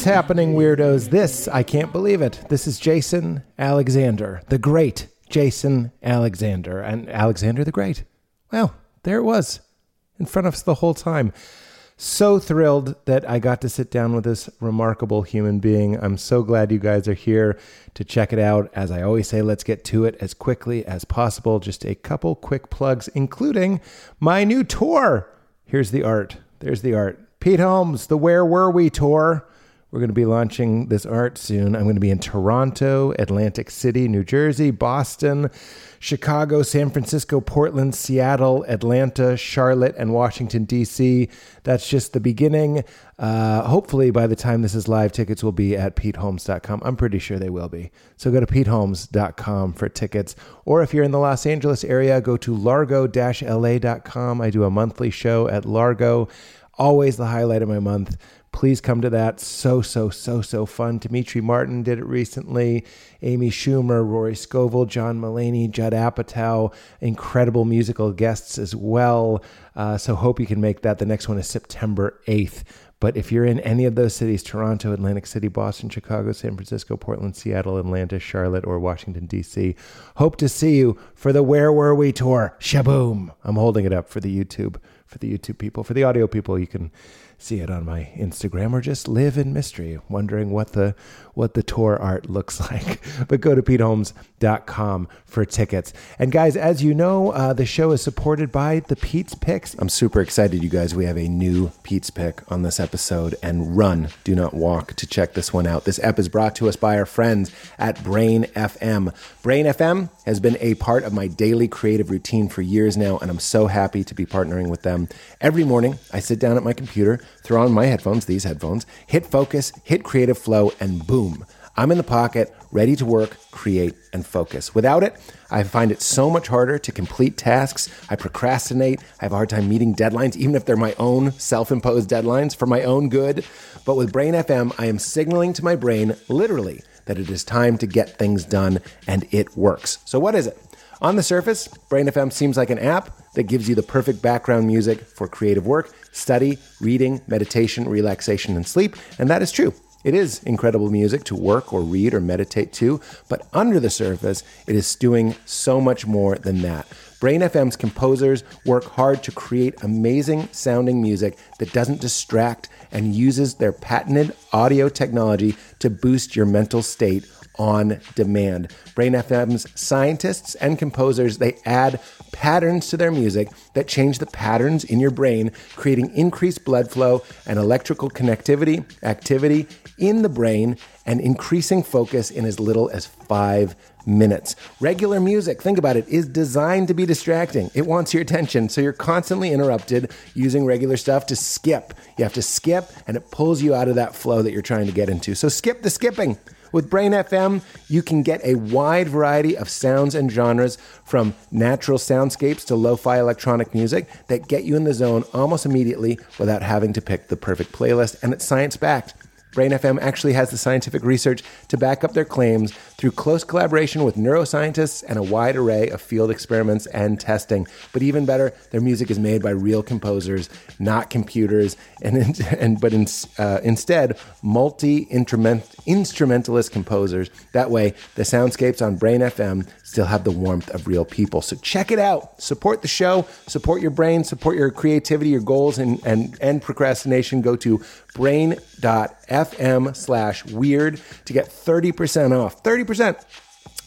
What's happening, weirdos? This, I can't believe it. This is Jason Alexander, the great Jason Alexander, and Alexander the Great. Well, there it was, in front of us the whole time. So thrilled that I got to sit down with this remarkable human being. I'm so glad you guys are here to check it out. As I always say, let's get to it as quickly as possible. Just a couple quick plugs, including my new tour. Here's the art. There's the art. Pete Holmes, the Where Were We tour. We're going to be launching this art soon. I'm going to be in Toronto, Atlantic City, New Jersey, Boston, Chicago, San Francisco, Portland, Seattle, Atlanta, Charlotte, and Washington, D.C. That's just the beginning. Uh, hopefully, by the time this is live, tickets will be at PeteHolmes.com. I'm pretty sure they will be. So go to PeteHolmes.com for tickets. Or if you're in the Los Angeles area, go to Largo LA.com. I do a monthly show at Largo. Always the highlight of my month please come to that. So, so, so, so fun. Demetri Martin did it recently. Amy Schumer, Rory Scovel, John Mulaney, Judd Apatow, incredible musical guests as well. Uh, so, hope you can make that. The next one is September 8th. But if you're in any of those cities Toronto, Atlantic City, Boston, Chicago, San Francisco, Portland, Seattle, Atlanta, Charlotte, or Washington, D.C., hope to see you for the Where Were We tour. Shaboom! I'm holding it up for the YouTube, for the YouTube people. For the audio people, you can see it on my Instagram or just live in mystery, wondering what the what the tour art looks like. but go to PeteHolmes.com for tickets. And guys, as you know, uh, the show is supported by the Pete's Picks. I'm super excited, you guys. We have a new Pete's Pick on this episode, and run, do not walk to check this one out. This app is brought to us by our friends at Brain FM. Brain FM has been a part of my daily creative routine for years now, and I'm so happy to be partnering with them. Every morning, I sit down at my computer, throw on my headphones, these headphones, hit focus, hit creative flow, and boom, I'm in the pocket, ready to work, create, and focus. Without it, I find it so much harder to complete tasks. I procrastinate. I have a hard time meeting deadlines, even if they're my own self imposed deadlines for my own good. But with Brain FM, I am signaling to my brain, literally, that it is time to get things done, and it works. So, what is it? On the surface, Brain FM seems like an app that gives you the perfect background music for creative work, study, reading, meditation, relaxation, and sleep, and that is true. It is incredible music to work or read or meditate to, but under the surface, it is doing so much more than that. Brain FM's composers work hard to create amazing sounding music that doesn't distract and uses their patented audio technology to boost your mental state on demand. Brain FM's scientists and composers, they add patterns to their music that change the patterns in your brain, creating increased blood flow and electrical connectivity, activity in the brain, and increasing focus in as little as five minutes. Regular music, think about it, is designed to be distracting. It wants your attention, so you're constantly interrupted using regular stuff to skip. You have to skip, and it pulls you out of that flow that you're trying to get into. So skip the skipping. With Brain FM, you can get a wide variety of sounds and genres from natural soundscapes to lo fi electronic music that get you in the zone almost immediately without having to pick the perfect playlist, and it's science backed. Brain FM actually has the scientific research to back up their claims through close collaboration with neuroscientists and a wide array of field experiments and testing. But even better, their music is made by real composers, not computers, and, and but in, uh, instead multi instrumentalist composers. That way, the soundscapes on Brain FM still have the warmth of real people. So check it out. Support the show, support your brain, support your creativity, your goals, and, and end procrastination. Go to brain.fm slash weird to get 30% off. 30%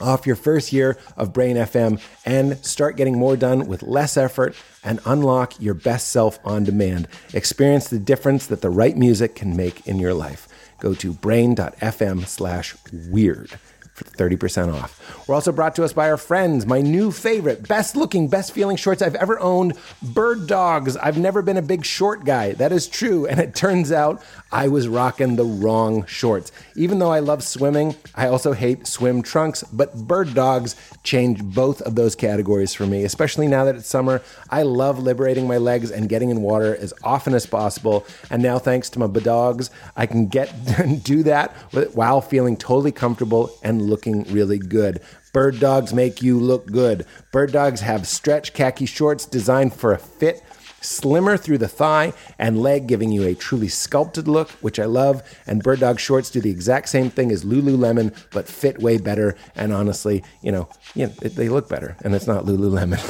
off your first year of Brain FM and start getting more done with less effort and unlock your best self on demand. Experience the difference that the right music can make in your life. Go to brain.fm slash weird for 30% off. We're also brought to us by our friends, my new favorite, best looking, best feeling shorts I've ever owned, Bird Dogs. I've never been a big short guy. That is true. And it turns out I was rocking the wrong shorts. Even though I love swimming, I also hate swim trunks, but Bird Dogs change both of those categories for me, especially now that it's summer. I love liberating my legs and getting in water as often as possible. And now, thanks to my dogs, I can get and do that while feeling totally comfortable and looking really good. Bird dogs make you look good. Bird dogs have stretch khaki shorts designed for a fit slimmer through the thigh and leg, giving you a truly sculpted look, which I love. And Bird Dog shorts do the exact same thing as Lululemon, but fit way better. And honestly, you know, know they look better, and it's not Lululemon.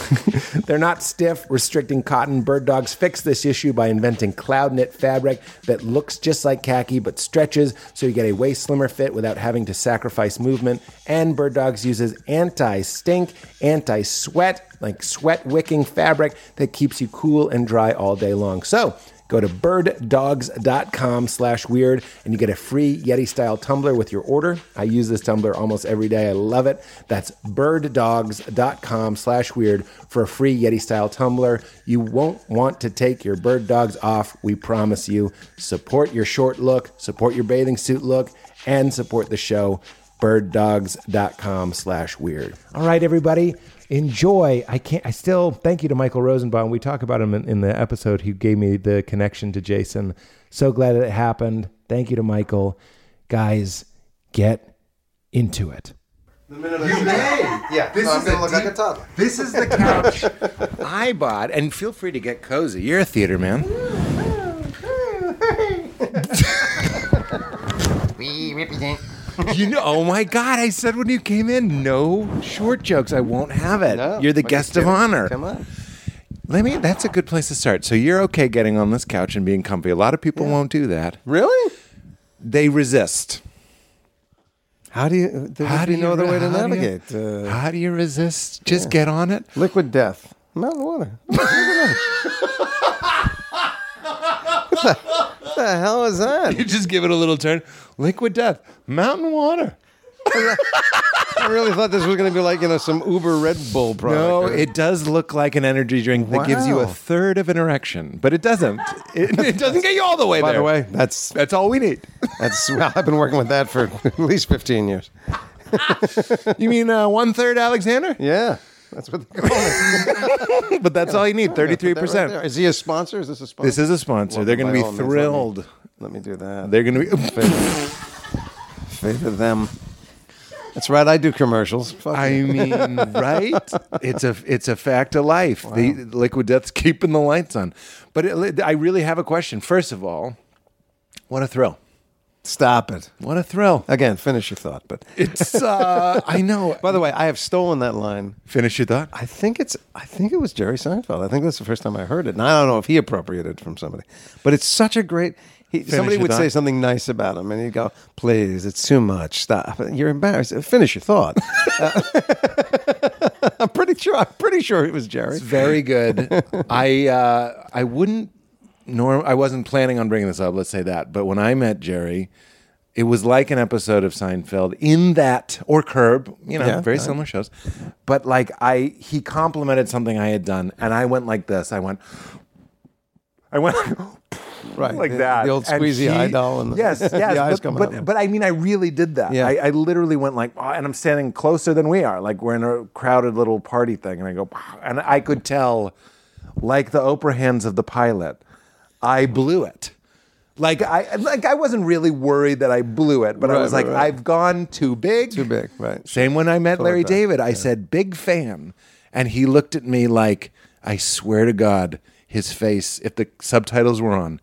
They're not stiff, restricting cotton. Bird Dogs fix this issue by inventing cloud knit fabric that looks just like khaki but stretches, so you get a way slimmer fit without having to sacrifice movement. And Bird Dogs uses anti stink, anti sweat, like sweat wicking fabric that keeps you cool and dry all day long. So go to birddogs.com slash weird and you get a free Yeti style tumbler with your order. I use this tumbler almost every day. I love it. That's birddogs.com slash weird for a free Yeti style tumbler. You won't want to take your bird dogs off. We promise you. Support your short look, support your bathing suit look, and support the show birddogs.com slash weird. All right, everybody enjoy. I can't. I still thank you to Michael Rosenbaum. We talk about him in, in, the episode. He gave me the connection to Jason. So glad that it happened. Thank you to Michael. Guys, get into it. The minute you may. Yeah, this so is gonna look deep, like a toddler. This is the couch I bought, and feel free to get cozy. You're a theater man. we represent you know, oh my God! I said when you came in, no short jokes. I won't have it. No, you're the guest of honor. Come on. Let me. That's a good place to start. So you're okay getting on this couch and being comfy. A lot of people won't do that. Really? They resist. How do you? There How do you, no other way to do you- navigate. uh, how do you resist? Just get on it. liquid death. Mountain water. what, the, what the hell is that? You just give it a little turn. Liquid death. Mountain water. I really thought this was going to be like you know some Uber Red Bull product. No, or- it does look like an energy drink that gives you a third of an erection, but it doesn't. It, it doesn't get you all the way By there. the way, that's that's all we need. that's well, I've been working with that for at least fifteen years. You mean uh, one third Alexander? Yeah, that's what they call it. But that's all you need. Thirty-three Put that right there. percent. Is he a sponsor? Is this a sponsor? This is a sponsor. Well, They're going by to all be means, let me- thrilled. Let me do that. They're going to be. Favor them. That's right. I do commercials. Fuck I mean, right? It's a it's a fact of life. The liquid death's keeping the lights on. But it, I really have a question. First of all, what a thrill! Stop it. What a thrill! Again, finish your thought. But It's uh, I know. by the way, I have stolen that line. Finish your thought. I think it's. I think it was Jerry Seinfeld. I think that's the first time I heard it, and I don't know if he appropriated it from somebody. But it's such a great. He, somebody your would say thought. something nice about him, and he'd go, "Please, it's too much. Stop. You're embarrassed. Finish your thought." Uh, I'm pretty sure. I'm pretty sure it was Jerry. Very good. I uh, I wouldn't nor I wasn't planning on bringing this up. Let's say that. But when I met Jerry, it was like an episode of Seinfeld in that or Curb. You know, Yeah, very right. similar shows. But like I, he complimented something I had done, and I went like this. I went. I went Right, like the- that. the old And squeezy eye doll and the- yes, yes. the eyes but, coming but, out. but I mean, I really did that. Yeah. I, I literally went like, oh, and I'm standing closer than we are. Like we're in a crowded little party thing, and I go, and I could tell, like the Oprah hands of the pilot, I blew it. Like I, like I wasn't really worried that I blew it, but I Right, was like, right, right. I've gone too big. Too big, right. Same when I met Larry that. David. I said, big fan. And he looked at me like, I swear to God, his face, if the subtitles were on,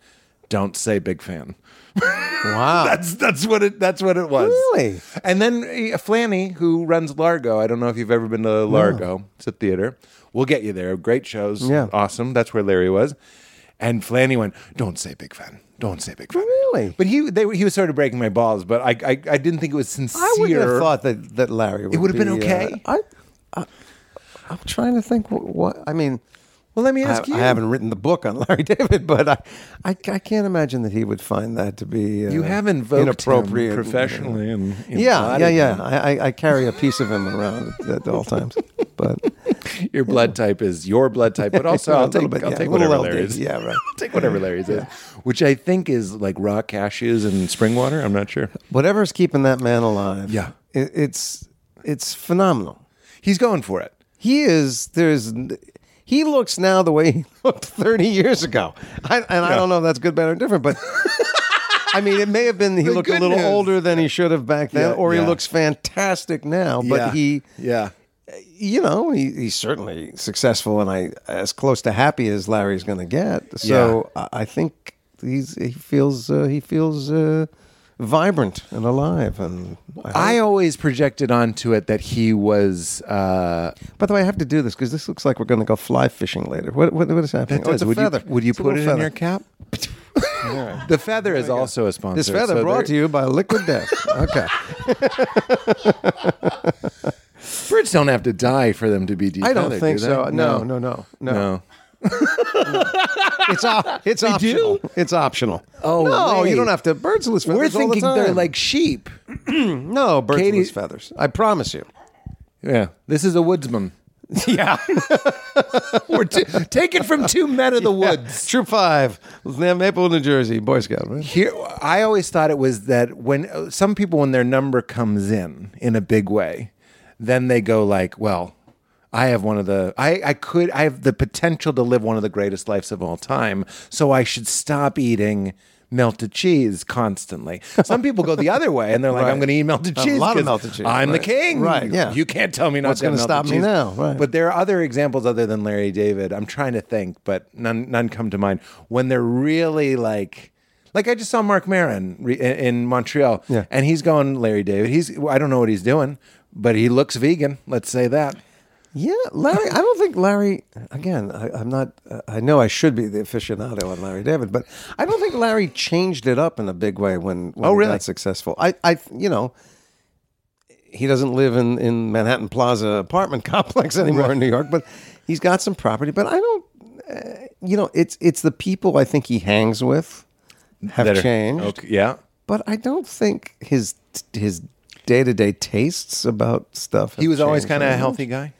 don't say big fan. Wow. That's that's what it that's what it was. Really? And then uh, Flanny, who runs Largo, I don't know if you've ever been to Largo. It's a theater. We'll get you there. Great shows. Yeah. Awesome. That's where Larry was. And Flanny went, "Don't say big fan. Don't say big fan." Really? But he they, he was sort of breaking my balls, but I I, I didn't think it was sincere. I wouldn't have thought that, that Larry would would've been okay? Uh, I, I, I'm trying to think what, what I mean. Well, let me I, ask you. I haven't written the book on Larry David, but I, I, I can't imagine that he would find that to be uh, You have invoked inappropriate him professionally and Yeah, yeah, yeah. I, I, I carry a piece of him around at all times, but Your blood type is your blood type, but also I'll take, bit, I'll yeah, take whatever LD, Larry's. yeah, right. I'll take whatever Larry's is, which I think is like raw cashews and spring water. I'm not sure. whatever's keeping that man alive, Yeah. it, it's it's phenomenal. He's going for it. He is. There's. He looks now the way he looked 30 years ago, I, and I don't know if that's good, bad, or different, but. I mean, it may have been he The looked a little news- older than he should have back then, Yeah, or he looks fantastic now. But Yeah. he, yeah. You know, he, he's certainly successful, and I as close to happy as Larry's going to get. So I, I think he's he feels uh, he feels uh, vibrant and alive. And I, I always projected onto it that he was. Uh, by the way, I have to do this because this looks like we're going to go fly fishing later. What what, what is happening? that Oh, it's a would feather. you would you It's put it little in your feather. cap? the feather is also a sponsor. This feather so brought to you by Liquid Death. Okay. Birds don't have to die for them to be defeathered. I don't think do so. No, no, no, no. no. It's op- it's optional. It's optional. Oh, no, wait. you don't have to. Birds lose feathers We're all the thinking they're like sheep. no birds Katie- lose feathers. I promise you. Yeah, this is a woodsman. Yeah. We're t- taken from two men of the woods. Troop five, Maple, New Jersey, Boy Scout. Right? Here, I always thought it was that when uh, some people, when their number comes in in a big way, then they go like, "Well, I have one of the, I, I could, I have the potential to live one of the greatest lives of all time, so I should stop eating." Melted cheese constantly. Some people go the other way, and they're like, Right. "I'm going to eat melted cheese. A cheese. lot of melted cheese, I'm the king. Right, yeah. You can't tell me not What's to gonna stop melted me now? Right. But there are other examples other than Larry David. I'm trying to think, but none none come to mind. When they're really like, like I just saw Marc Maron re- in in Montreal, Yeah. and he's going Larry David. He's I don't know what he's doing, but he looks vegan. Let's say that. Yeah, Larry. I don't think Larry. Again, I, I'm not. Uh, I know I should be the aficionado on Larry David, but I don't think Larry changed it up in a big way when, when Oh, he really? got successful. I, I, you know, he doesn't live in in Manhattan Plaza apartment complex anymore in New York, but he's got some property. But I don't. Uh, you know, it's it's the people I think he hangs with have are- changed. Okay, yeah. but I don't think his his day to day tastes about stuff. He was always kind of a healthy guy.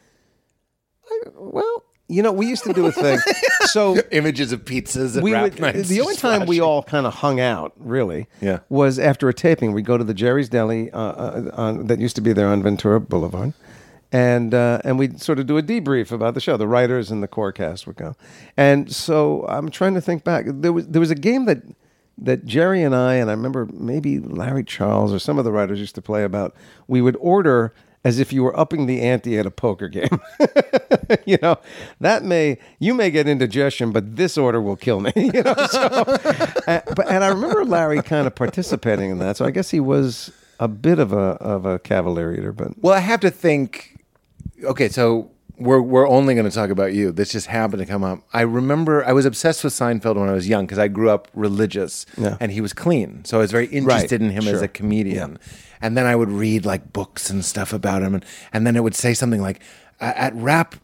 Well, you know, we used to do a thing. So Images of pizzas we rap would, nights. the only time we all kind of hung out, really, Yeah. was after a taping. We'd go to the Jerry's Deli uh, uh, on, that used to be there on Ventura Boulevard, and uh, and we'd sort of do a debrief about the show. The writers and the core cast would go, and so I'm trying to think back. There was there was a game that that Jerry and I, and I remember maybe Larry Charles or some of the writers used to play about. We would order as if you were upping the ante at a poker game. you know, that may you may get indigestion, but this order will kill me. You know, so, uh, but and I remember Larry kind of participating in that. So I guess he was a bit of a of a cavalier eater, but Well, I have to think. Okay, so we're we're only going to talk about you. This just happened to come up. I remember I was obsessed with Seinfeld when I was young because I grew up religious, Yeah. and he was clean, so I was very interested in him as a comedian. And then I would read like books and stuff about him, and and then it would say something like at rap.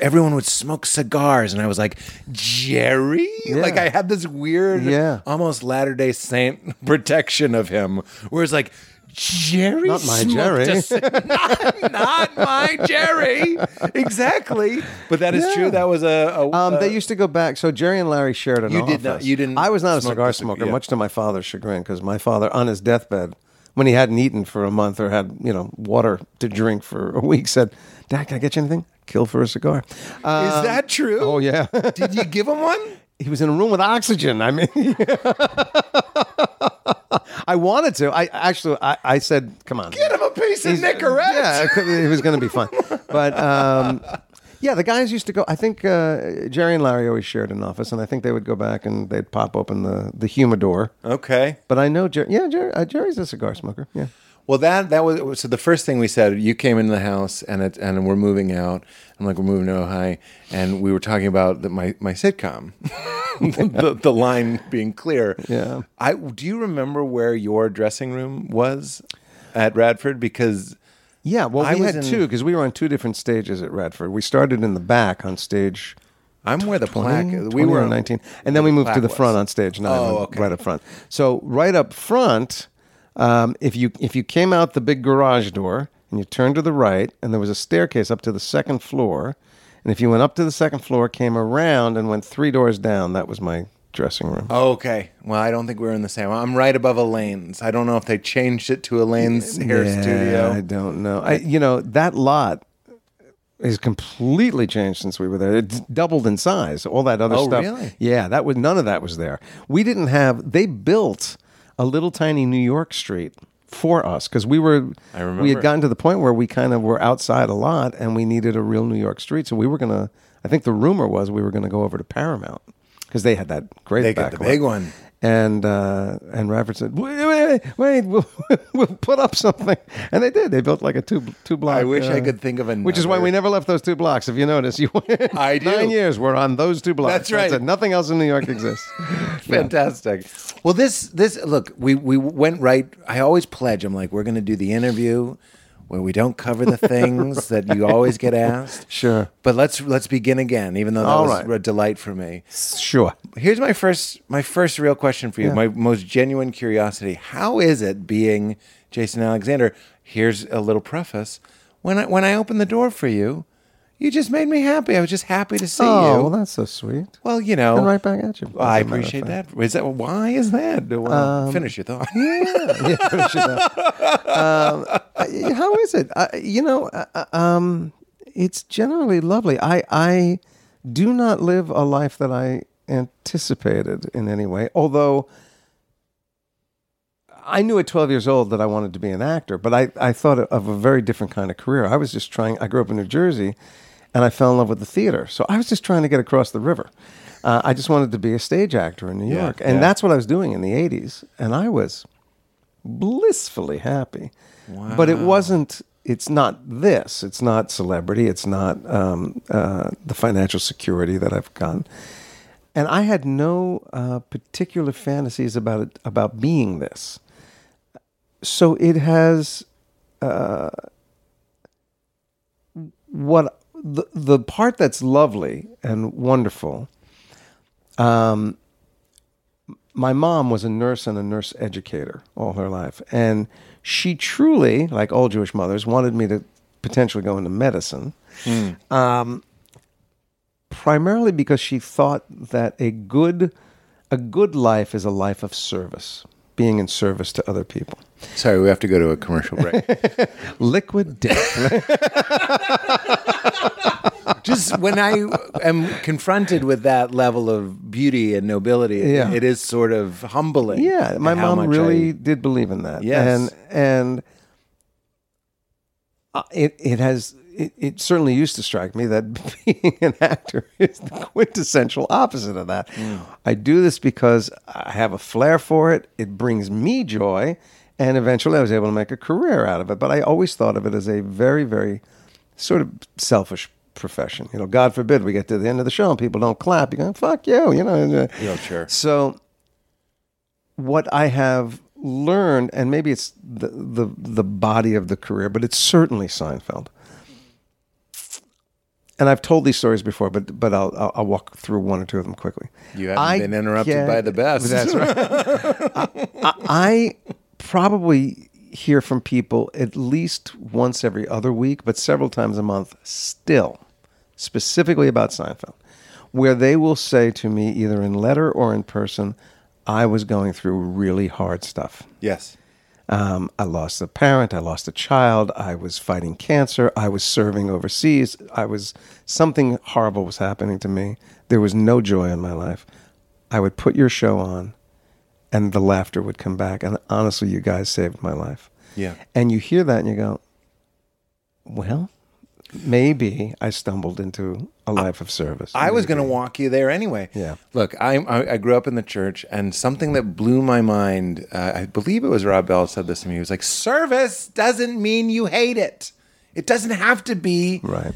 Everyone would smoke cigars, and I was like, Jerry. Like I had this weird, Yeah. almost Latter Day Saint protection of him, where it's like, Jerry, Not my Jerry." not, not my Jerry. Exactly. But that is Yeah. true. That was a. a Um, a- they used to go back. So Jerry and Larry shared an You office. did not- you didn't I was not a cigar smoker, yeah. much to my father's chagrin, because my father, on his deathbed, when he hadn't eaten for a month or had you know water to drink for a week, said, "Dad, can I get you anything? Kill for a cigar." Uh, is that true? oh yeah. Did you give him one? he was in a room with oxygen. I mean, I wanted to. I actually, I, I said, "Come on, Get him a piece of He's- Nicorette. Yeah, it could- it was going to be fun. But um, yeah, the guys used to go. I think uh, Jerry and Larry always shared an office, and I think they would go back and they'd pop open the the humidor. Okay. But I know Jerry. Yeah, Jerry, uh, Jerry's a cigar smoker. Yeah. Well, that that was so. The first thing we said, you came into the house, and it, and we're moving out. I'm like, we're moving to Ohio, and we were talking about the, my my sitcom. the, the line being clear. Yeah. I do you remember where your dressing room was at Radford? Because Yeah, well, I we had in- two because we were on two different stages at Radford. We started in the back on stage I'm where the 20, plaque. we were on 19. And then we moved to plaque the was. front on stage nine, Oh, okay. right up front. So right up front, um, if you if you came out the big garage door and you turned to the right, and there was a staircase up to the second floor, and if you went up to the second floor, came around and went three doors down, that was my dressing room. Okay. Well, I don't think we're in the same. I'm right above Elaine's. I don't know if they changed it to Elaine's hair Yeah, studio. I don't know. I you know that lot is completely changed since we were there. It doubled in size. All that other Oh, stuff. really? Yeah, that was none of that was there. We didn't have. They built a little tiny New York street for us because we were I remember. we had gotten to the point where we kind of were outside a lot and we needed a real New York street. So we were gonna. I think the rumor was we were gonna go over to Paramount because they had that great. They got the big one. And uh, and Radford said, "Wait, wait, wait, we'll, we'll put up something." And they did. They built like a two two block. I wish I uh, could think of a, Which is why we never left those two blocks. If you notice, you I do. nine years we're on those two blocks. That's right. it. Nothing else in New York exists. Fantastic. Well, this this look, we we went right. I always pledge. I'm like, we're going to do the interview where we don't cover the things that you always get asked. Sure. But let's let's begin again. Even though that All was right. a delight for me. Sure. Here's my first my first real question for you. Yeah. My most genuine curiosity. How is it being Jason Alexander? Here's a little preface. When I when I opened the door for you, you just made me happy. I was just happy to see oh, you. well, that's so sweet. Well, you know, And right back at you. I as a matter of appreciate that. Is that why is that? Well, Um, finish your thought. yeah, finish it up. um, how is it? I, you know, uh, uh, um, it's generally lovely. I I do not live a life that I anticipated in any way, although. I knew at 12 years old that I wanted to be an actor, but I, I thought of a very different kind of career. I was just trying, I grew up in New Jersey and I fell in love with the theater. So I was just trying to get across the river. Uh, I just wanted to be a stage actor in New Yeah, York. And yeah. that's what I was doing in the 80s. And I was blissfully happy. Wow. But it wasn't. It's not this. It's not celebrity. It's not um, uh, the financial security that I've gotten. And I had no uh, particular fantasies about it about being this. So it has uh, what the the part that's lovely and wonderful. Um, my mom was a nurse and a nurse educator all her life. And she truly, like all Jewish mothers, wanted me to potentially go into medicine. Um, primarily because she thought that a good, a good life is a life of service, being in service to other people. Sorry, we have to go to a commercial break. Liquid death. Just when I am confronted with that level of beauty and nobility, Yeah. it is sort of humbling. Yeah, my mom really I- did believe in that. Yes. and and uh, it it has it, it certainly used to strike me that being an actor is the quintessential opposite of that. Mm. I do this because I have a flair for it. It brings me joy, and eventually I was able to make a career out of it. But I always thought of it as a very very sort of selfish profession. You know, God forbid we get to the end of the show and people don't clap. You go, fuck you. You know. Yeah, sure. So what I have learned, and maybe it's the, the the body of the career, but it's certainly Seinfeld. And I've told these stories before, but but I'll I'll, I'll walk through one or two of them quickly. You haven't I been interrupted get- by the best. That's right. I, I, I probably hear from people at least once every other week, but several times a month still, specifically about Seinfeld, where they will say to me, either in letter or in person, I was going through really hard stuff. Yes. Um, I lost a parent. I lost a child. I was fighting cancer. I was serving overseas. I was something horrible was happening to me. There was no joy in my life. I would put your show on, and the laughter would come back. And honestly, you guys saved my life. Yeah. And you hear that, and you go, "Well, maybe I stumbled into a life of service." I was going to walk you there anyway. Yeah. Look, I, I I grew up in the church, and something that blew my mind. Uh, I believe it was Rob Bell said this to me. He was like, "Service doesn't mean you hate it. It doesn't have to be right.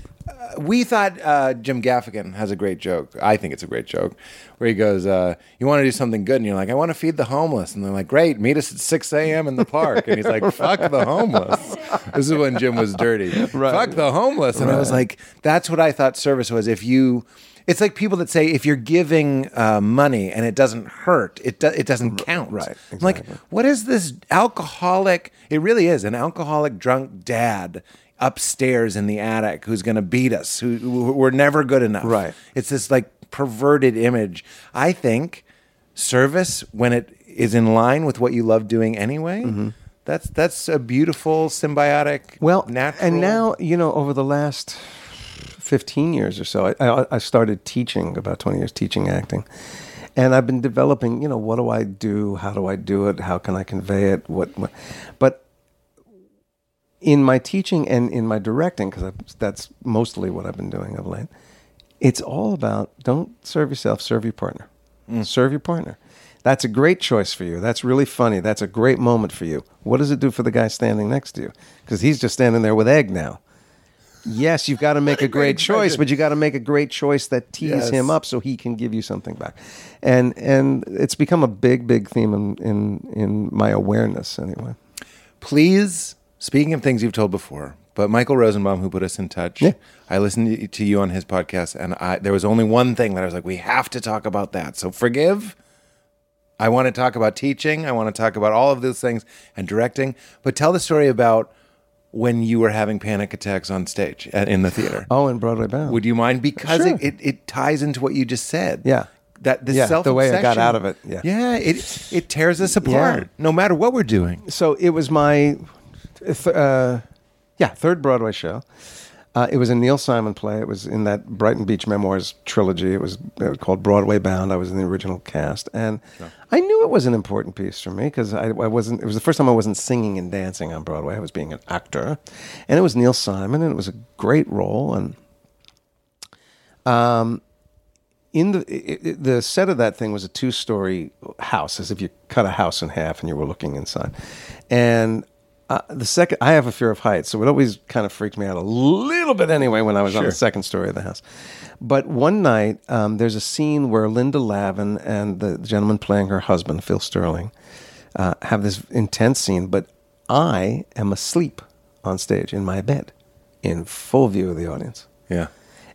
We thought uh, Jim Gaffigan has a great joke. I think it's a great joke, where he goes, uh, "You want to do something good?" And you're like, "I want to feed the homeless." And they're like, "Great, meet us at 6 a.m. in the park." And he's like, "Fuck the homeless." This is when Jim was dirty. Fuck the homeless. And I was like, "That's what I thought service was. If you." It's like people that say if you're giving uh, money and it doesn't hurt, it do, it doesn't count. right, I'm like, what is this alcoholic? It really is an alcoholic drunk dad upstairs in the attic who's going to beat us. Who, who we're never good enough. Right. It's this like perverted image. I think service when it is in line with what you love doing anyway. That's that's a beautiful symbiotic. Mm-hmm. Well, natural. and now you know over the last fifteen years or so, I, I, I started teaching about twenty years teaching acting, and I've been developing. You know, what do I do? How do I do it? How can I convey it? What? what but in my teaching and in my directing, because that's mostly what I've been doing of late, it's all about don't serve yourself, serve your partner. Mm. Serve your partner. That's a great choice for you. That's really funny. That's a great moment for you. What does it do for the guy standing next to you? Because he's just standing there with egg now. Yes, you've got to make a great choice, but you got to make a great choice that tees Yes. him up so he can give you something back. And and it's become a big, big theme in in, in my awareness anyway. Please, speaking of things you've told before, but Michael Rosenbaum, who put us in touch, Yeah. I listened to you on his podcast, and I there was only one thing that I was like, we have to talk about that. So forgive. I want to talk about teaching. I want to talk about all of those things and directing. But tell the story about when you were having panic attacks on stage at, in the theater. Oh, in Broadway Bound. Would you mind? Because Sure. it, it, it ties into what you just said. Yeah. That the Yeah, self the way I got out of it, yeah. Yeah. It it tears us apart. Yeah. No matter what we're doing. so it was my, th- uh, yeah, third Broadway show. Uh, it was a Neil Simon play. It was in that Brighton Beach Memoirs trilogy. It was uh, called Broadway Bound. I was in the original cast, and I knew it was an important piece for me because I, I wasn't. It was the first time I wasn't singing and dancing on Broadway. I was being an actor, and it was Neil Simon, and it was a great role. And um, in the it, it- the set of that thing was a two story house, as if you cut a house in half and you were looking inside. And uh, the second, I have a fear of heights, so it always kind of freaked me out a little bit anyway when I was on the second story of the house. But one night, um, there's a scene where Linda Lavin and the gentleman playing her husband, Phil Sterling, uh, have this intense scene, but I am asleep on stage in my bed in full view of the audience. Yeah.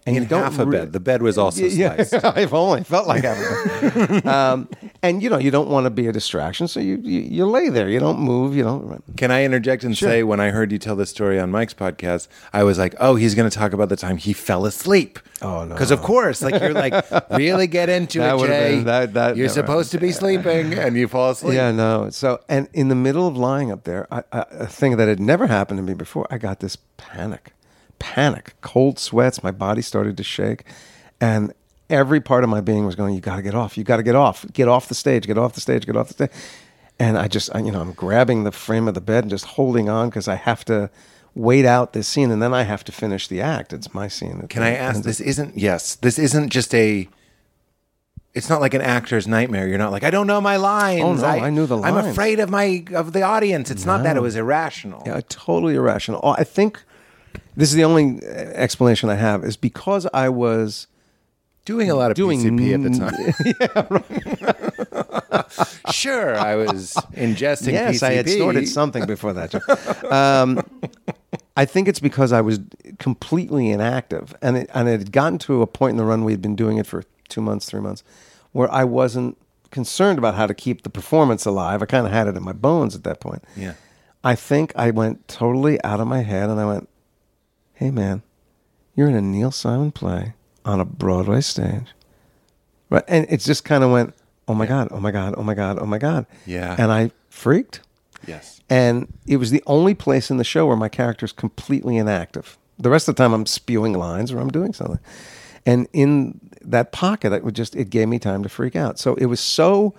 And in you don't half a re- bed. The bed was also yeah, sliced. I've only felt like having. um, and you know, you don't want to be a distraction, so you, you you lay there. You don't move. You don't. Can I interject and say, when I heard you tell this story on Mike's podcast, I was like, oh, he's going to talk about the time he fell asleep. Oh, no. Because of course, like you're like, really get into That it, Jay. been- that- that you're never supposed to be sleeping and you fall asleep. Yeah, no. So, and in the middle of lying up there, I, I, a thing that had never happened to me before, I got this panic, panic, cold sweats. My body started to shake, and every part of my being was going, "You got to get off. You got to get off. Get off the stage. Get off the stage. Get off the stage." And I just, I, you know, I'm grabbing the frame of the bed and just holding on because I have to wait out this scene, and then I have to finish the act. It's my scene. Can I ask? This isn't yes. This isn't just a. It's not like an actor's nightmare. You're not like I don't know my lines. Oh, no, I knew the line I'm afraid of my of the audience. It's not that it was irrational. Yeah, totally irrational. Oh, I think this is the only uh, explanation I have is because I was Doing a lot of Doing PCP at the time. yeah, sure, I was ingesting. yes, PCP. I had snorted something before that. Um, I think it's because I was completely inactive, and it, and it had gotten to a point in the run we had been doing it for two months, three months, where I wasn't concerned about how to keep the performance alive. I kind of had it in my bones at that point. Yeah. I think I went totally out of my head, and I went, "Hey, man, you're in a Neil Simon play on a Broadway stage." Right, and it just kind of went, "Oh my god! Oh my god! Oh my god! Oh my god!" Yeah. and I freaked. Yes. And it was the only place in the show where my character is completely inactive. The rest of the time, I'm spewing lines or I'm doing something. And in that pocket, it would just it gave me time to freak out. So it was so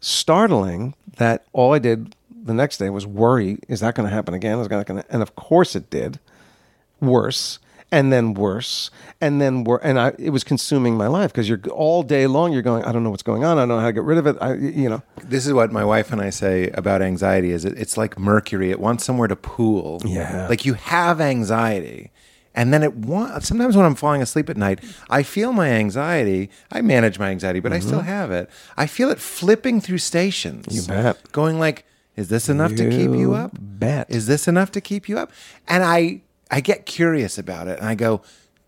startling that all I did the next day was worry: Is that going to happen again? Is that going to? And of course, it did. Worse. And then worse, and then wor- and I, it was consuming my life because you're all day long. You're going, I don't know what's going on. I don't know how to get rid of it. I, you know, This is what my wife and I say about anxiety: is it, it's like mercury; it wants somewhere to pool. Yeah. like you have anxiety, and then it wants. Sometimes when I'm falling asleep at night, I feel my anxiety. I manage my anxiety, but I still have it. I feel it flipping through stations. Mm-hmm. You bet. Going like, is this enough to keep you You up? bet. Is this enough to keep you up? And I I get curious about it, and I go,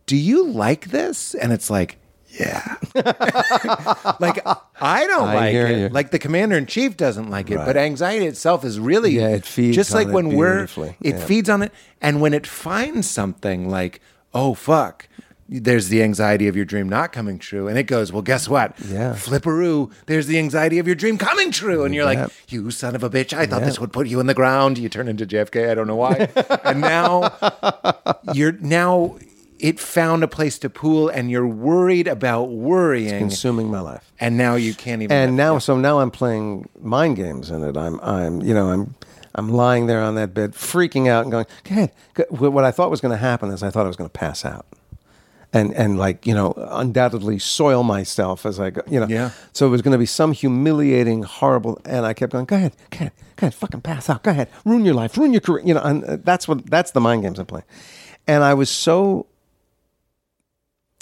"Do you like this?" And it's like. Yeah. like I don't I like it. you. Like the commander in chief doesn't like it, Right. but anxiety itself is really Yeah, it feeds just like when we're it Yeah. feeds on it and when it finds something like, "Oh fuck, there's the anxiety of your dream not coming true." And it goes, "Well, guess what? Yeah. Flipperoo, there's the anxiety of your dream coming true." And you're like, "You son of a bitch, I thought Yeah. this would put you in the ground." You turn into JFK, I don't know why. and now you're now it found a place to pool and you're worried about worrying consuming my life. and now you can't even and now so now i'm playing mind games in it i'm i'm you know i'm I'm lying there on that bed, freaking out and going, go ahead. What I thought was going to happen is I thought I was going to pass out. And, and like, you know, undoubtedly soil myself as I go, you know. Yeah. So it was going to be some humiliating, horrible, and I kept going, go ahead, go ahead, go ahead, fucking pass out, go ahead, ruin your life, ruin your career, you know, and uh, that's what, that's the mind games I'm playing. And I was so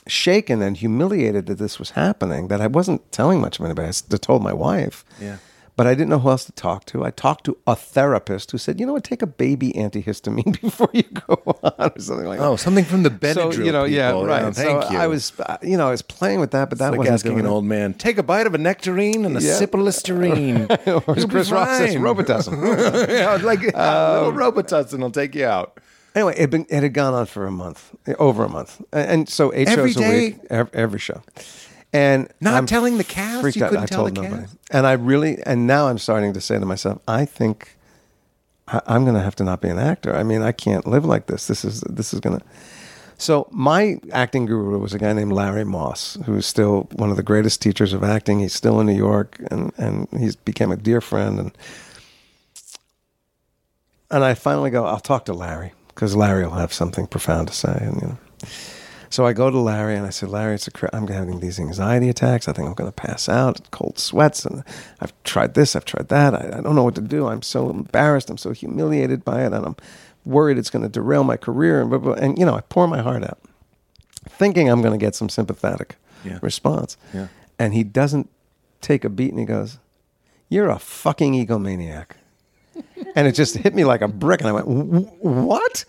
shaken and humiliated that this was happening that I wasn't telling much of anybody. I told my wife. Yeah. But I didn't know who else to talk to. I talked to a therapist who said, you know what, take a baby antihistamine before you go on or something like that. Oh, something from the Benadryl. so, you know, yeah, people. right. thank so you. I was, uh, you know, I was playing with that, but that like wasn't asking an it. old man, take a bite of a nectarine and a Yeah. sip of Listerine. or as Chris Rock says. Robitussin. yeah, like a little Robitussin will take you out. Anyway, it, been, it had gone on for a month, over a month, and, and so eight Every shows a week, every, every show, and Not I'm telling the cast? You out. couldn't I tell told the nobody, cast? and I really, and now I'm starting to say to myself, I think I, I'm going to have to not be an actor. I mean, I can't live like this. This is this is going to. So my acting guru was a guy named Larry Moss, who's still one of the greatest teachers of acting. He's still in New York, and and he's became a dear friend. And and I finally go, I'll talk to Larry because Larry will have something profound to say. And you know, so I go to Larry and I said, Larry, it's a cra- I'm having these anxiety attacks. I think I'm going to pass out. Cold sweats, and I've tried this, I've tried that. I, I don't know what to do. I'm so embarrassed. I'm so humiliated by it, and I'm worried it's going to derail my career. And blah, blah, and you know, I pour my heart out, thinking I'm going to get some sympathetic Yeah. response. Yeah. And he doesn't take a beat, and he goes, "You're a fucking egomaniac." and it just hit me like a brick. And I went, What?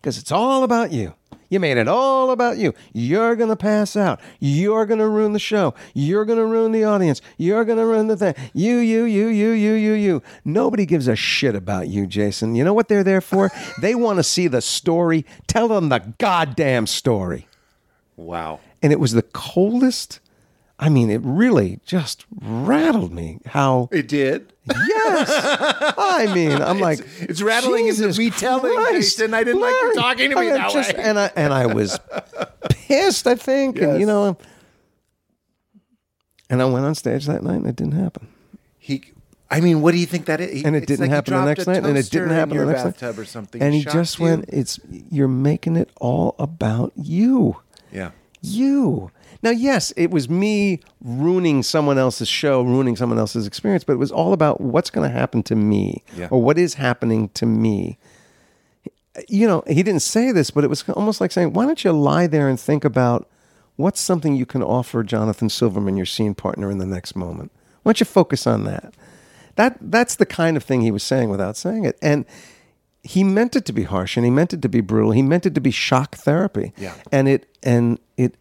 Because it's all about you. You made it all about you. You're going to pass out. You're going to ruin the show. You're going to ruin the audience. You're going to ruin the thing. You, you, you, you, you, you, you. Nobody gives a shit about you, Jason. You know what they're there for? they want to see the story. Tell them the goddamn story. Wow. And it was the coldest. I mean, it really just rattled me how It did. Yes. I mean, I'm like, it's rattling in the retelling, Christ, Jason. I didn't like you talking to me I that just- way. And I and I was pissed. I think, and you know, and I went on stage that night, and it didn't happen. He, I mean, what do you think that is? He- And it it's didn't like happen the next night, and it didn't happen the next night. or something. And he just you. went, "It's you're making it all about you." Yeah. you. Now, yes, it was me ruining someone else's show, ruining someone else's experience, but it was all about what's going to happen to me Yeah. or what is happening to me. You know, he didn't say this, but it was almost like saying, why don't you lie there and think about what's something you can offer Jonathan Silverman, your scene partner, in the next moment? Why don't you focus on that? That that's the kind of thing he was saying without saying it. And he meant it to be harsh and he meant it to be brutal. He meant it to be shock therapy. Yeah. And it and it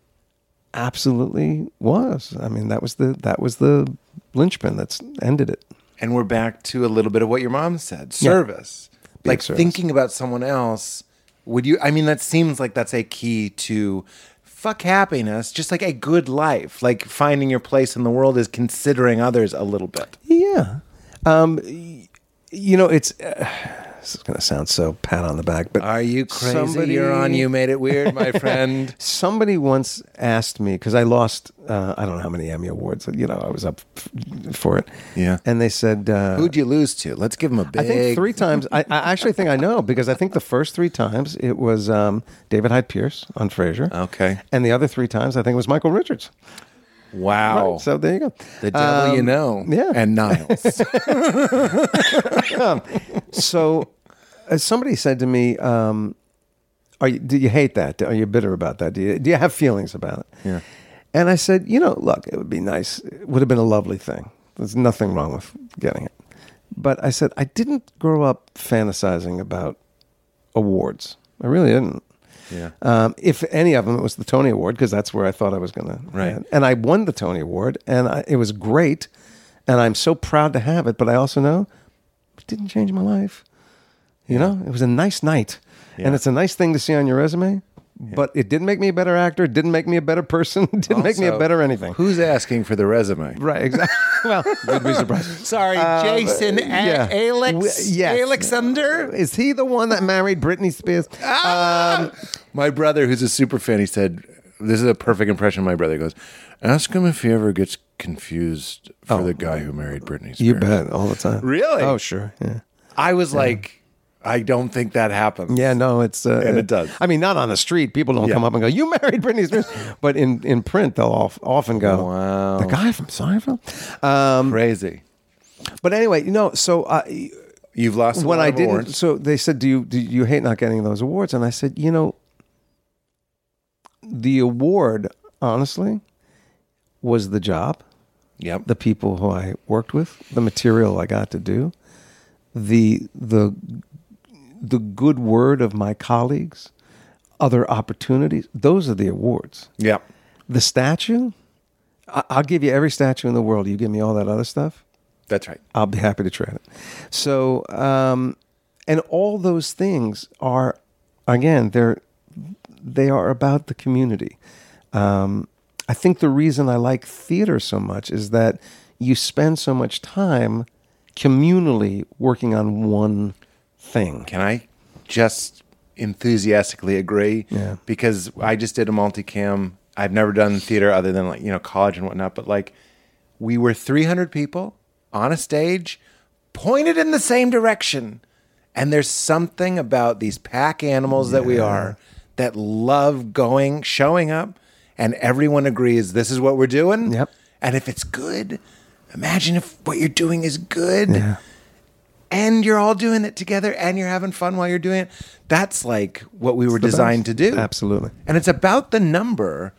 absolutely was. I mean, that was the that was the linchpin that's ended it. And we're back to a little bit of what your mom said service. Big like service. thinking about someone else. Would you, I mean, that seems like that's a key to fuck happiness, just like a good life. Like finding your place in the world is considering others a little bit. Yeah. Um, you know, it's uh, this is going to sound so pat on the back, but Are you crazy? Somebody- You're on. You made it weird, my friend. Somebody once asked me because I lost uh, I don't know how many Emmy awards. You know, I was up f- for it. Yeah. And they said, uh, Who'd you lose to? Let's give him a big. I think three times. I, I actually think I know because I think the first three times it was um, David Hyde Pierce on Frasier. Okay. And the other three times I think it was Michael Richards. Wow. Right, so there you go. the devil you Um, know. yeah. And Niles. So uh, somebody said to me, um, "Are you? Do you hate that? Are you bitter about that? Do you? Do you have feelings about it?" Yeah. And I said, "You know, look, it would be nice. It would have been a lovely thing. There's nothing wrong with getting it." But I said I didn't grow up fantasizing about awards. I really didn't. Yeah. Um, if any of them, it was the Tony Award because that's where I thought I was going to. Right. And I won the Tony Award, and I, it was great, and I'm so proud to have it. But I also know it didn't change my life. You know, it was a nice night, Yeah. and it's a nice thing to see on your resume. But it didn't make me a better actor. It didn't make me a better person. It didn't make me a Also, better anything. Who's asking for the resume? Right. Exactly. well, you'd be surprised. Sorry, uh, Jason uh, yeah. Alex. W- yes. Alexander. Is he the one that married Britney Spears? Ah! Um, My brother, who's a super fan, he said, "This is a perfect impression." of My brother goes, "Ask him if he ever gets confused for oh. the guy who married Britney Spears." Oh. you bet all the time. Really? Oh, sure. Yeah. I was like, I don't think that happens. Yeah, no, it's uh, And it does. I mean, not on the street. People don't Yeah. come up and go, "You married Britney Spears," but in in print, they'll of, often go, Wow. the guy from Seinfeld." Um, Crazy. but anyway, you know, so uh, You've lost when I didn't, awards. so they said, "Do you do you hate not getting those awards?" And I said, "You know, the award, honestly, was the job." Yep. the people who I worked with, the material I got to do, the the the good word of my colleagues, other opportunities. Those are the awards. Yeah. The statue, I- I'll give you every statue in the world. You give me all that other stuff, That's right. I'll be happy to trade it. So, um, and all those things are, again, they're they are about the community. Um, I think the reason I like theater so much is that you spend so much time communally working on one thing. Can I just enthusiastically agree? Yeah. Because I just did a multicam. I've never done theater other than like, you know, college and whatnot, but like we were 300 people on a stage pointed in the same direction. And there's something about these pack animals that we are that love going, showing up, and everyone agrees this is what we're doing. Yep. And if it's good, imagine if what you're doing is good Yeah. And you're all doing it together and you're having fun while you're doing it. That's like what we were designed best. to do. Absolutely. And it's about the number.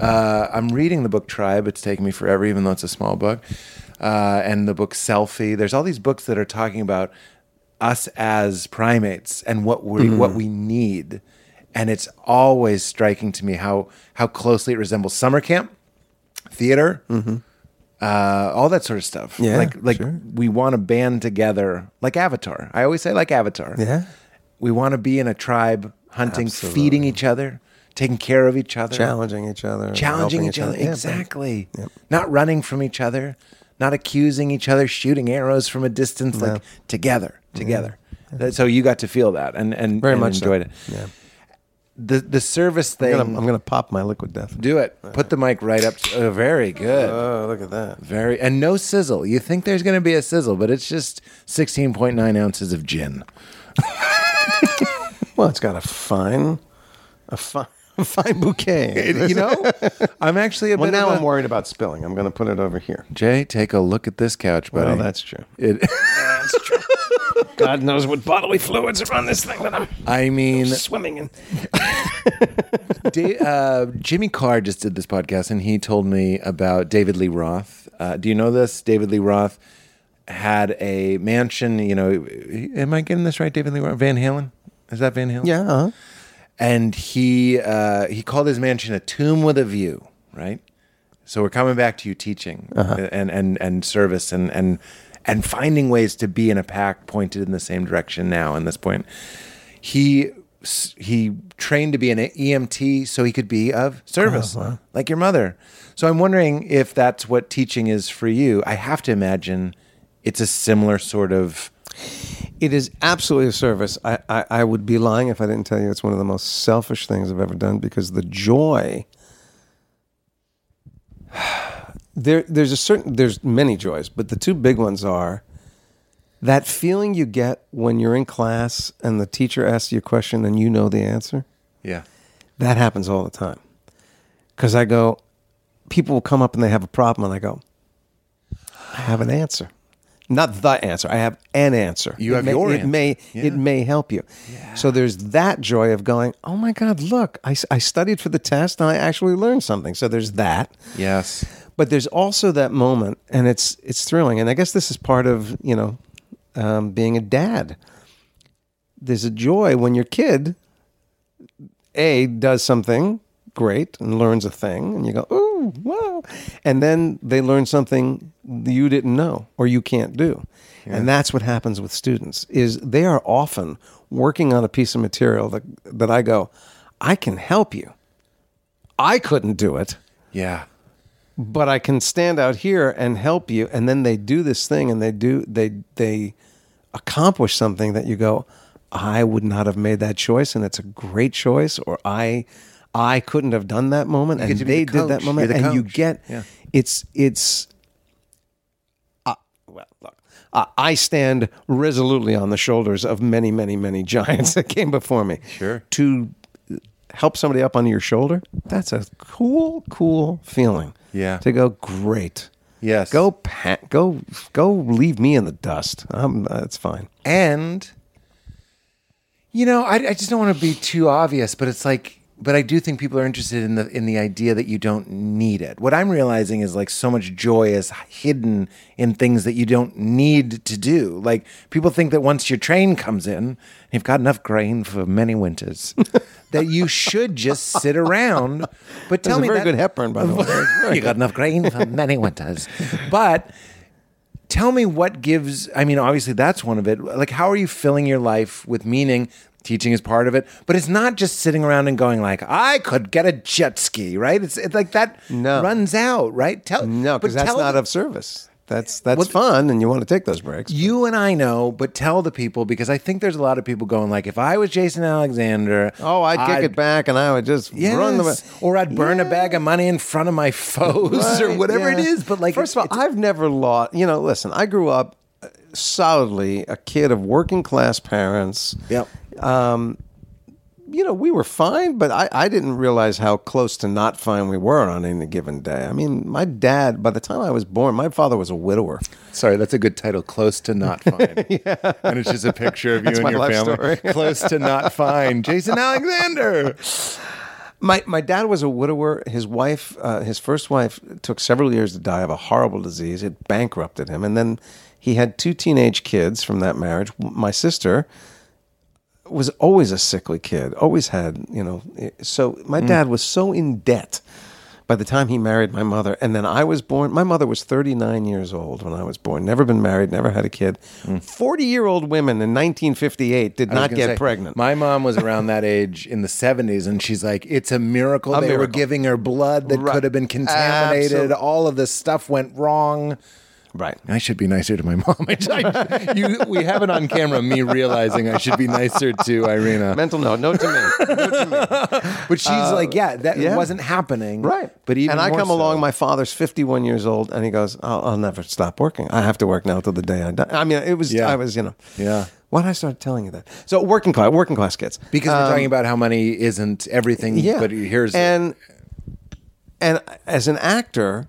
Uh, I'm reading the book Tribe. It's taking me forever, even though it's a small book. Uh, and the book Selfie. There's all these books that are talking about us as primates and what we Mm-hmm. what we need. And it's always striking to me how how closely it resembles summer camp, theater, uh, all that sort of stuff. Yeah, like like sure. we want to band together, like Avatar. I always say like Avatar. Yeah. we want to be in a tribe, hunting, Absolutely. feeding each other, taking care of each other, Challenging each other. challenging helping each other. Yeah, exactly. Not running from each other, not accusing each other, shooting arrows from a distance. Like together, together. That- So you got to feel that and and Very and much so. enjoyed it. Yeah. The the service thing. I'm gonna, I'm gonna pop my liquid death. do it. Put the mic right up. To, oh, very good. Oh, look at that. Very and no sizzle. You think there's going to be a sizzle, but it's just 16.9 ounces of gin. Well, it's got a fine, a fine, fine bouquet. You know, I'm actually a Well, bit. now of a- I'm worried about spilling. I'm going to put it over here. Jay, take a look at this couch, buddy. Well, that's true. it. God knows what bodily fluids are on this thing that I'm I mean, swimming in. Da- uh, Jimmy Carr just did this podcast, and he told me about David Lee Roth. Uh, do you know this? David Lee Roth had a mansion. You know, am I getting this right? David Lee Roth, Van Halen. Is that Van Halen? Yeah. uh-huh. And he uh, he called his mansion a tomb with a view, right? So we're coming back to you teaching and, and and service and and and finding ways to be in a pack pointed in the same direction now. In this point, he he trained to be an EMT so he could be of service, like your mother. So I'm wondering if that's what teaching is for you. I have to imagine it's a similar sort of. It is absolutely a service. I, I, I would be lying if I didn't tell you it's one of the most selfish things I've ever done because the joy. There, there's a certain, there's many joys, but the two big ones are that feeling you get when you're in class and the teacher asks you a question and you know the answer. Yeah. That happens all the time. Because I go, people will come up and they have a problem, and I go, I have an answer. Not the answer. I have an answer. You It have may, your it answer. may Yeah. it may help you. So there's that joy of going, oh my God, look, I, I studied for the test and I actually learned something. So there's that. Yes. But there's also that moment, and it's it's thrilling. And I guess this is part of you know um, being a dad. There's a joy when your kid a does something great and learns a thing, and you go, "Ooh, wow!" And then they learn something you didn't know or you can't do, and that's what happens with students. Is they are often working on a piece of material that that I go, "I can help you." I couldn't do it Yeah. but I can stand out here and help you. And then they do this thing and they do they they accomplish something that you go, I would not have made that choice, and it's a great choice, or I I couldn't have done that moment, and they the did that moment, the and you get Yeah. it's it's. Well, look, uh, I stand resolutely on the shoulders of many, many, many giants that came before me. Sure. To help somebody up on your shoulder, that's a cool, cool feeling. Yeah. To go, great. Yes. Go, pat, go, go. Leave me in the dust. Um, that's fine. and you know I, I just don't want to be too obvious but it's like but i do think people are interested in the in the idea that you don't need it what i'm realizing is like so much joy is hidden in things that you don't need to do like people think that once your train comes in you've got enough grain for many winters that you should just sit around but tell That's a me very that- good Hepburn, by the way. you got enough grain for many winters. But tell me what gives, I mean, obviously that's one of it. Like, how are you filling your life with meaning? Teaching is part of it, but it's not just sitting around and going like, I could get a jet ski, right? It's, it's like that No. runs out, right? Tell No, but because that's not the- of service. That's that's What- fun, and you want to take those breaks. You and I know, but tell the people because I think there's a lot of people going like, if I was Jason Alexander, oh, I'd kick it back, and I would just Yes. run the. or I'd burn a bag of money in front of my foes or whatever it yeah. is. But like, first of all, I've never lost. You know, listen, I grew up uh, solidly a kid of working class parents. Yep. You know, we were fine, but I, I didn't realize how close to not fine we were on any given day. I mean, my dad, by the time I was born, my father was a widower. Sorry, that's a good title. Close to not fine. yeah. And it's just a picture of you and your family. Close to not fine. Jason Alexander. My my dad was a widower. His wife, uh, his first wife, took several years to die of a horrible disease. It bankrupted him, and then he had two teenage kids from that marriage. My sister was always a sickly kid. Always had, you know. Eh, so my mm. dad was so in debt by the time he married my mother, and then I was born. My mother was thirty nine years old when I was born. Never been married. Never had a kid. Mm. Forty year old women in nineteen fifty eight did not get say, pregnant. My mom was around that age in the 70s, and she's like, it's a miracle A they were giving her blood that Right. could have been contaminated. Absolutely. All of this stuff went wrong. Right. I should be nicer to my mom. I- you, we have it on camera, me realizing I should be nicer to Irina. Mental note. Note to me. Note to me. But she's like, yeah, that Uh, yeah. wasn't happening. Right. But even and I come so. along. My father's 51 years old, and he goes, "I'll, I'll never stop working. I have to work now till the day I die." I mean, it was. Yeah. I was, you know. Yeah. Why did I start telling you that? So working class, working class kids. Because we're talking about how money isn't everything. Um, yeah. But here's and and as an actor,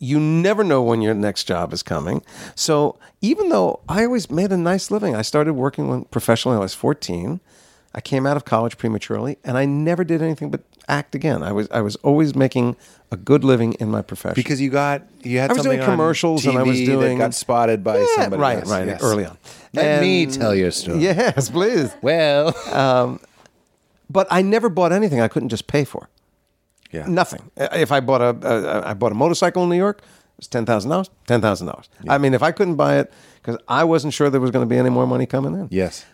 you never know when your next job is coming. So even though I always made a nice living, I started working when, professionally. when I was 14. I came out of college prematurely, and I never did anything but act again. I was I was always making a good living in my profession because you got you had I was doing commercials and I was doing- that got spotted by Yeah, somebody. right, Yes, right, yes. early on. Let me And- tell your story. Yes, please. Well, um, But I never bought anything I couldn't just pay for. Yeah. Nothing. If I bought a, a I bought a motorcycle in New York, it was ten thousand dollars. Ten thousand dollars. I mean, if I couldn't buy it because I wasn't sure there was going to be any more money coming in, Yes.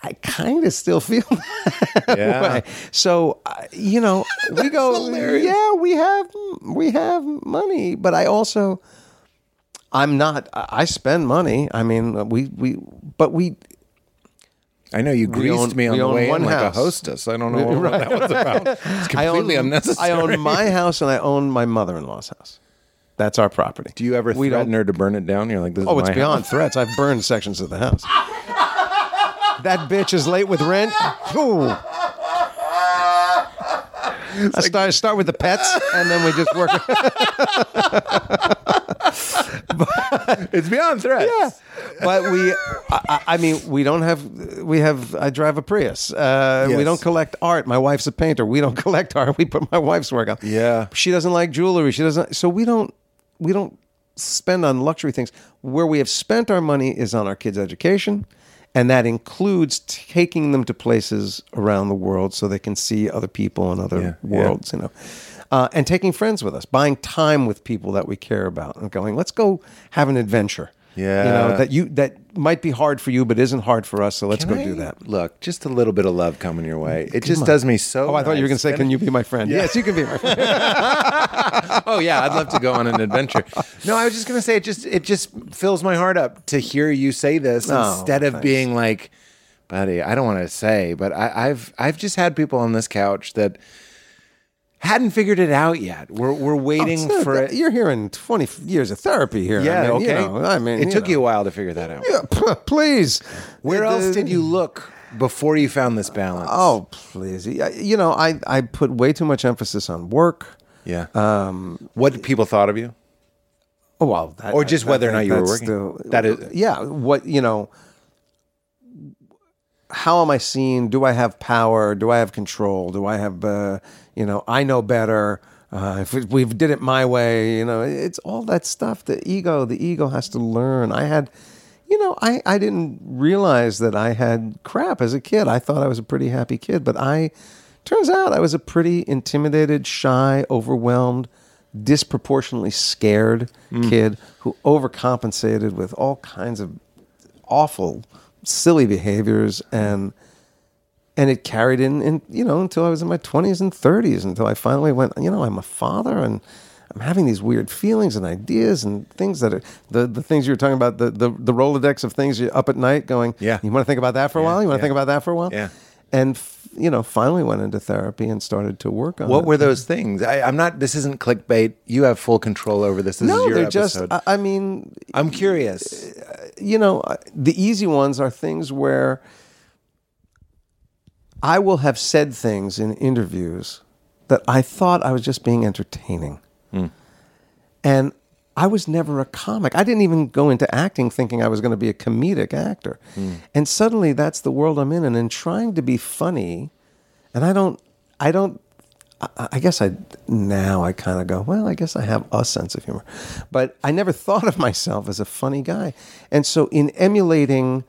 I kind of still feel that Yeah. way. So uh, you know, we go. hilarious. Yeah, we have we have money, but I also I'm not. I spend money. I mean, we we but we I know you greased own- me on the way one in like a hostess. I don't know what that was about. It's I own completely unnecessary. I own my house and I own my mother-in-law's house. That's our property. Do you ever We threaten her to burn it down? You're like, this Oh, it's beyond house. threats. I've burned sections of the house. that bitch is late with rent. Ooh. I start start with the pets, and then we just work. It's beyond threats. yeah, but we. I, I- mean, we don't have. We have. I drive a Prius. Uh, Yes. We don't collect art. My wife's a painter. We don't collect art. We put my wife's work on. Yeah. she doesn't like jewelry. She doesn't. So we don't. We don't spend on luxury things. Where we have spent our money is on our kids' education. And that includes taking them to places around the world so they can see other people and other Yeah, yeah. worlds, you know. Uh, and taking friends with us, buying time with people that we care about, and going, let's go have an adventure. you Yeah. know that you that might be hard for you, but isn't hard for us. So let's Can go I- do that. Look, just a little bit of love coming your way. It just on. does me so. Oh, I thought you were going to say, "Can you be my friend?" Yes, you can be my friend. oh yeah, I'd love to go on an adventure. No, I was just gonna say it just it just fills my heart up to hear you say this Oh, instead of thanks. being like, buddy, I don't want to say, but I, I've I've just had people on this couch that hadn't figured it out yet. We're we're waiting It's not for that- it. You're hearing 20 years of therapy here. Yeah, I mean, okay. You know, I mean, it took know. you a while to figure that out. Yeah, p- please. Where It, else uh, did you look before you found this balance? Oh, please. You know, I, I put way too much emphasis on work. yeah. Um, what people thought of you? Oh, well, that, Or just whether or not you were working. the- That is- yeah. What you know? How am I seen? Do I have power? Do I have control? Do I have? Uh, you know, I know better. Uh, if we did it my way, you know, it's all that stuff. The ego, the ego has to learn. I had, you know, I I didn't realize that I had crap as a kid. I thought I was a pretty happy kid, but I turns out I was a pretty intimidated, shy, overwhelmed disproportionately scared kid who overcompensated with all kinds of awful silly behaviors and and it carried in, in you know until I was in my 20s and 30s until I finally went you know I'm a father and I'm having these weird feelings and ideas and things that are the, the things you were talking about the, the the Rolodex of things you're up at night going Yeah. you want to think about that for a while you want to yeah. think about that for a while Yeah. and f- you know finally went into therapy and started to work on What it. were those things? I, I'm not. This isn't clickbait. You have full control over this. This no is your they're episode. just I, I mean I'm curious. you know, uh, the easy ones are things where I will have said things in interviews that I thought I was just being entertaining. Hmm. And I was never a comic. I didn't even go into acting thinking I was going to be a comedic actor. Hmm. And suddenly that's the world I'm in. And in trying to be funny, and I don't, I don't, I, I guess I, now I kind of go, well, I guess I have a sense of humor. But I never thought of myself as a funny guy. And so in emulating,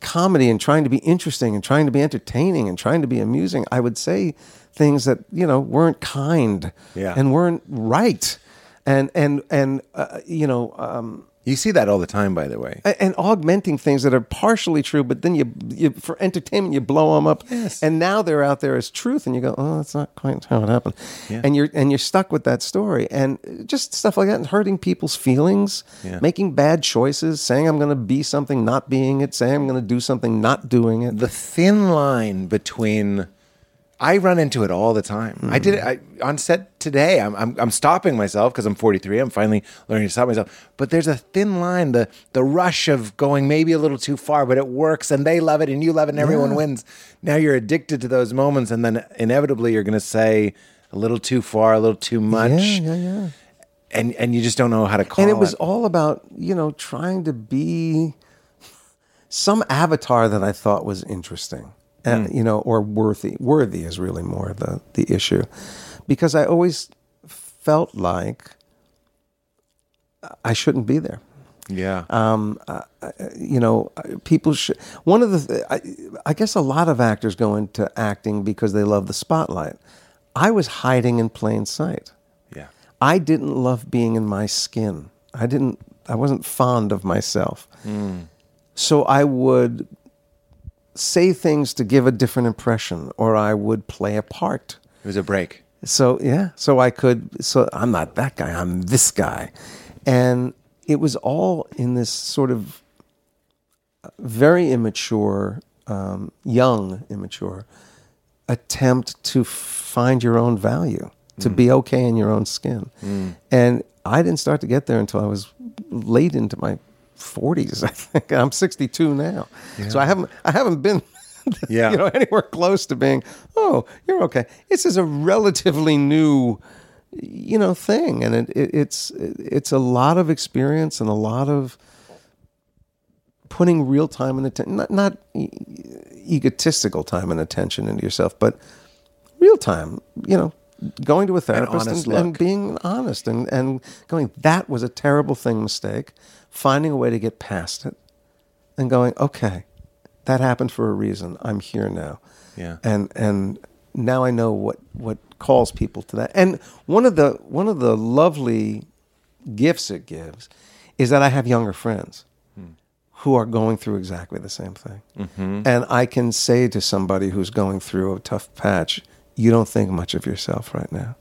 comedy and trying to be interesting and trying to be entertaining and trying to be amusing, I would say things that you know weren't kind Yeah. and weren't right, and and and uh, you know. Um, You see that all the time, by the way. and augmenting things that are partially true, but then you, you for entertainment you blow them up, Yes. and now they're out there as truth, and you go, oh, that's not quite how it happened, and you're and you're stuck with that story, and just stuff like that, and hurting people's feelings, Yeah. making bad choices, saying I'm going to be something, not being it, saying I'm going to do something, not doing it. the thin line between I run into it all the time. I did it I, on set today. I'm I'm, I'm stopping myself because I'm 43. I'm finally learning to stop myself. But there's a thin line, the the rush of going maybe a little too far, but it works and they love it and you love it and everyone wins. Now you're addicted to those moments, and then inevitably you're going to say a little too far, a little too much, Yeah, yeah, yeah. and and you just don't know how to call it. and it was it. all about you know trying to be some avatar that I thought was interesting, and you know, or worthy. Worthy is really more the the issue, because I always felt like I shouldn't be there. yeah. Um, uh, you know, people should. One of the, I, I guess, a lot of actors go into acting because they love the spotlight. I was hiding in plain sight. yeah. I didn't love being in my skin. I didn't. I wasn't fond of myself. So I would say things to give a different impression, or I would play a part. It was a break. So yeah, so I could. So I'm not that guy. I'm this guy, and it was all in this sort of uh, very immature, um, young, immature attempt to find your own value, to hmm. be okay in your own skin. Hmm. And I didn't start to get there until I was late into my 40s. I think I'm 62 now, so I haven't I haven't been. Yeah. you know, anywhere close to being, oh, you're okay. This is a relatively new, you know, thing, and it, it, it's it's a lot of experience and a lot of putting real time and attention, not not e- egotistical time and attention into yourself, but real time. You know, going to a therapist honest and, and being honest and and going, that was a terrible thing, mistake. Finding a way to get past it, and going, okay, that happened for a reason. I'm here now. Yeah. And and now I know what what calls people to that. And one of the one of the lovely gifts it gives is that I have younger friends hmm. who are going through exactly the same thing. Mm-hmm. And I can say to somebody who's going through a tough patch, you don't think much of yourself right now.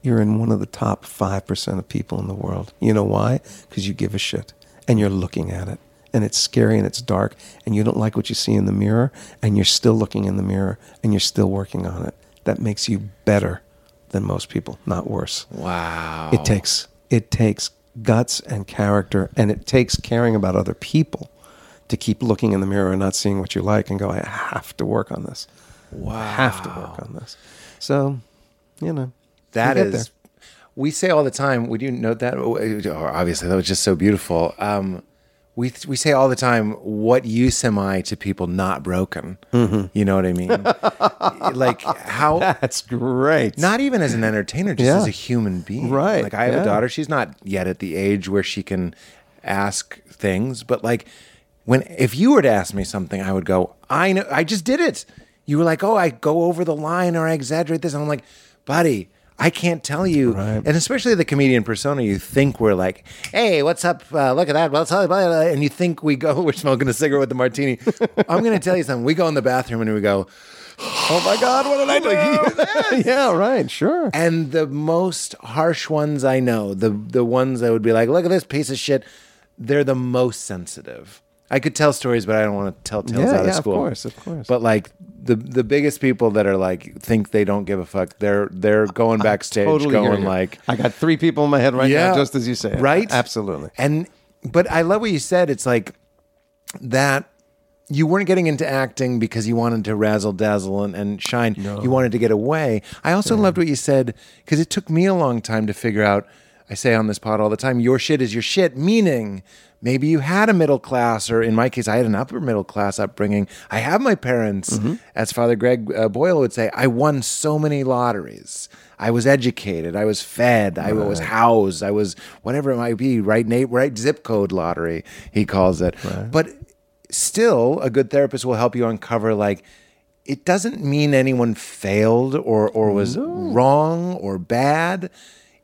You're in one of the top 5% of people in the world. You know why? Because you give a shit and you're looking at it. And it's scary and it's dark and you don't like what you see in the mirror and you're still looking in the mirror and you're still working on it. That makes you better than most people, not worse. Wow. It takes it takes guts and character, and it takes caring about other people to keep looking in the mirror and not seeing what you like and go, I have to work on this. Wow. I have to work on this. So, you know, That you is. We say all the time. Would you note that? Obviously, that was just so beautiful. Um, we we say all the time, "What use am I to people not broken?" Mm-hmm. You know what I mean? like how? That's great. Not even as an entertainer, just Yeah. as a human being. Right, Like I have yeah. a daughter. She's not yet at the age where she can ask things, but like when if you were to ask me something, I would go, I know I just did it. You were like, Oh, I go over the line or I exaggerate this. And I'm like, buddy, I can't tell you. Right. And especially the comedian persona, you think we're like, hey, what's up? Uh, look at that. Well, blah, blah, blah. and you think we go, we're smoking a cigarette with the martini. I'm going to tell you something. We go in the bathroom and we go, oh my God, what did I do? yeah, right, sure. And the most harsh ones I know, the the ones that would be like, "Look at this piece of shit," they're the most sensitive. I could tell stories, but I don't want to tell tales Yeah, out yeah, of school. of course, of course. But like the the biggest people that are like think they don't give a fuck, they're they're going backstage, Totally going like, I got three people in my head right now, just as you say right? Absolutely. And but I love what you said. It's like that you weren't getting into acting because you wanted to razzle dazzle and, and shine. You wanted to get away. I also loved what you said because it took me a long time to figure out. I say on this pod all the time, your shit is your shit, meaning maybe you had a middle class, or in my case, I had an upper middle class upbringing. I have my parents, as Father Greg uh, Boyle would say, I won so many lotteries. I was educated. I was fed. I was housed. I was whatever it might be. Right, na- right zip code lottery. He calls it. But still, a good therapist will help you uncover like it doesn't mean anyone failed or or was wrong or bad.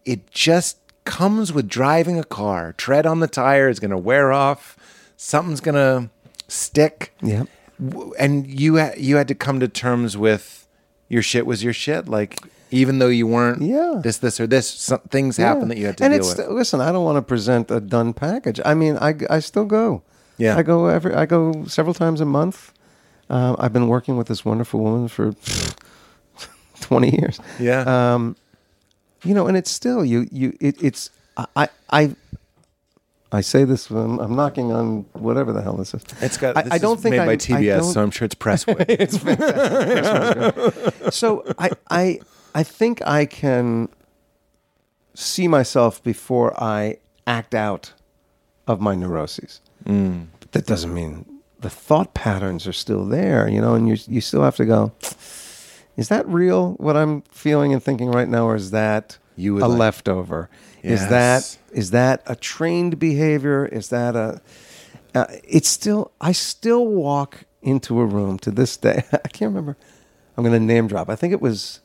It just comes with driving a car. Tread on the tire is going to wear off. Something's going to stick. Yep. W- And you ha- you had to come to terms with your shit was your shit. Like even though you weren't Yeah. this this or this, some things happen Yeah. that you had to and deal it's with. listen. I don't want to present a done package. I mean, I, I still go. Yeah. I go every. I go several times a month. Uh, I've been working with this wonderful woman for twenty years. yeah. Um, you know, and it's still you. You. It, it's. I. I. I say this when I'm, I'm knocking on whatever the hell this is. it's got. I, this I don't think made I, by TBS, so I'm sure it's Presswood. so I, I I think I can see myself before I act out of my neuroses. But that doesn't mean the thought patterns are still there, you know, and you you still have to go. Is that real? What I'm feeling and thinking right now, or is that You a like- leftover? Is that is that a trained behavior? Is that a? Uh, it's still. I still walk into a room to this day. I can't remember. I'm going to name drop. I think it was.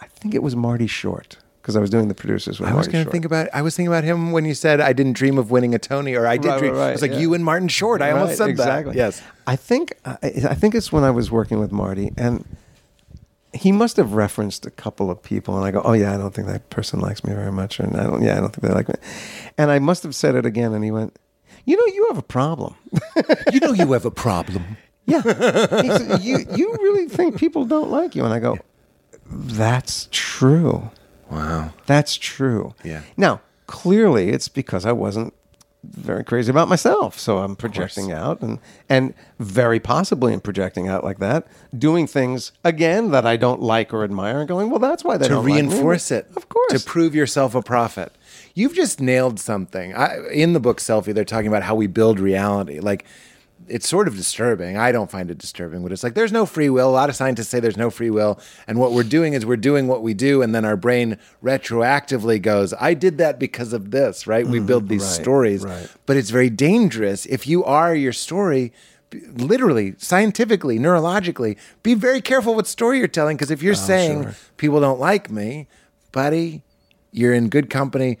I think it was Marty Short because I was doing the producers with I was going to think about. I was thinking about him when you said I didn't dream of winning a Tony, or I did Right, dream. right, right, I was like yeah. you and Martin Short. I almost said exactly. that. Yes. I think I, I think it's when I was working with Marty, and he must have referenced a couple of people, and I go, "Oh yeah, I don't think that person likes me very much," and I don't, yeah, I don't think they like me, and I must have said it again, and he went, "You know, you have a problem." you know you have a problem. Yeah, he said, you you really think people don't like you, and I go, "That's true." Wow. That's true. Yeah. Now, clearly, it's because I wasn't very crazy about myself, so I'm projecting out, and and very possibly in projecting out like that, doing things again that I don't like or admire, and going, well, that's why they to don't like me." reinforce it. Of course. To prove yourself a prophet. You've just nailed something. I, in the book Selfie, they're talking about how we build reality. Like, it's sort of disturbing. I don't find it disturbing, but it's like there's no free will. A lot of scientists say there's no free will. And what we're doing is we're doing what we do. And then our brain retroactively goes, I did that because of this, right? We build mm, these right, stories. right. But it's very dangerous. If you are your story, literally, scientifically, neurologically, be very careful what story you're telling. Because if you're oh, saying sure. people don't like me, buddy, you're in good company.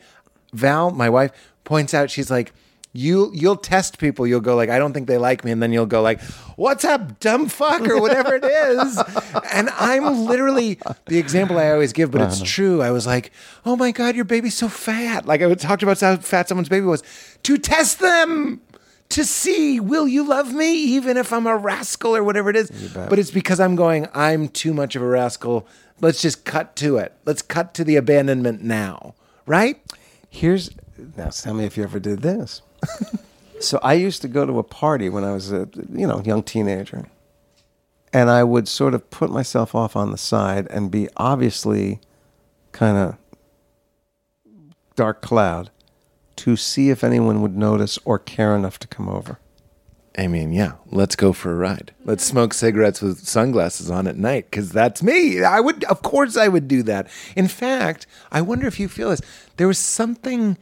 Val, my wife, points out, she's like, you you'll test people. You'll go like, I don't think they like me, and then you'll go like, "What's up, dumb fuck?" or whatever it is. and I'm literally the example I always give, but it's uh-huh. true. I was like, "Oh my god, your baby's so fat!" Like I talked about how fat someone's baby was to test them to see will you love me even if I'm a rascal or whatever it is. But it's because I'm going, I'm too much of a rascal let's just cut to it. Let's cut to the abandonment now, right? Here's now. Tell me if you ever did this. so I used to go to a party when I was a you know young teenager, and I would sort of put myself off on the side and be obviously kind of dark cloud to see if anyone would notice or care enough to come over. I mean, yeah, let's go for a ride. Let's smoke cigarettes with sunglasses on at night because that's me. I would, of course, I would do that. In fact, I wonder if you feel this. There was something,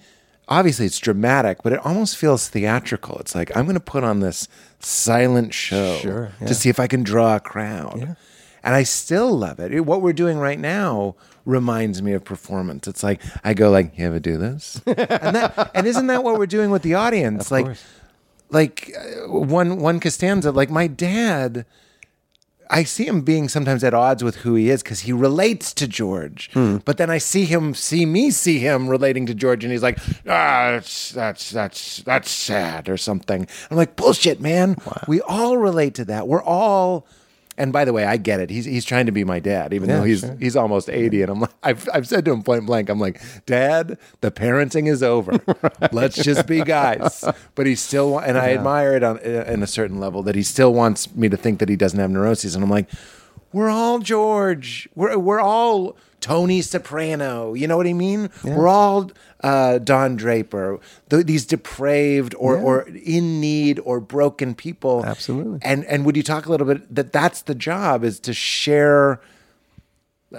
obviously, it's dramatic, but it almost feels theatrical. It's like, I'm going to put on this silent show Sure, yeah. to see if I can draw a crowd. And I still love it. What we're doing right now reminds me of performance. It's like I go like, "You ever do this?" and that, and isn't that what we're doing with the audience? like, course. like uh, one one Costanza, like my dad. I see him being sometimes at odds with who he is because he relates to George, but then I see him see me see him relating to George, and he's like, "Ah, that's that's that's that's sad" or something. I'm like, "Bullshit, man! We all relate to that. We're all." And by the way, I get it. He's he's trying to be my dad, even Yeah, though he's sure. he's almost eighty. And I'm like, I've I've said to him point blank, I'm like, Dad, the parenting is over. Let's just be guys. But he still, wa- and I admire it on in a certain level that he still wants me to think that he doesn't have neuroses. And I'm like, we're all George. We're we're all Tony Soprano. You know what I mean? We're all uh, Don Draper. Th- these depraved or or in need or broken people. Absolutely. And and would you talk a little bit that that's the job is to share.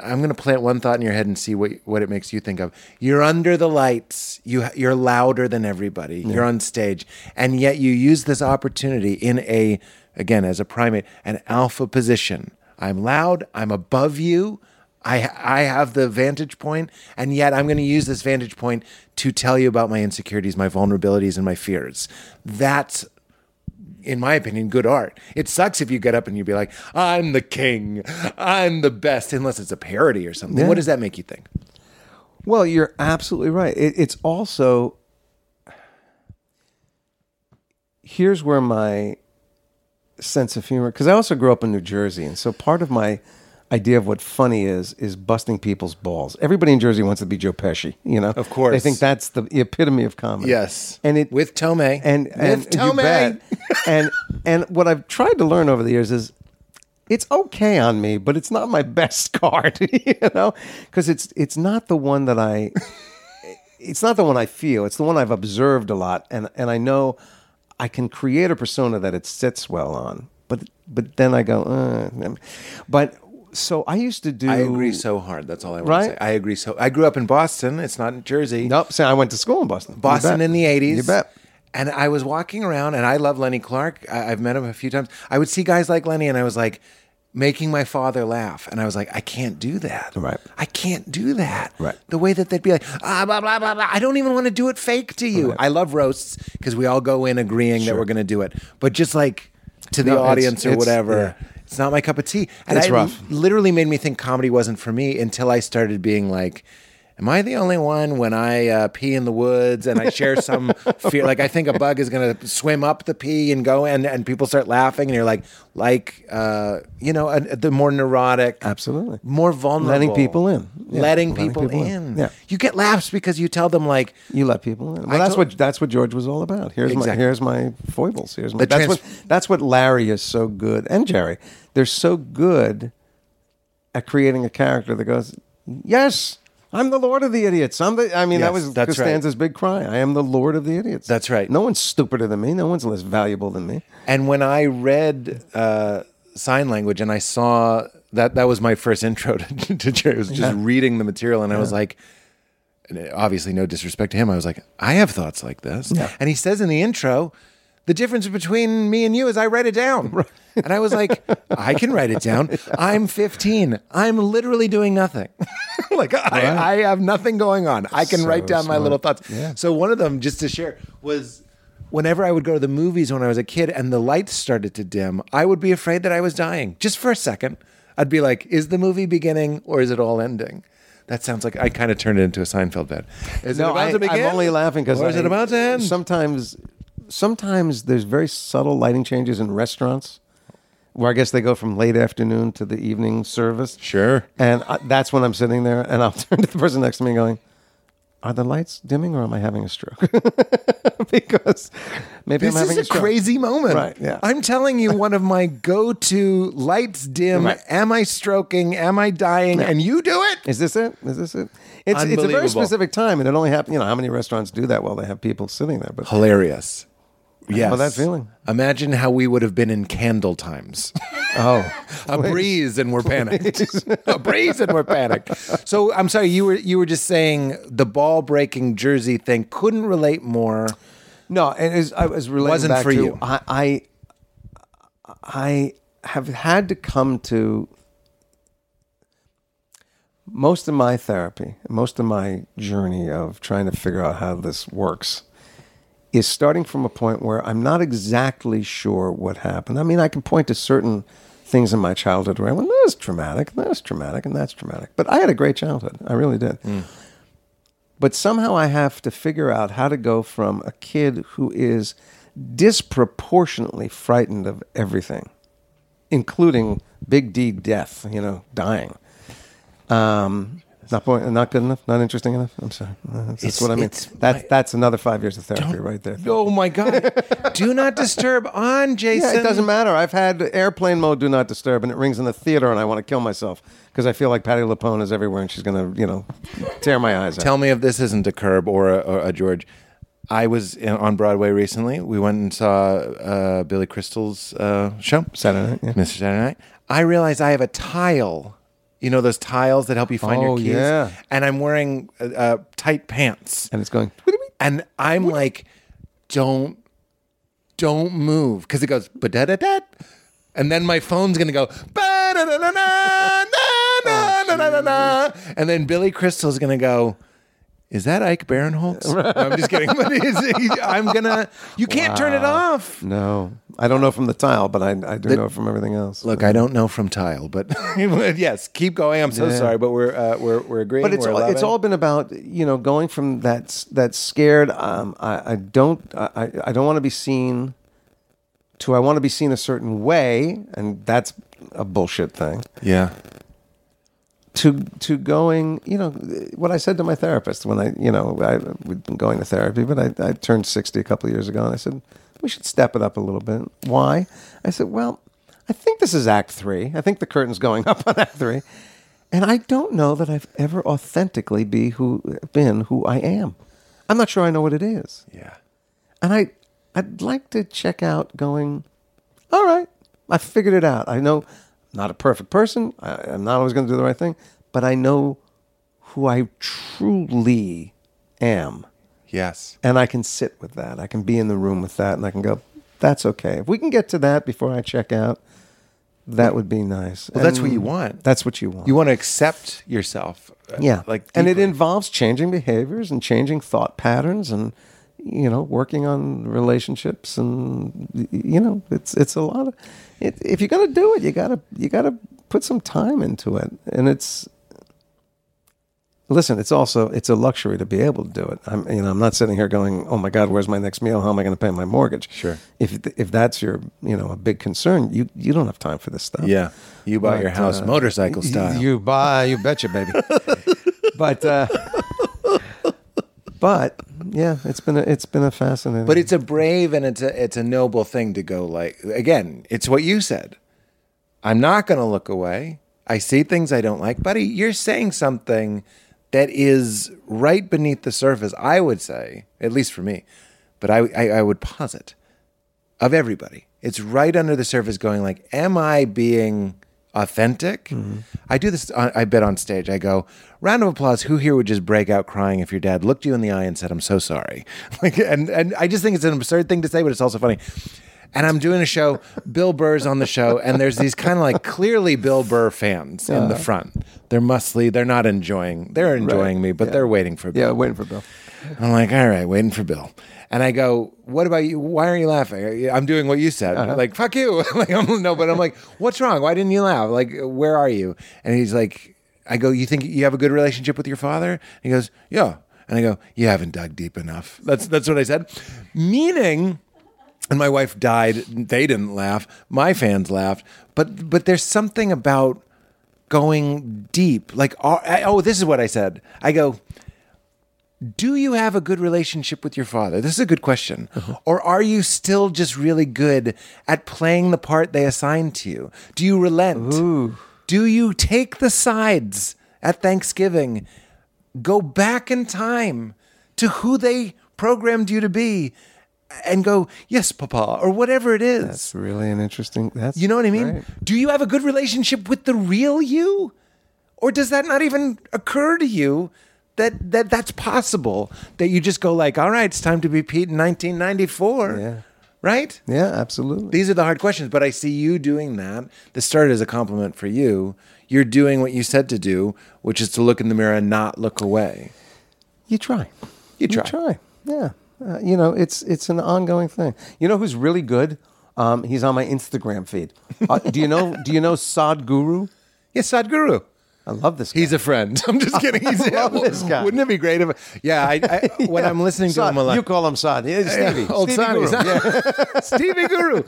I'm going to plant one thought in your head and see what what it makes you think of. You're under the lights. You you're louder than everybody. You're on stage, and yet you use this opportunity in a again as a primate an alpha position. I'm loud. I'm above you. I I have the vantage point, and yet I'm going to use this vantage point to tell you about my insecurities, my vulnerabilities, and my fears. That's in my opinion, good art. It sucks if you get up and you be like, I'm the king, I'm the best, unless it's a parody or something. Yeah. What does that make you think? Well, you're absolutely right. It, it's also here's where my sense of humor because I also grew up in New Jersey, and so part of my idea of what funny is is busting people's balls. Everybody in Jersey wants to be Joe Pesci, you know. Of course. they think that's the epitome of comedy. Yes. and it With Tomei. and and With you Tomei. bet. and and what I've tried to learn over the years is it's okay on me, but it's not my best card, you know, because it's it's not the one that I it's not the one I feel. It's the one I've observed a lot, and and I know I can create a persona that it sits well on. But but then I go, uh, but so I used to do. I agree so hard. That's all I want Right? to say. I agree so. I grew up in Boston. It's not in Jersey. Nope. See, I went to school in Boston. Boston in the 80s. You bet. And I was walking around, and I love Lenny Clarke. I, I've met him a few times. I would see guys like Lenny, and I was like, making my father laugh. And I was like, I can't do that. Right. I can't do that. Right. The way that they'd be like, ah, blah, blah, blah, blah. I don't even want to do it fake to you. I love roasts because we all go in agreeing that we're going to do it. But just like to the No, it's- audience or it's- whatever. yeah. It's not my cup of tea. And It's I rough. literally made me think comedy wasn't for me until I started being like, Am I the only one when I uh, pee in the woods and I share some fear? Like I think a bug is going to swim up the pee and go, and, and people start laughing, and you're like, like, uh, you know, uh, the more neurotic, Absolutely. more vulnerable, Letting people in. Yeah, letting, letting people, people in. in. Yeah. You get laughs because you tell them like, You let people in. Well, I that's told- what that's what George was all about. Here's my here's my foibles. Here's my The that's trans- what that's what Larry is so good and Jerry. They're so good at creating a character that goes, "Yes, I'm the Lord of the Idiots. I'm the." I mean, that was that's right. Costanza's big cry. I am the Lord of the Idiots. That's right. No one's stupider than me. No one's less valuable than me. And when I read uh, SeinLanguage and I saw that, that was my first intro to, to Jerry. It was just reading the material, and I was like, and obviously, no disrespect to him. I was like, I have thoughts like this. Yeah. And he says in the intro, the difference between me and you is I write it down. And I was like, I can write it down. I'm 15. I'm literally doing nothing. like I, I have nothing going on. I can So write down my little thoughts. Yeah. So one of them, just to share, was whenever I would go to the movies when I was a kid and the lights started to dim, I would be afraid that I was dying just for a second. I'd be like, is the movie beginning or is it all ending? That sounds like I kind of turned it into a Seinfeld bit. Is it about I, to begin? am only laughing because is it about to end? Sometimes, sometimes there's very subtle lighting changes in restaurants where I guess they go from late afternoon to the evening service. Sure. And I, that's when I'm sitting there, and I'll turn to the person next to me, going, "Are the lights dimming, or am I having a stroke?" because maybe This I'm having is a stroke. crazy moment. Right, yeah. I'm telling you, one of my go-to lights dim. Right. Am I stroking? Am I dying? And you do it. Is this it? Is this it? It's, it's a very specific time, and it only happens. You know how many restaurants do that while they have people sitting there? But Hilarious. Yes. that feeling. Imagine how we would have been in candle times. oh, a breeze and we're panicked. a breeze and we're panicked. So I'm sorry, you were you were just saying the ball breaking jersey thing couldn't relate more. No, and as I was relating Wasn't back for to, you. I, I I have had to come to most of my therapy, most of my journey of trying to figure out how this works is starting from a point where I'm not exactly sure what happened. I mean, I can point to certain things in my childhood where I went, that's traumatic, that's traumatic, and that's traumatic. But I had a great childhood. I really did. But somehow I have to figure out how to go from a kid who is disproportionately frightened of everything, including Big D death, you know, dying. Um, not point, not good enough, not interesting enough. I'm sorry. Uh, That's, what I mean. That's my- that's another five years of therapy right there. Oh my god. do not disturb on Jason. Yeah, it doesn't matter. I've had airplane mode do not disturb, and it rings in the theater, and I want to kill myself because I feel like Patti LuPone is everywhere, and she's gonna, you know, tear my eyes out. Tell me if this isn't a curb or a, or a George. I was in, on Broadway recently. We went and saw uh, Billy Crystal's uh, show, Saturday night, yeah. Mr. Saturday Night. I realized I have a tile you know those tiles that help you find Oh, your keys. yeah. And I'm wearing uh, uh, tight pants, and it's going. and I'm like, don't, don't move, because it goes ba da da da, and then my phone's gonna go ba da da da na na na na na na, oh, and then Billy Crystal's gonna go is that Ike Barinholtz? No, I'm just kidding. But is it- I'm gonna. You can't turn it off. No, I don't know from the tile, but I, I do know from everything else. Look, I don't know from tile, but yes, keep going. I'm so sorry, but we're uh, we're we're agreeing. but it's we're all, it's loving. all been about you know going from that s- that scared. Um, I, I don't I, I- I don't want to be seen. To I want to be seen a certain way, and that's a bullshit thing. yeah. To to going, you know, what I said to my therapist when I, you know, I we'd been going to therapy, but I, I turned sixty a couple of years ago, and I said we should step it up a little bit. Why? I said, well, I think this is Act Three. I think the curtain's going up on Act Three, and I don't know that I've ever authentically be who been who I am. I'm not sure I know what it is, Yeah. and I I'd like to check out going. All right, I figured it out. I know not a perfect person. I, I'm not always going to do the right thing, but I know who I truly am. Yes. And I can sit with that. I can be in the room with that and I can go, that's okay. If we can get to that before I check out, that would be nice. Well, that's what you want. That's what you want. You want to accept yourself. uh, yeah. Like, and it involves changing behaviors and changing thought patterns and you know, working on relationships and you know, it's it's a lot of it, if you're going to do it, you got to you got to put some time into it. And it's Listen, it's also it's a luxury to be able to do it. I'm you know, I'm not sitting here going, "Oh my god, where's my next meal? How am I going to pay my mortgage?" Sure. If if that's your, you know, a big concern, you you don't have time for this stuff. Yeah. You buy But, your house uh, motorcycle style. You buy, you betcha, baby. but uh, but yeah, it's been a, it's been a fascinating. But it's a brave and it's a it's a noble thing to go like again, it's what you said. I'm not going to look away. I see things I don't like, buddy. You're saying something that is right beneath the surface. I would say, at least for me, but I I, I would posit of everybody. It's right under the surface, going like, "Am I being authentic?" Mm-hmm. I do this. Uh, I bet on stage. I go, "Round of applause. Who here would just break out crying if your dad looked you in the eye and said, "I'm so sorry"? Like, and and I just think it's an absurd thing to say, but it's also funny. And I'm doing a show. Bill Burr's on the show, and there's these kind of like clearly Bill Burr fans in the front. They're mustly. They're not enjoying. They're enjoying me, but they're waiting for Bill. yeah, waiting for Bill. I'm like, all right, waiting for Bill. And I go, what about you? Why aren't you laughing? I'm doing what you said. Uh-huh. Like, fuck you. like, I'm, no, but I'm like, what's wrong? Why didn't you laugh? Like, where are you? And he's like, I go, you think you have a good relationship with your father? And he goes, yeah. And I go, you haven't dug deep enough. That's that's what I said. Meaning, and my wife died. They didn't laugh. My fans laughed. But but there's something about going deep. Like oh, this is what I said. I go. Do you have a good relationship with your father? This is a good question. Uh-huh. Or are you still just really good at playing the part they assigned to you? Do you relent? Do you take the sides at Thanksgiving? Go back in time to who they programmed you to be and go, yes, Papa, or whatever it is. That's really an interesting. That's You know what I mean? great. Do you have a good relationship with the real you? Or does that not even occur to you that, that that's possible? That you just go like, all right, it's time to be Pete in 1994. Yeah. Right? Yeah, absolutely. These are the hard questions, but I see you doing that. This started as a compliment for you. You're doing what you said to do, which is to look in the mirror and not look away. You try. You try. You try. Yeah. Uh, you know, it's it's an ongoing thing. You know who's really good? Um, he's on my Instagram feed. Uh, do you know? Do you know Sadhguru? Yes, Sadhguru. I love this. Guy. He's a friend. I'm just kidding. He's love this guy. Wouldn't it be great if? Yeah, I, I, when I'm listening to Sad. him, I'm like, you call him. Yeah, Stevie. old Stevie Sonny. Guru. Yeah. Stevie Guru.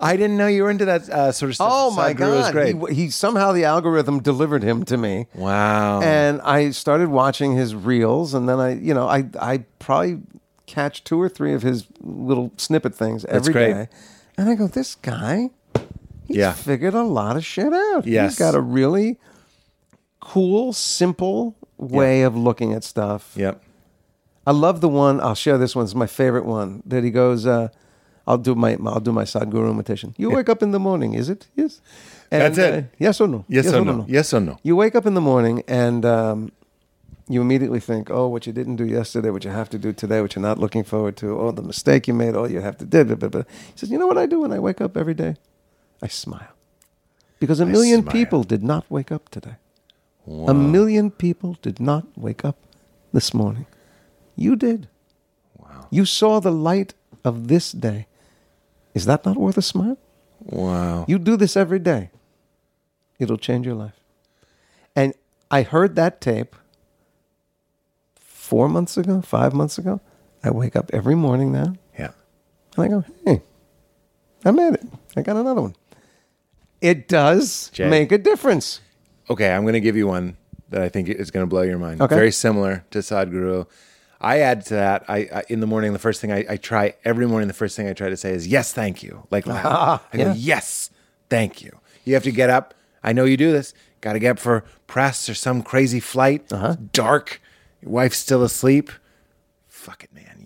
I didn't know you were into that uh, sort of stuff. Oh my God! great. He, he somehow the algorithm delivered him to me. wow. and I started watching his reels, and then I, you know, I I probably catch two or three of his little snippet things every day, great. and I go, this guy, he's Yeah. figured a lot of shit out. Yes. he's got a really cool, simple way of looking at stuff. yep. I love the one. I'll share this one. It's my favorite one. That he goes, uh, "I'll do my I'll do my Sadhguru imitation. You wake up in the morning, is it? Yes. That's it. uh, yes or no? Yes, or no? Yes or no? You wake up in the morning and um, you immediately think, oh, what you didn't do yesterday, what you have to do today, what you're not looking forward to, oh, the mistake you made, oh, you have to do. Blah, blah, blah. He says, you know what I do when I wake up every day? I smile. Because a million people did not wake up today. A million people did not wake up this morning. You did. Wow. You saw the light of this day. Is that not worth a smile? Wow. You do this every day. It'll change your life. And I heard that tape four months ago, five months ago. I wake up every morning now yeah. and I go, hey, I made it. I got another one. It does Jay. make a difference. Okay, I'm going to give you one that I think is going to blow your mind. Okay. Very similar to Sadhguru. I add to that. I, I in the morning, the first thing I, I try every morning, the first thing I try to say is yes, thank you. Like loud. I go yeah. yes, thank you. You have to get up. I know you do this. Got to get up for press or some crazy flight. Uh-huh. It's dark. Your wife's still asleep.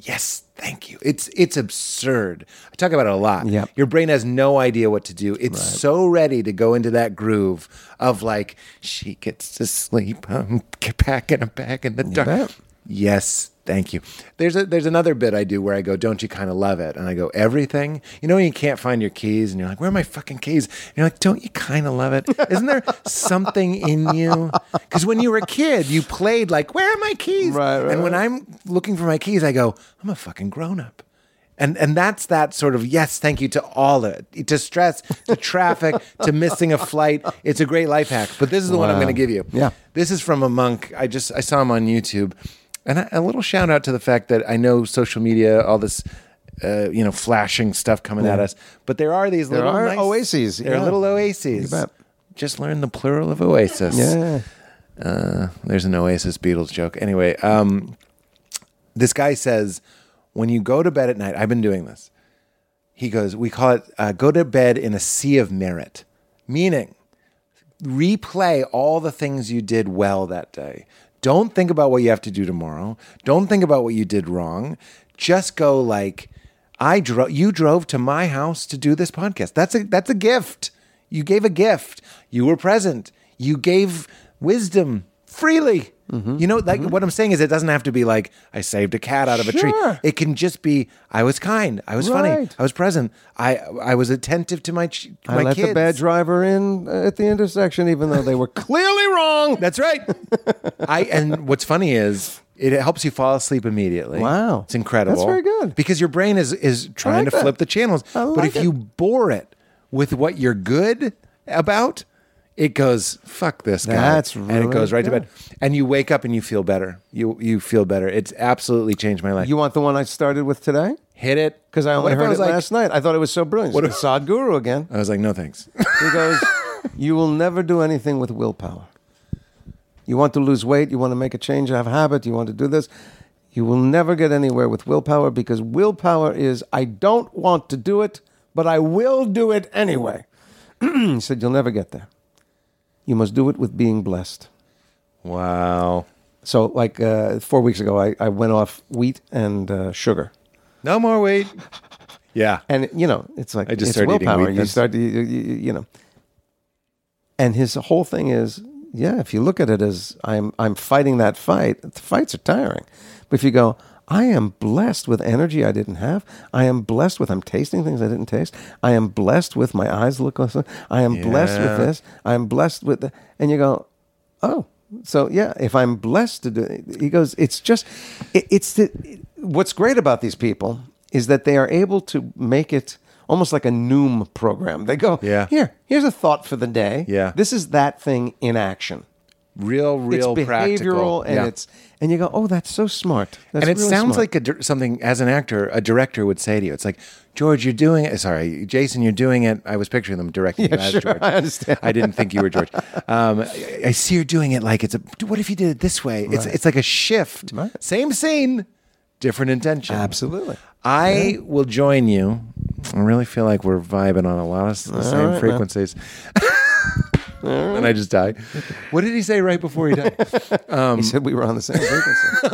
Fuck it, man. Yes, thank you. It's it's absurd. I talk about it a lot. Yep. Your brain has no idea what to do. It's so ready to go into that groove of like, she gets to sleep. I'm packing a bag in the dark. Yes, thank you. There's a there's another bit I do where I go, don't you kind of love it? And I go, everything. You know when you can't find your keys and you're like, where are my fucking keys? And you're like, don't you kind of love it? Isn't there something in you? Because when you were a kid, you played like, where are my keys? Right, right, and when I'm looking for my keys, I go, I'm a fucking grown up. And and that's that sort of yes, thank you to all of it, to stress, to traffic, to missing a flight. It's a great life hack. But this is the one I'm going to give you. Yeah. This is from a monk. I just I saw him on YouTube, and a little shout out to the fact that I know social media, all this. Uh, you know, flashing stuff coming at us, but there are these There little are nice- oases, There are little oases. Just learn the plural of oasis. Yeah. Uh, there's an Oasis Beatles joke. Anyway, um, this guy says, when you go to bed at night, I've been doing this. He goes, we call it uh, go to bed in a sea of merit, meaning replay all the things you did well that day. Don't think about what you have to do tomorrow. Don't think about what you did wrong. Just go like, I drove. You drove to my house to do this podcast. That's a that's a gift. You gave a gift. You were present. You gave wisdom freely. Mm-hmm. You know, like what I'm saying is, it doesn't have to be like I saved a cat out of a tree. It can just be I was kind. I was funny. I was present. I I was attentive to my ch- I my let kids. the bad driver in uh, at the intersection, even though they were clearly wrong. That's right. I and what's funny is it helps you fall asleep immediately. Wow. it's incredible. That's very good. because your brain is is trying like to flip the channels. I but if it. you bore it with what you're good about, it goes fuck this guy. That's and it goes right to good. bed. And you wake up and you feel better. You you feel better. It's absolutely changed my life. You want the one I started with today? hit it Because I What only if heard was it like, last night. I thought it was so brilliant. What a Sadhguru again. I was like, no thanks. He goes, You will never do anything with willpower. You want to lose weight, you want to make a change of habit, you want to do this. You will never get anywhere with willpower because willpower is, I don't want to do it, but I will do it anyway. he said, You'll never get there. You must do it with being blessed. wow. So, like uh, four weeks ago, I, I went off wheat and uh, sugar. No more weight. Yeah. and you know it's like I just it's willpower. wheat you start to you, you, you know and his whole thing is yeah if you look at it as i'm i'm fighting that fight the fights are tiring but if you go i am blessed with energy i didn't have. I am blessed with i'm tasting things i didn't taste. I am blessed with my eyes look i am blessed with this. I am blessed with the, and you go oh so yeah if i'm blessed to do it he goes it's just it, it's the what's great about these people is that they are able to make it almost like a noom program. They go Yeah. here here's a thought for the day. Yeah. this is that thing in action Real, real it's behavioral practical. and Yeah. it's and you go oh that's so smart That's and it really sounds smart. like a, something as an actor a director would say to you it's like george you're doing it sorry jason you're doing it i was picturing them directing you as sure, george I understand. i didn't think you were george um, I, I see you're doing it like it's a what if you did it this way it's it's like a shift Right. same scene different intention absolutely I will join you. I really feel like we're vibing on a lot of the same right, man. frequencies. and I just die. What did he say right before he died? Um, he said we were on the same frequency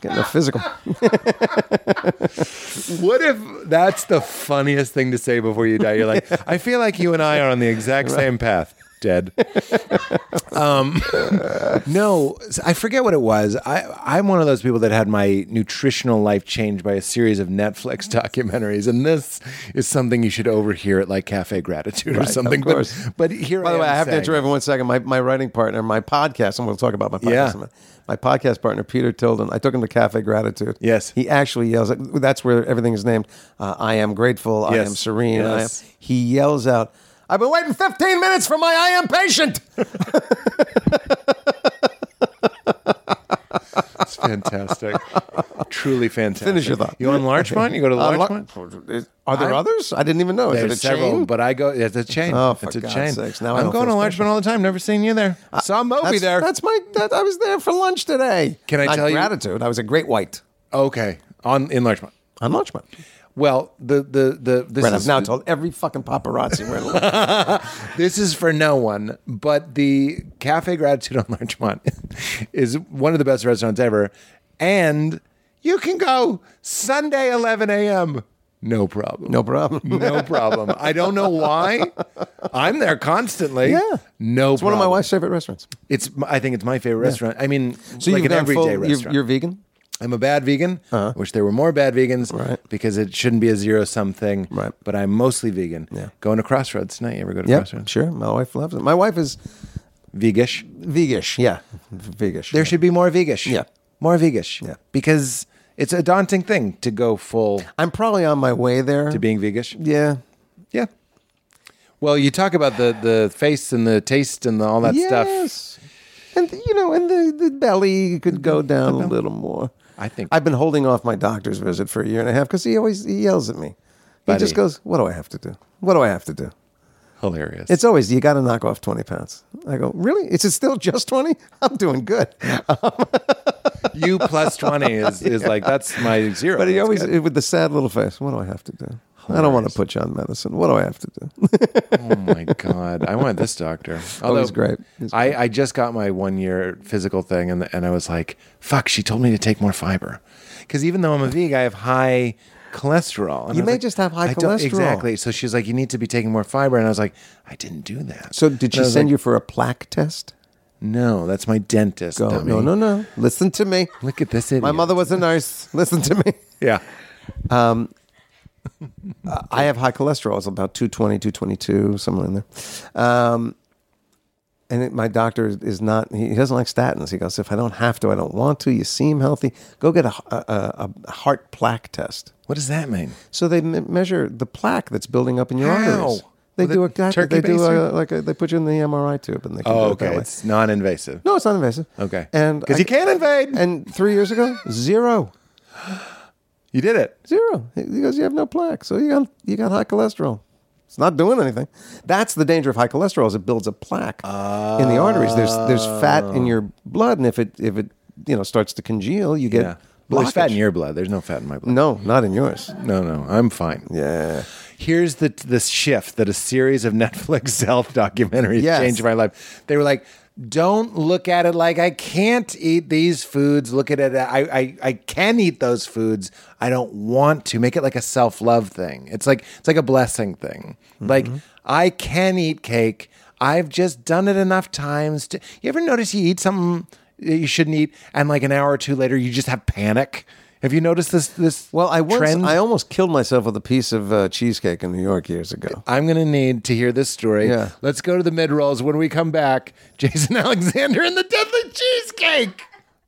getting a physical What if that's the funniest thing to say before you die? You're like, I feel like you and I are on the exact same path. Dead. um, no, I forget what it was. I, I'm one of those people that had my nutritional life changed by a series of Netflix documentaries, and this is something you should overhear at like Cafe Gratitude or Right, something. of course. But, but here, By the way, I have to saying- interrupt for one second. My, my writing partner, my podcast, and we'll talk about my podcast. Yeah. in a minute. My podcast partner, Peter Tilden, I took him to Cafe Gratitude. Yes. He actually yells, that's where everything is named. Uh, I am grateful. I am serene. I am, he yells out, I've been waiting 15 minutes for my I am patient. It's fantastic. Truly fantastic. Finish your thought. You on Larchmont? You go to Uh, Larchmont? Lar- Are there others? I didn't even know. Is There's it a several, chain? but I go. It's a chain. Oh, for it's a God's chain. sakes, now I I'm don't going feel to special. Larchmont all the time. Never seen you there. Saw Moby that's, there. That's my. That, I was there for lunch today. Can I Not tell you- gratitude? I was a great white okay on in Larchmont. on Lunchman. Well, the the the this Right, is I've now told every fucking paparazzi where to look. this is for no one, but the Cafe Gratitude on Larchmont is one of the best restaurants ever, and you can go Sunday 11 a.m. No problem. No problem. No problem. I don't know why. I'm there constantly. Yeah. No It's one of my wife's favorite restaurants. It's I think it's my favorite restaurant. I mean, So like you've an everyday full, you're, you're vegan? I'm a bad vegan. Uh-huh. Wish there were more bad vegans. Right. Because it shouldn't be a zero sum thing. Right. But I'm mostly vegan. Yeah. Going to Crossroads tonight. You ever go to Yeah, Crossroads? sure. My wife loves it. My wife is Vegish. vegish. Yeah, vegish. There should be more vegish. Yeah. More vegish. Yeah. Because it's a daunting thing to go full I'm probably on my way there. to being vegish. yeah. Yeah. Well, you talk about the the face and the taste and the, all that stuff. yes. And you know, and the, the belly could go down a little more. I think- I've been holding off my doctor's visit for a year and a half because he always he yells at me. He Buddy. just goes, "What do I have to do? What do I have to do?" Hilarious. It's always you got to knock off twenty pounds. I go, "Really? Is it still just twenty? I'm doing good." you plus 20 is, is like, that's my zero. But he That's always good. with the sad little face. What do I have to do? I don't want to put you on medicine. What do I have to do? Oh my god! I want this doctor. Oh, he's great. He's I, I just got my one year physical thing, and and I was like, "Fuck!" She told me to take more fiber, because even though I'm a vegan, I have high cholesterol. And You may like, just have high I cholesterol. Exactly. So she's like, "You need to be taking more fiber," and I was like, "I didn't do that." so did she send like, you for a plaque test? No, that's my dentist. Go. dummy. No, no, no. Listen to me. Look at this idiot. My mother was a nurse. Listen to me. Yeah. Um, I have high cholesterol. It's about 220, 222, somewhere in there. Um, and it, my doctor is not, he doesn't like statins. He goes, if I don't have to, I don't want to. You seem healthy. Go get a, a, a heart plaque test. What does that mean? So they me- measure the plaque that's building up in your How? arteries. They With do a a turkey they do a, like a, they put you in the MRI tube and they can Oh, do it that okay. way. It's non-invasive. No, it's not invasive. Okay. and because you can't invade. And three years ago, zero. You did it. Zero. He goes, you have no plaque, so you got you got high cholesterol. It's not doing anything. That's the danger of high cholesterol is it builds a plaque in the arteries. There's there's fat in your blood, and if it if it you know starts to congeal, you get Yeah. Well, there's fat in your blood. There's no fat in my blood. No, not in yours. No, no, I'm fine. Yeah. Here's the the shift that a series of Netflix health documentaries Yes. changed my life. They were like, "Don't look at it like I can't eat these foods. Look at it. I I, I can eat those foods. I don't want to. Make it like a self love thing. It's like it's like a blessing thing. Mm-hmm. Like I can eat cake. I've just done it enough times to. You ever notice you eat something that you shouldn't eat, and like an hour or two later, you just have panic? Have you noticed this? This Well, I once trend? I almost killed myself with a piece of uh, cheesecake in New York years ago. I'm going to need to hear this story. Yeah. Let's go to the mid rolls. When we come back, Jason Alexander and the Deadly Cheesecake.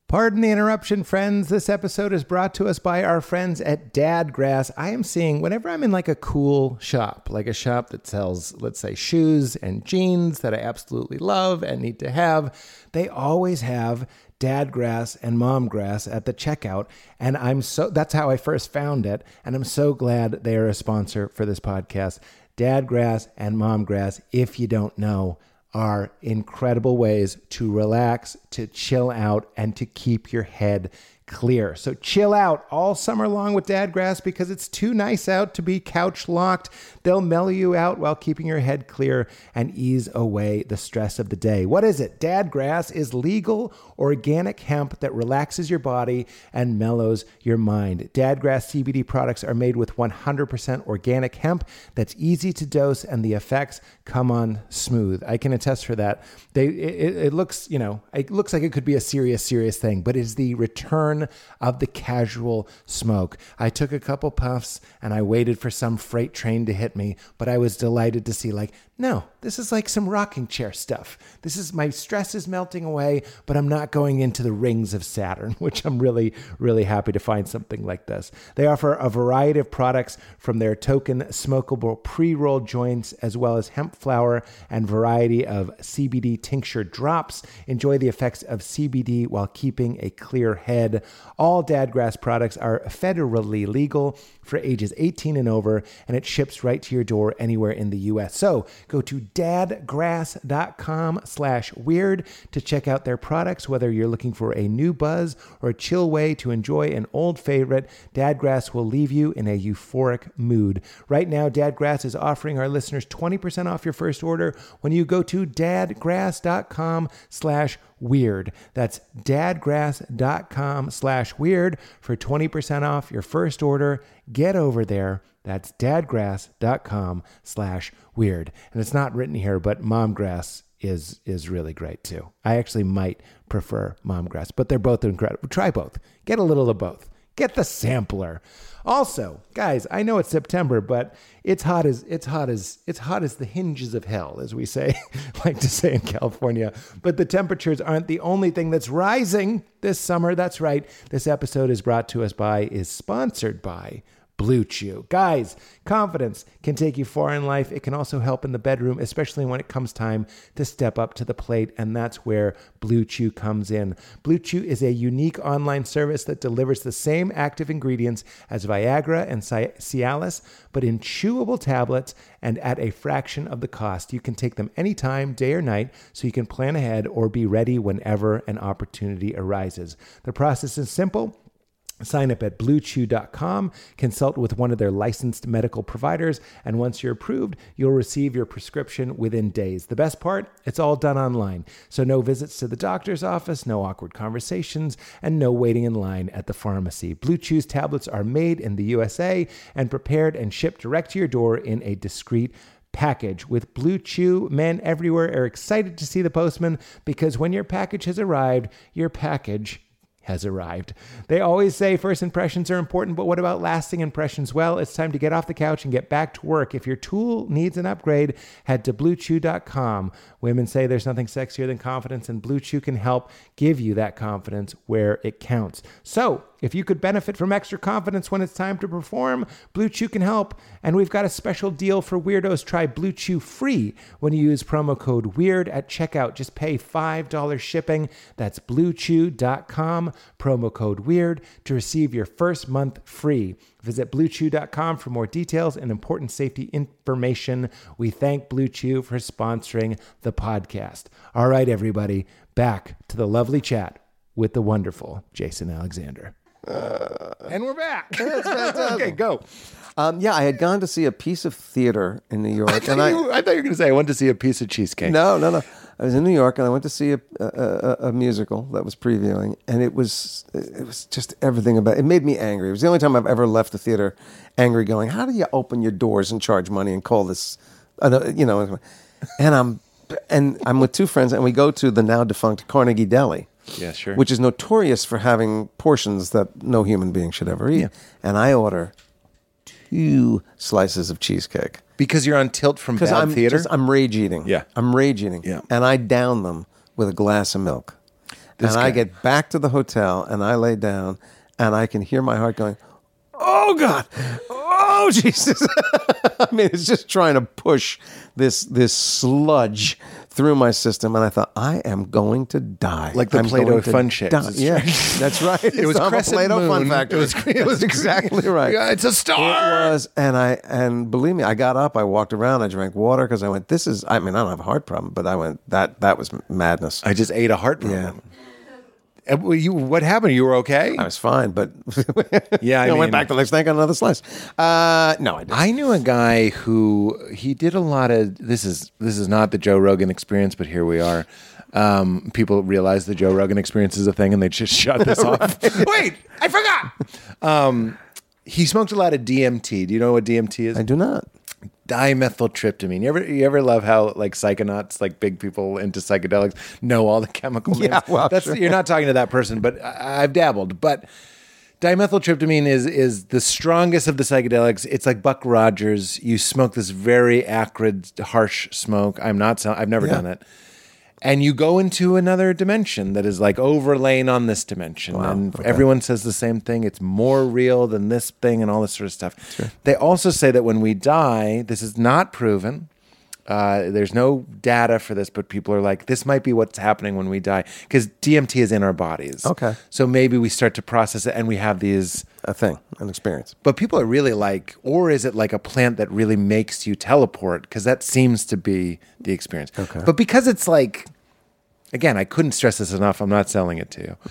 Pardon the interruption, friends. This episode is brought to us by our friends at Dadgrass. I am seeing whenever I'm in like a cool shop, like a shop that sells, let's say, shoes and jeans that I absolutely love and need to have, they always have Dadgrass and Momgrass at the checkout. And I'm so that's how I first found it. And I'm so glad they are a sponsor for this podcast. Dadgrass and Momgrass, if you don't know, are incredible ways to relax, to chill out, and to keep your head clear. So chill out all summer long with Dadgrass because it's too nice out to be couch locked. They'll mellow you out while keeping your head clear and ease away the stress of the day. What is it? Dadgrass is legal organic hemp that relaxes your body and mellows your mind. Dadgrass CBD products are made with 100% organic hemp that's easy to dose and the effects come on smooth. I can attest for that. They it, it looks, you know, it looks like it could be a serious serious thing, but it's the return of the casual smoke. I took a couple puffs and I waited for some freight train to hit me, but I was delighted to see like, no, this is like some rocking chair stuff. This is my stress is melting away, but I'm not going into the rings of Saturn, which I'm really, really happy to find something like this. They offer a variety of products from their token smokable pre rolled joints, as well as hemp flower and variety of CBD tincture drops. Enjoy the effects of CBD while keeping a clear head. All Dadgrass products are federally legal for ages 18 and over, and it ships right to your door anywhere in the U.S. So go to dadgrass.com slash weird to check out their products, whether you're looking for a new buzz or a chill way to enjoy an old favorite. Dadgrass will leave you in a euphoric mood. Right now, Dadgrass is offering our listeners 20% off your first order when you go to dadgrass.com slash weird. That's dadgrass.com slash weird for 20% off your first order. Get over there. That's dadgrass.com slash weird. And it's not written here, but momgrass is is really great too. I actually might prefer momgrass, but they're both incredible. Try both. Get a little of both. Get the sampler. Also, guys, I know it's September, but it's hot as it's hot as it's hot as the hinges of hell, as we say, like to say in California. But the temperatures aren't the only thing that's rising this summer. That's right. This episode is brought to us by, is sponsored by Blue Chew. Guys, confidence can take you far in life. It can also help in the bedroom, especially when it comes time to step up to the plate. And that's where Blue Chew comes in. Blue Chew is a unique online service that delivers the same active ingredients as Viagra and Cialis, but in chewable tablets and at a fraction of the cost. You can take them anytime, day or night, so you can plan ahead or be ready whenever an opportunity arises. The process is simple. Sign up at bluechew.com, consult with one of their licensed medical providers, and once you're approved, you'll receive your prescription within days. The best part, it's all done online. So no visits to the doctor's office, no awkward conversations, and no waiting in line at the pharmacy. Blue Chew's tablets are made in the USA and prepared and shipped direct to your door in a discreet package. With Blue Chew, men everywhere are excited to see the postman because when your package has arrived, your package has arrived. They always say first impressions are important, but what about lasting impressions? Well, it's time to get off the couch and get back to work. If your tool needs an upgrade, head to bluechew.com. Women say there's nothing sexier than confidence, and Blue Chew can help give you that confidence where it counts. So, if you could benefit from extra confidence when it's time to perform, Blue Chew can help. And we've got a special deal for weirdos. Try Blue Chew free when you use promo code WEIRD at checkout. Just pay $5 shipping. That's bluechew.com, promo code WEIRD to receive your first month free. Visit bluechew.com for more details and important safety information. We thank Blue Chew for sponsoring the podcast. All right, everybody, back to the lovely chat with the wonderful Jason Alexander. And we're back. okay, go. Um, yeah, I had gone to see a piece of theater in New York, and I, I thought you were going to say I went to see a piece of cheesecake. no, no, no. I was in New York, and I went to see a, a, a, a musical that was previewing, and it was it was just everything about. It made me angry. It was the only time I've ever left the theater angry, going, "How do you open your doors and charge money and call this, you know?" And I'm and I'm with two friends, and we go to the now defunct Carnegie Deli. Yeah, sure. Which is notorious for having portions that no human being should ever eat. And I order two slices of cheesecake Because you're on tilt from bad I'm theater. just- I'm rage eating. Yeah. I'm rage eating. Yeah. and I down them with a glass of milk. And I get back to the hotel and I lay down and I can hear my heart going, "Oh God, oh Jesus!" I mean, it's just trying to push this this sludge through my system, and I thought I am going to die, Like the I'm Play-Doh fun shapes. Yeah, that's right. It was I'm Crescent Play-Doh Fun Moon. Factory. It was- it was exactly right. Yeah, it's a star. It was, and I and believe me, I got up, I walked around, I drank water because I went. This is. I mean, I don't have a heart problem, but I went. That that was madness. I just ate a heart problem. Well, you, what happened? You were okay? I was fine, but Yeah, I I, mean- went back to the next day, got another slice. Uh, no, I didn't. I knew a guy who he did a lot of this is this is not the Joe Rogan experience, but here we are. Um, people realize the Joe Rogan experience is a thing, and they just shut this off. Wait, I forgot. Um, he smoked a lot of DMT. Do you know what DMT is? I do not. Dimethyltryptamine. You ever you ever love how like psychonauts, like big people into psychedelics, know all the chemical names? Yeah, well, That's sure. you're not talking to that person, but I, I've dabbled. But dimethyltryptamine is is the strongest of the psychedelics. It's like Buck Rogers. You smoke this very acrid, harsh smoke. I'm not. I've never Yeah. done it. And you go into another dimension that is like overlaying on this dimension. and everyone says the same thing. It's more real than this thing and all this sort of stuff. They also say that when we die, this is not proven. Uh, there's no data for this, but people are like, this might be what's happening when we die. Because DMT is in our bodies. Okay. So maybe we start to process it and we have these. A thing, an experience. But people are really like, or is it like a plant that really makes you teleport? Because that seems to be the experience. Okay. But because it's like, again, I couldn't stress this enough. I'm not selling it to you.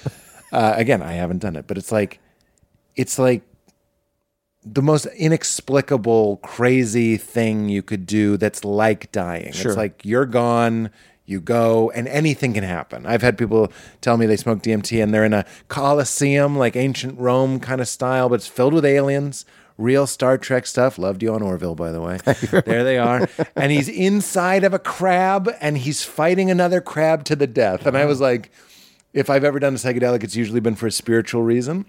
Uh, again, I haven't done it, but it's like, it's like the most inexplicable, crazy thing you could do that's like dying. Sure. It's like you're gone, you go, and anything can happen. I've had people tell me they smoke DMT and they're in a coliseum, like ancient Rome kind of style, but it's filled with aliens. Real Star Trek stuff. Loved you on Orville, by the way. there they are. And he's inside of a crab and he's fighting another crab to the death. And I was like, if I've ever done a psychedelic, it's usually been for a spiritual reason.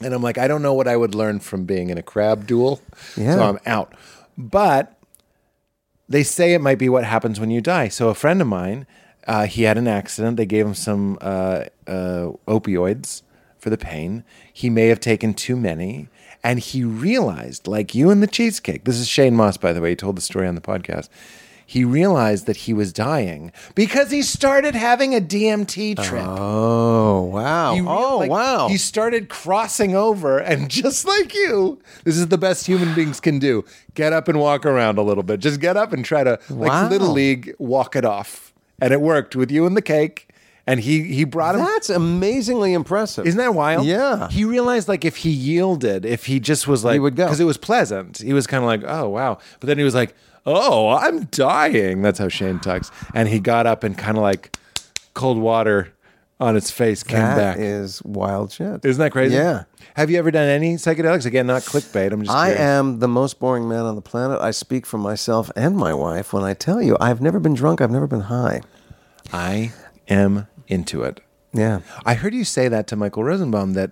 And I'm like, I don't know what I would learn from being in a crab duel. Yeah. So I'm out. But they say it might be what happens when you die. So a friend of mine, uh, he had an accident. They gave him some uh, uh, opioids for the pain. He may have taken too many. And he realized, like you and the cheesecake, this is Shane Mauss, by the way, he told the story on the podcast. He realized that he was dying because he started having a DMT trip. Oh wow! He real- oh like, wow! He started crossing over, and just like you, this is the best human beings can do. Get up and walk around a little bit. Just get up and try to, like Wow. little league, walk it off. And it worked with you and the cake. And he he brought him. That's amazingly impressive. Isn't that wild? Yeah. He realized like if he yielded, if he just was like, he would go. because it was pleasant. He was kind of like, oh wow. But then he was like, oh, I'm dying. That's how Shane talks. And he got up and kind of like cold water on its face came That back. is wild shit. Isn't that crazy? Yeah. Have you ever done any psychedelics? Again, not clickbait. I'm just. I curious. am the most boring man on the planet. I speak for myself and my wife when I tell you I've never been drunk. I've never been high. I am into it. Yeah. I heard you say that to Michael Rosenbaum that,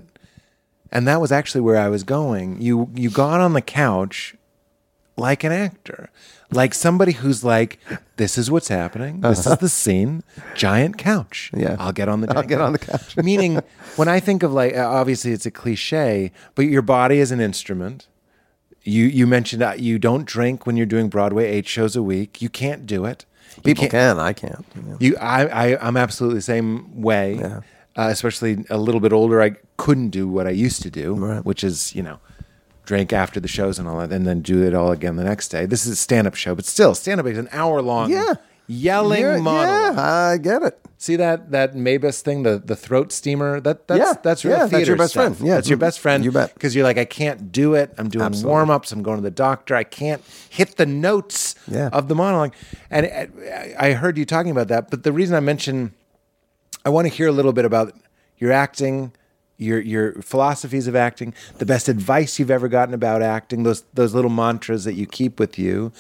and that was actually where I was going. You you got on the couch like an actor, like somebody who's like, "This is what's happening. This is the scene. Giant couch. Yeah. I'll get on the. I'll get on the couch. Meaning, when I think of like, uh, obviously it's a cliche, but your body is an instrument. You you mentioned that you don't drink when you're doing Broadway eight shows a week. You can't do it. People can't- can, I can't. you I, I, I'm absolutely the same way. Yeah. Uh, especially a little bit older, I couldn't do what I used to do, Right. which is you know, drink after the shows and all that, and then do it all again the next day. This is a stand-up show, but still, stand-up is an hour-long, Yeah. yelling Yeah, monologue. yeah, I get it. See that that Mabus thing, the the throat steamer. That that's Yeah, that's real yeah, that's your best stuff. friend. Yeah, that's your best friend. you bet. Because you're like, I can't do it. I'm doing Absolutely. warm ups. I'm going to the doctor. I can't hit the notes Yeah. of the monologue. And uh, I heard you talking about that. But the reason I mention, I want to hear a little bit about your acting. Your your philosophies of acting, the best advice you've ever gotten about acting, those those little mantras that you keep with you,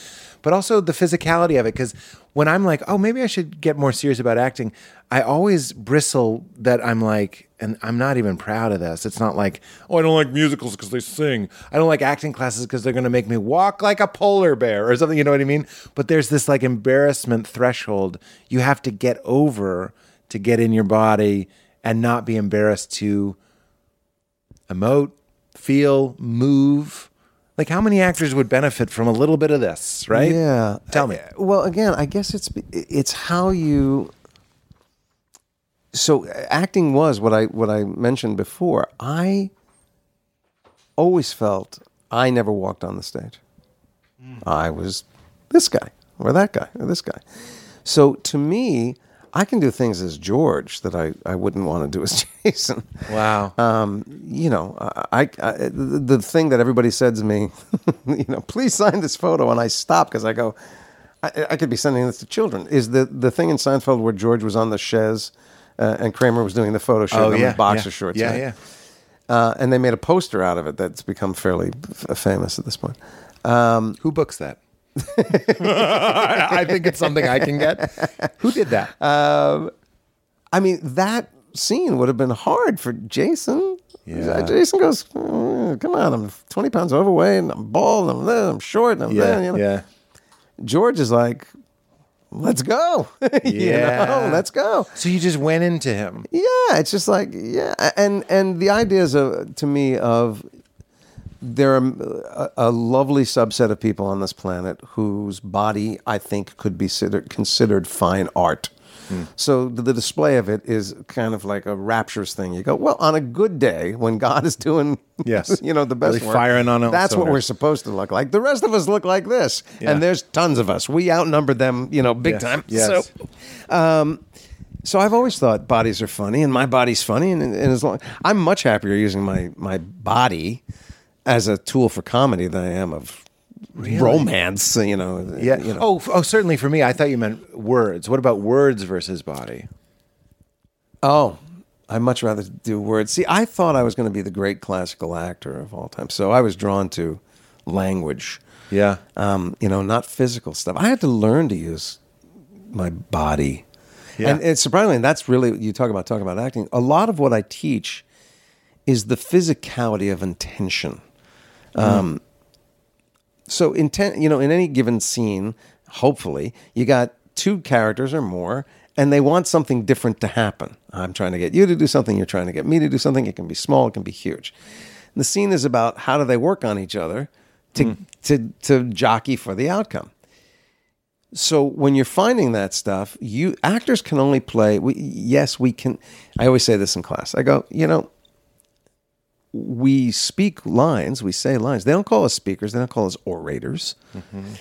but also the physicality of it. Because when I'm like, oh, maybe I should get more serious about acting, I always bristle that I'm like, and I'm not even proud of this. It's not like, oh, I don't like musicals because they sing. I don't like acting classes because they're going to make me walk like a polar bear or something. You know what I mean? But there's this like embarrassment threshold you have to get over to get in your body and not be embarrassed to emote, feel, move. Like how many actors would benefit from a little bit of this, right? Yeah. Tell me. Uh, Well, again, I guess it's it's how you. So acting was what I what I mentioned before. I always felt I never walked on the stage. I was this guy or that guy or this guy. So to me, I can do things as George that I, I wouldn't want to do as Jason. Wow. Um, you know, I, I the, the thing that everybody said to me, you know, please sign this photo, and I stop because I go, I, I could be sending this to children. Is the the thing in Seinfeld where George was on the chaise uh, and Kramer was doing the photo shoot oh in yeah, boxer yeah. shorts, Yeah, right? yeah. Uh, and they made a poster out of it that's become fairly f- famous at this point. Um, Who books that? I think it's something I can get. Who did that? I mean, that scene would have been hard for Jason. Yeah. Jason goes, "Mm, come on, I'm 20 pounds overweight, and I'm bald, and I'm, there, I'm short, and I'm there. yeah, You know? yeah. George is like, let's go. You Yeah. know, let's go. So you just went into him. Yeah, it's just like yeah, and and the ideas of to me of there are a, a lovely subset of people on this planet whose body I think could be considered considered fine art. So the, display of it is kind of like a rapturous thing. You go, well, on a good day when God is doing, Yes. you know, the best Really work, firing on That's what we're supposed to look like. The rest of us look like this, Yeah. and there's tons of us. We outnumber them, you know, big Yes. time. Yes. So, um, so I've always thought bodies are funny, and my body's funny, and, and as long I'm much happier using my my body as a tool for comedy than I am of romance. You know, Yeah. You know. Oh, oh, certainly for me. I thought you meant words. What about words versus body? Oh, I'd much rather do words. See, I thought I was going to be the great classical actor of all time, so I was drawn to language. Yeah. Um, you know, not physical stuff. I had to learn to use my body. Yeah. And it's surprisingly, that's really you talk about talk about acting. A lot of what I teach is the physicality of intention. Um, so intent, you know, in any given scene, hopefully, you got two characters or more, and they want something different to happen. I'm trying to get you to do something, you're trying to get me to do something. It can be small, it can be huge. And the scene is about how do they work on each other to to to jockey for the outcome. So when you're finding that stuff, you actors can only play. We, yes, we can. I always say this in class. I go, you know, we speak lines, we say lines. They don't call us speakers. They don't call us orators. Mm-hmm.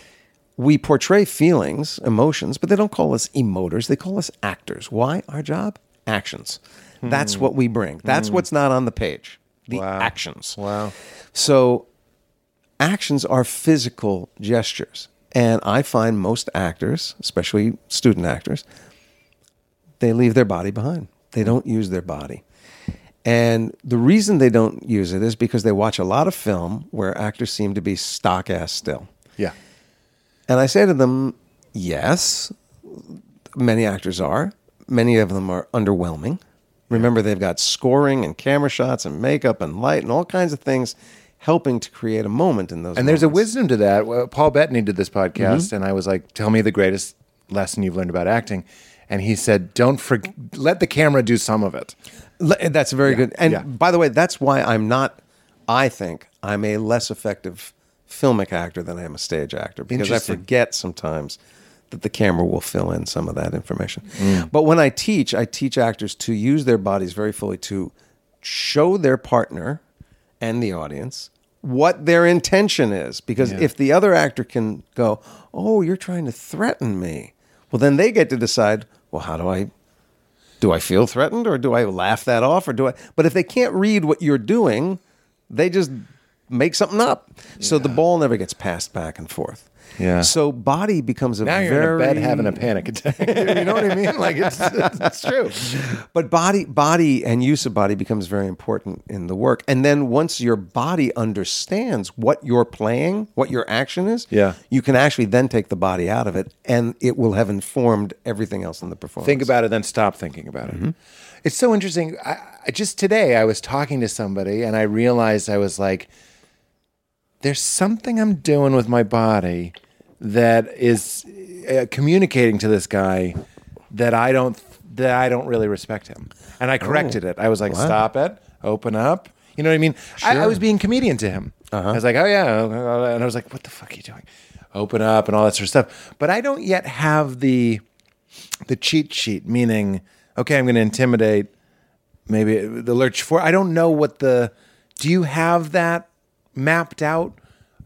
We portray feelings, emotions, but they don't call us emoters. They call us actors. Why? Our job? Actions. Hmm. That's what we bring. That's hmm. what's not on the page. The Wow. actions. Wow. So actions are physical gestures. And I find most actors, especially student actors, they leave their body behind. They hmm. don't use their body. And the reason they don't use it is because they watch a lot of film where actors seem to be stock ass still. Yeah. And I say to them, yes, many actors are. Many of them are underwhelming. Remember, they've got scoring and camera shots and makeup and light and all kinds of things helping to create a moment in those. And there's a wisdom to that. Well, Paul Bettany did this podcast, mm-hmm. and I was like, "Tell me the greatest lesson you've learned about acting." And he said, "Don't for- let the camera do some of it." That's very good. And yeah. by the way, that's why I'm not. I think I'm a less effective filmic actor than I am a stage actor because I forget sometimes that the camera will fill in some of that information. Mm. But when I teach, I teach actors to use their bodies very fully to show their partner and the audience what their intention is. Because Yeah. if the other actor can go, "Oh, you're trying to threaten me," well, then they get to decide, "Well, how do I do I feel threatened or do I laugh that off or do I but if they can't read what you're doing, they just make something up. So the ball never gets passed back and forth. Yeah. So body becomes a Now you're very in a bed having a panic attack. you know what I mean? Like it's it's true. but body body and use of body becomes very important in the work. And then once your body understands what you're playing, what your action is, Yeah. you can actually then take the body out of it and it will have informed everything else in the performance. Think about it, then stop thinking about it. Mm-hmm. It's so interesting. I, I just today I was talking to somebody and I realized I was like, there's something I'm doing with my body that is uh, communicating to this guy that I don't that I don't really respect him. And I corrected it. I was like, stop it, open up. You know what I mean? I, I was being comedian to him. Uh-huh. I was like, oh yeah, and I was like, what the fuck are you doing? Open up and all that sort of stuff. But I don't yet have the the cheat sheet, meaning, okay, I'm going to intimidate maybe the lurch for. I don't know what the. Do you have that mapped out?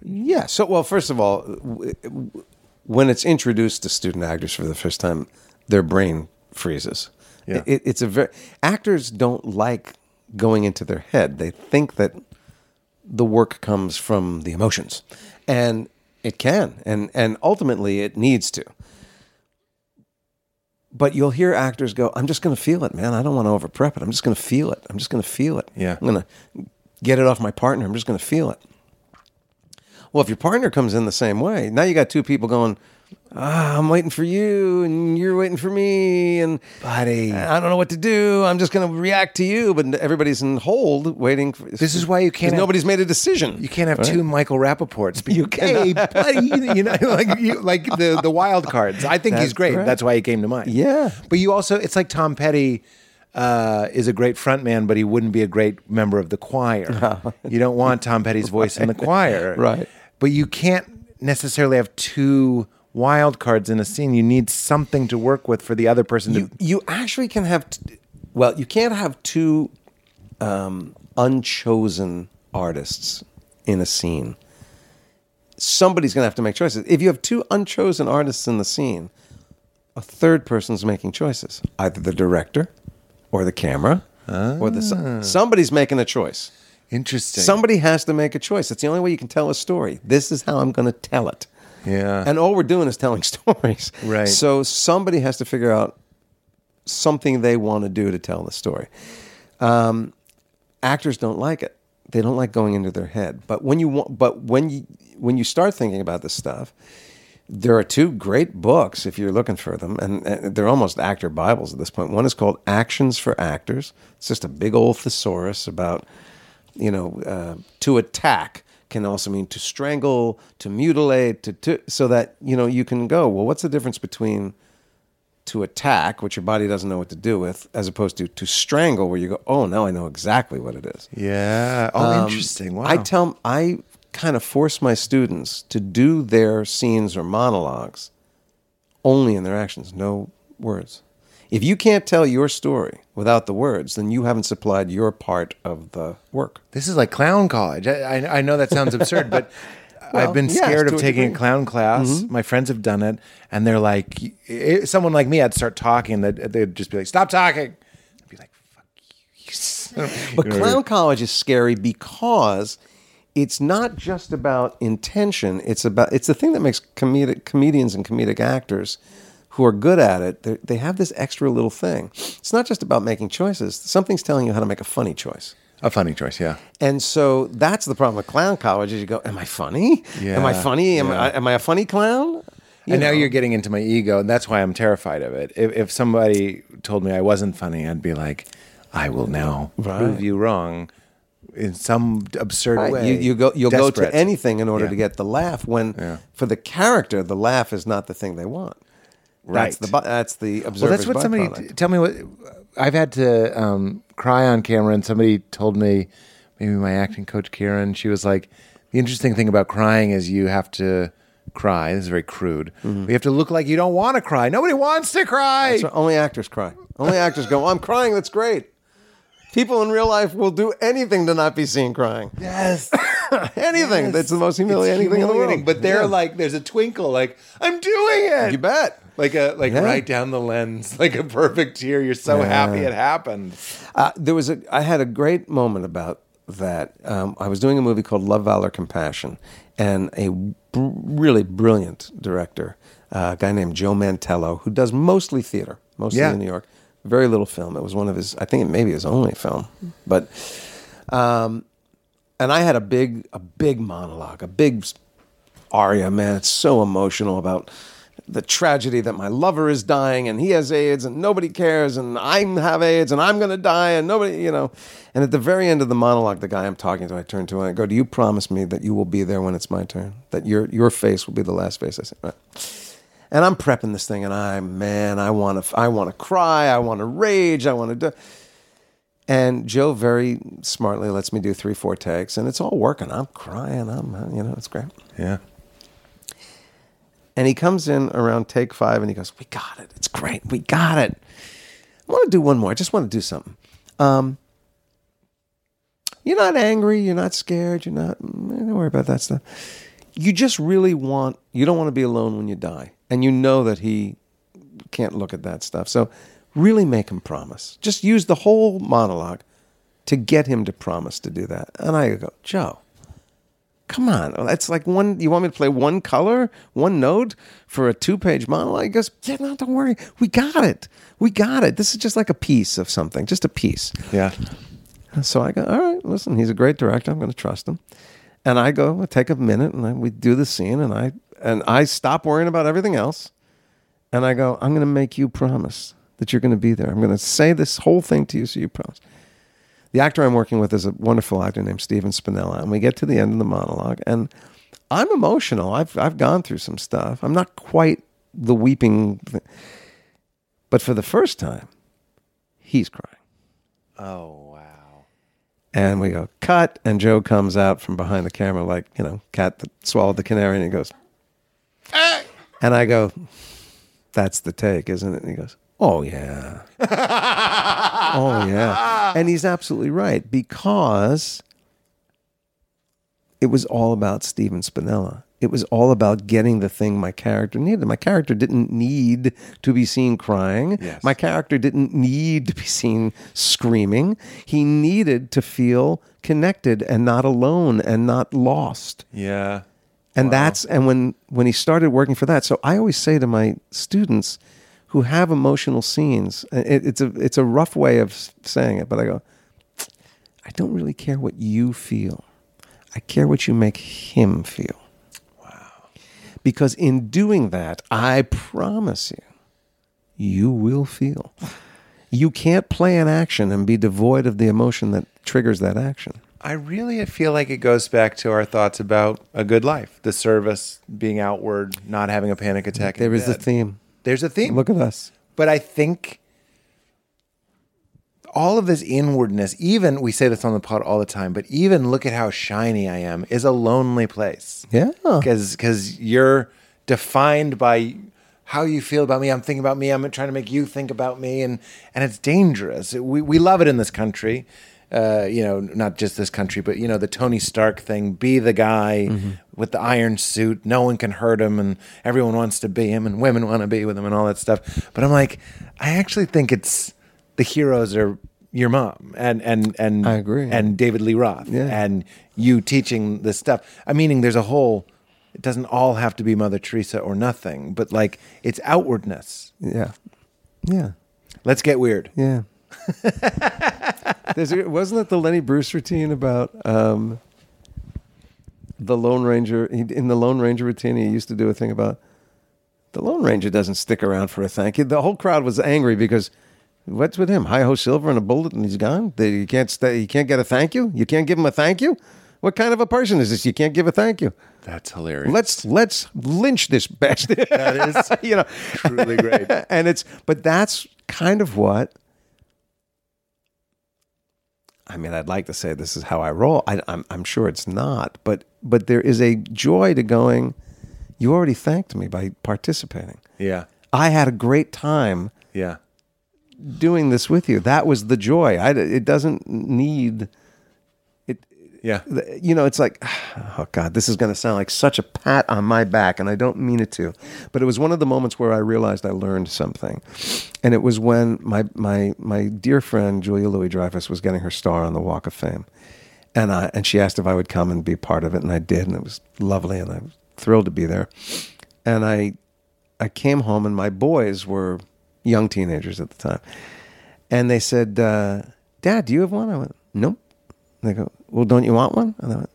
Yeah. So, well, first of all, w- w- when it's introduced to student actors for the first time, their brain freezes. Yeah. It, it's a very actors don't like going into their head. They think that the work comes from the emotions, and it can, and and ultimately it needs to. But you'll hear actors go, "I'm just going to feel it, man. I don't want to over prep it. I'm just going to feel it. I'm just going to feel it. Yeah. I'm going to get it off my partner. I'm just going to feel it." Well, if your partner comes in the same way, now you got two people going, ah, I'm waiting for you and you're waiting for me and Buddy. I don't know what to do. I'm just going to react to you, but everybody's in hold waiting for This is why you can't. have- nobody's made a decision. You can't have two Michael Rapaports. Be, hey, buddy, you know, like you, like the the wild cards. I think he's That's great. correct. That's why he came to mind. Yeah. but you also, it's like Tom Petty uh, is a great frontman, but he wouldn't be a great member of the choir. You don't want Tom Petty's voice in the choir, Right. But you can't necessarily have two wild cards in a scene. You need something to work with for the other person you, to. you actually can have, t- well, you can't have two um, unchosen artists in a scene. Somebody's going to have to make choices. If you have two unchosen artists in the scene, a third person's making choices. Either the director or the camera or the Ah. somebody's making a choice. Interesting. Somebody has to make a choice. It's the only way you can tell a story. This is how I'm going to tell it. Yeah. And all we're doing is telling stories. Right. So somebody has to figure out something they want to do to tell the story. Um, actors don't like it. They don't like going into their head. But when you want, but when you when you start thinking about this stuff, there are two great books if you're looking for them, and, and they're almost actor bibles at this point. One is called Actions for Actors. It's just a big old thesaurus about you know, uh, to attack can also mean to strangle, to mutilate, to, to so that you know you can go. Well, what's the difference between to attack, which your body doesn't know what to do with, as opposed to to strangle, where you go, oh, now I know exactly what it is. yeah. Oh, Um, interesting. Wow. I tell I kind of force my students to do their scenes or monologues only in their actions, no words. If you can't tell your story without the words, then you haven't supplied your part of the work. This is like clown college. I, I, I know that sounds absurd, but Well, I've been scared to of taking a. Mm-hmm. clown class. My friends have done it, and they're like, i- someone like me, I'd start talking, they'd, they'd just be like, "Stop talking." I'd be like, "Fuck you." But You know, clown college is scary because it's not just about intention. It's about it's the thing that makes comedic comedians and comedic actors who are good at it. They they have this extra little thing. It's not just about making choices. Something's telling you how to make a funny choice. a funny choice, yeah. And so that's the problem with clown college is you go, am I funny? Yeah, Am I funny? Am, yeah. I, am I a funny clown? You and now you're getting into my ego, and that's why I'm terrified of it. If, if somebody told me I wasn't funny, I'd be like, "I will now prove you wrong." In some absurd Right. way. You, you go you'll go to anything in order Yeah. to get the laugh. When Yeah. for the character, the laugh is not the thing they want. That's Right. the bu- that's the Well, that's what somebody tell me what I've had to um, cry on camera, and somebody told me, maybe my acting coach Karen. she was like, the interesting thing about crying is you have to cry. This is very crude. Mm-hmm. You have to look like you don't want to cry. Nobody wants to cry. Only actors cry. Only actors go. I'm crying. That's great. People in real life will do anything to not be seen crying. Yes. Anything. That's the most humiliating thing in the world. But they're Yeah. like, there's a twinkle, like, I'm doing it. you bet. Like a like Yeah. right down the lens, like a perfect tear. You're so happy it happened. Uh, there was a. I had a great moment about that. Um, I was doing a movie called Love, Valor, Compassion, and a br- really brilliant director, uh, a guy named Joe Mantello, who does mostly theater, mostly Yeah. in New York. Very little film. It was one of his. I think it may be his only film, but. Um, and I had a big, a big monologue, a big aria. Man, it's so emotional about the tragedy that my lover is dying and he has AIDS and nobody cares and I have AIDS and I'm going to die and nobody, you know. And at the very end of the monologue, the guy I'm talking to, I turn to and I go, "Do you promise me that you will be there when it's my turn? That your your face will be the last face I see?" And I'm prepping this thing, and I, man, I want to, I want to cry, I want to rage, I want to do. And Joe very smartly lets me do three, four takes, and it's all working. I'm crying, I'm, you know, it's great. Yeah. And he comes in around take five and he goes, We got it. It's great. We got it. I want to do one more. I just want to do something. Um, you're not angry. You're not scared. You're not, mm, don't worry about that stuff. You just really want, you don't want to be alone when you die. And you know that he can't look at that stuff. So really make him promise. Just use the whole monologue to get him to promise to do that. And I go, Joe, come on. That's like one, you want me to play one color, one note for a two page monologue? He goes, yeah, no, don't worry. We got it. We got it. This is just like a piece of something, just a piece. Yeah. And so I go, all right, listen, he's a great director. I'm going to trust him. And I go, I take a minute and I, we do the scene and I, and I stop worrying about everything else. And I go, I'm going to make you promise that you're going to be there. I'm going to say this whole thing to you so you promise. The actor I'm working with is a wonderful actor named Stephen Spinella. And we get to the end of the monologue and I'm emotional. I've, I've gone through some stuff. I'm not quite the weeping, th- but for the first time, he's crying. Oh wow. And we go, cut. And Joe comes out from behind the camera like, you know, cat that swallowed the canary. And he goes. Eh. and I go, that's the take, isn't it? And he goes, oh, yeah. oh, yeah. And he's absolutely right because it was all about Stephen Spinella. It was all about getting the thing my character needed. My character didn't need to be seen crying. Yes. My character didn't need to be seen screaming. He needed to feel connected and not alone and not lost. Yeah. And that's and when when he started working for that. So I always say to my students who have emotional scenes, uh, it, it's a it's a rough way of saying it, but I go, I don't really care what you feel. I care what you make him feel. Wow. Because in doing that, I promise you, you will feel. You can't play an action and be devoid of the emotion that triggers that action. I really feel like it goes back to our thoughts about a good life, the service, being outward, not having a panic attack. There is bed. theme. There's a theme. Look at us. But I think all of this inwardness, even we say this on the pod all the time, but even look at how shiny I am, is a lonely place. Yeah. Because because you're defined by how you feel about me. I'm thinking about me. I'm trying to make you think about me, and and it's dangerous. We we love it in this country. Uh, you know, not just this country, but you know, the Tony Stark thing. Be the guy with the iron suit. No one can hurt him, and everyone wants to be him, and women want to be with him, and all that stuff. But I'm like, I actually think it's the heroes are your mom and and and I agree. and David Lee Roth Yeah. and you teaching this stuff. I meaning there's a whole. It doesn't all have to be Mother Teresa or nothing, but like it's outwardness. Yeah. Yeah. Let's get weird. Yeah. Wasn't it the Lenny Bruce routine about um, the Lone Ranger? He, in the Lone Ranger routine, he used to do a thing about the Lone Ranger doesn't stick around for a thank you. The whole crowd was angry because What's with him? Hi ho silver and a bullet, and he's gone. You can't stay. You can't get a thank you. You can't give him a thank you. What kind of a person is this? You can't give a thank you. That's hilarious. Let's let's lynch this bastard. That is you know, truly great. and it's but that's kind of what I mean. I'd like to say this is how I roll. I, I'm I'm sure it's not, but but there is a joy to going. You already thanked me by participating. Yeah. I had a great time Yeah. doing this with you. That was the joy. I, it doesn't need. Yeah. You know, it's like, oh God, this is going to sound like such a pat on my back, and I don't mean it to. But it was one of the moments where I realized I learned something, and it was when my my my dear friend Julia Louis Dreyfus was getting her star on the Walk of Fame, and I and she asked if I would come and be part of it, and I did, and it was lovely, and I was thrilled to be there, and I I came home, and my boys were young teenagers at the time, and they said, uh, "Dad, do you have one?" I went, "Nope." And they go, "Well, don't you want one?" And I went,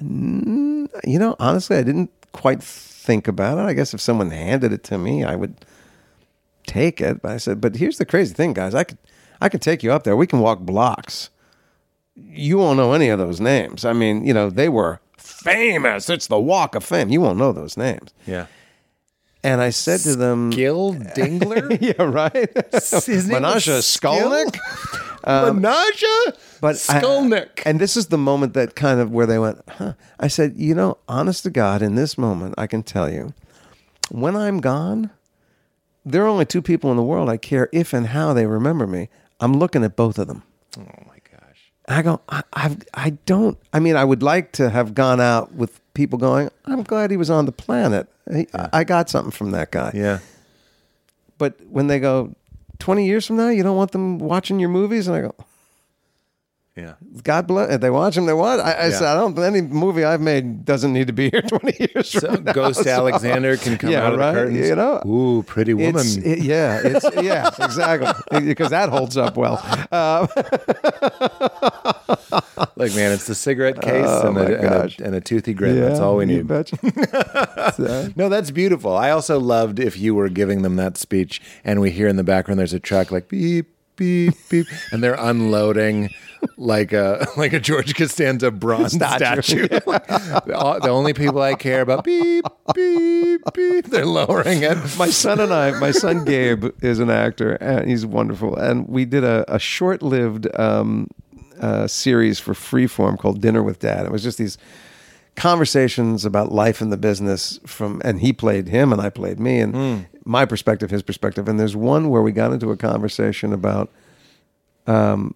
"Mm, "You know, honestly, I didn't quite think about it. I guess if someone handed it to me, I would take it." But I said, "But here's the crazy thing, guys. I could, I could take you up there. We can walk blocks. You won't know any of those names. I mean, you know, they were famous. It's the Walk of Fame. You won't know those names." Yeah. And I said to them, Gil Dingler? "Yeah, right." His name Um, was Menashe Skill? Skolnick. But I- and this is the moment that kind of where they went, huh. I said, you know, honest to God, in this moment, I can tell you, when I'm gone, there are only two people in the world I care if and how they remember me. I'm looking at both of them. oh my gosh. I go, I, I've, I don't. I mean, I would like to have gone out with people going. I'm glad he was on the planet. He, I got something from that guy. Yeah. But when they go, 20 years from now, you don't want them watching your movies, and I go, Yeah. God bless. They watch them, they watch. I, I Yeah. said, I don't. Any movie I've made doesn't need to be here 20 years So from now. Ghost Alexander can come Yeah, out of right, the curtains. you know? Ooh, pretty woman. It's, it- yeah, it's yeah, exactly, because that holds up well. Uh, Look, man, it's the cigarette case and, Oh my a, and, a, and a toothy grin. That's all we need. So- No, that's beautiful. I also loved if you were giving them that speech and we hear in the background there's a truck like beep beep beep and they're unloading like a like a George Costanza bronze Statue. statue. the the only people I care about beep beep beep they're lowering it. my son and I, my son Gabe is an actor and he's wonderful. And we did a, a short lived um, uh, series for Freeform called Dinner with Dad. It was just these conversations about life in the business from, and he played him and I played me and my perspective, his perspective. And there's one where we got into a conversation about um,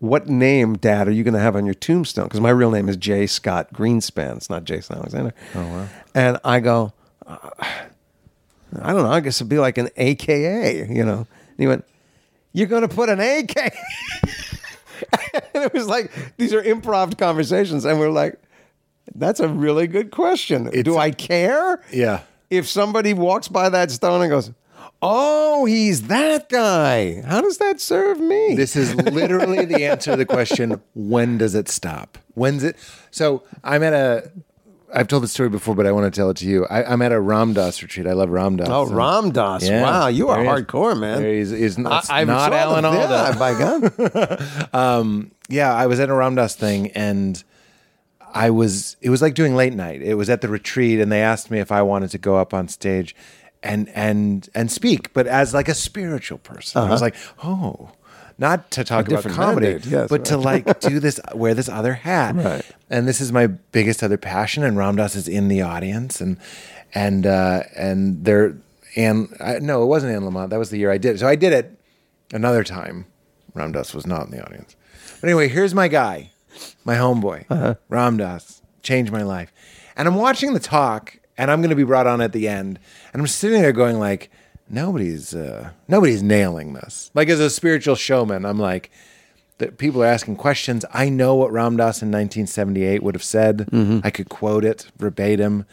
what name, Dad, are you going to have on your tombstone? Because my real name is J. Scott Greenspan. It's not Jason Alexander. Oh wow! And I go, uh, I don't know. I guess it'd be like an AKA, you know. And he went, "You're going to put an AK?" and it was like these are improv conversations, and we're like, "That's a really good question. Do I care?" Yeah. If somebody walks by that stone and goes, "Oh, he's that guy," how does that serve me? This is literally the answer to the question: When does it stop? When's it? So I'm at a. I've told the story before, but I want to tell it to you. I, I'm at a Ram Dass retreat. I love Ram Dass. Oh, Ram Dass. Yeah. Wow, you are is. hardcore, man. There he's, he's not, I, I not Alan Alda. Yeah, by God. um, yeah, I was at a Ram Dass thing and I was, it was like doing late night. It was at the retreat and they asked me if I wanted to go up on stage and, and, and speak, but as like a spiritual person. I was like, oh, not to talk about different comedy, yes, but to like do this, wear this other hat. Right. And this is my biggest other passion. And Ram Dass is in the audience and, and, uh, and they're, and I, no, it wasn't Anne Lamott. That was the year I did it. So I did it another time. Ram Dass was not in the audience. But anyway, here's my guy, my homeboy, Uh-huh. Ram Dass, changed my life. And I'm watching the talk, and I'm going to be brought on at the end, and I'm sitting there going like, nobody's uh, nobody's nailing this. Like as a spiritual showman, I'm like, the people are asking questions. I know what Ram Dass in 1978 would have said. I could quote it verbatim.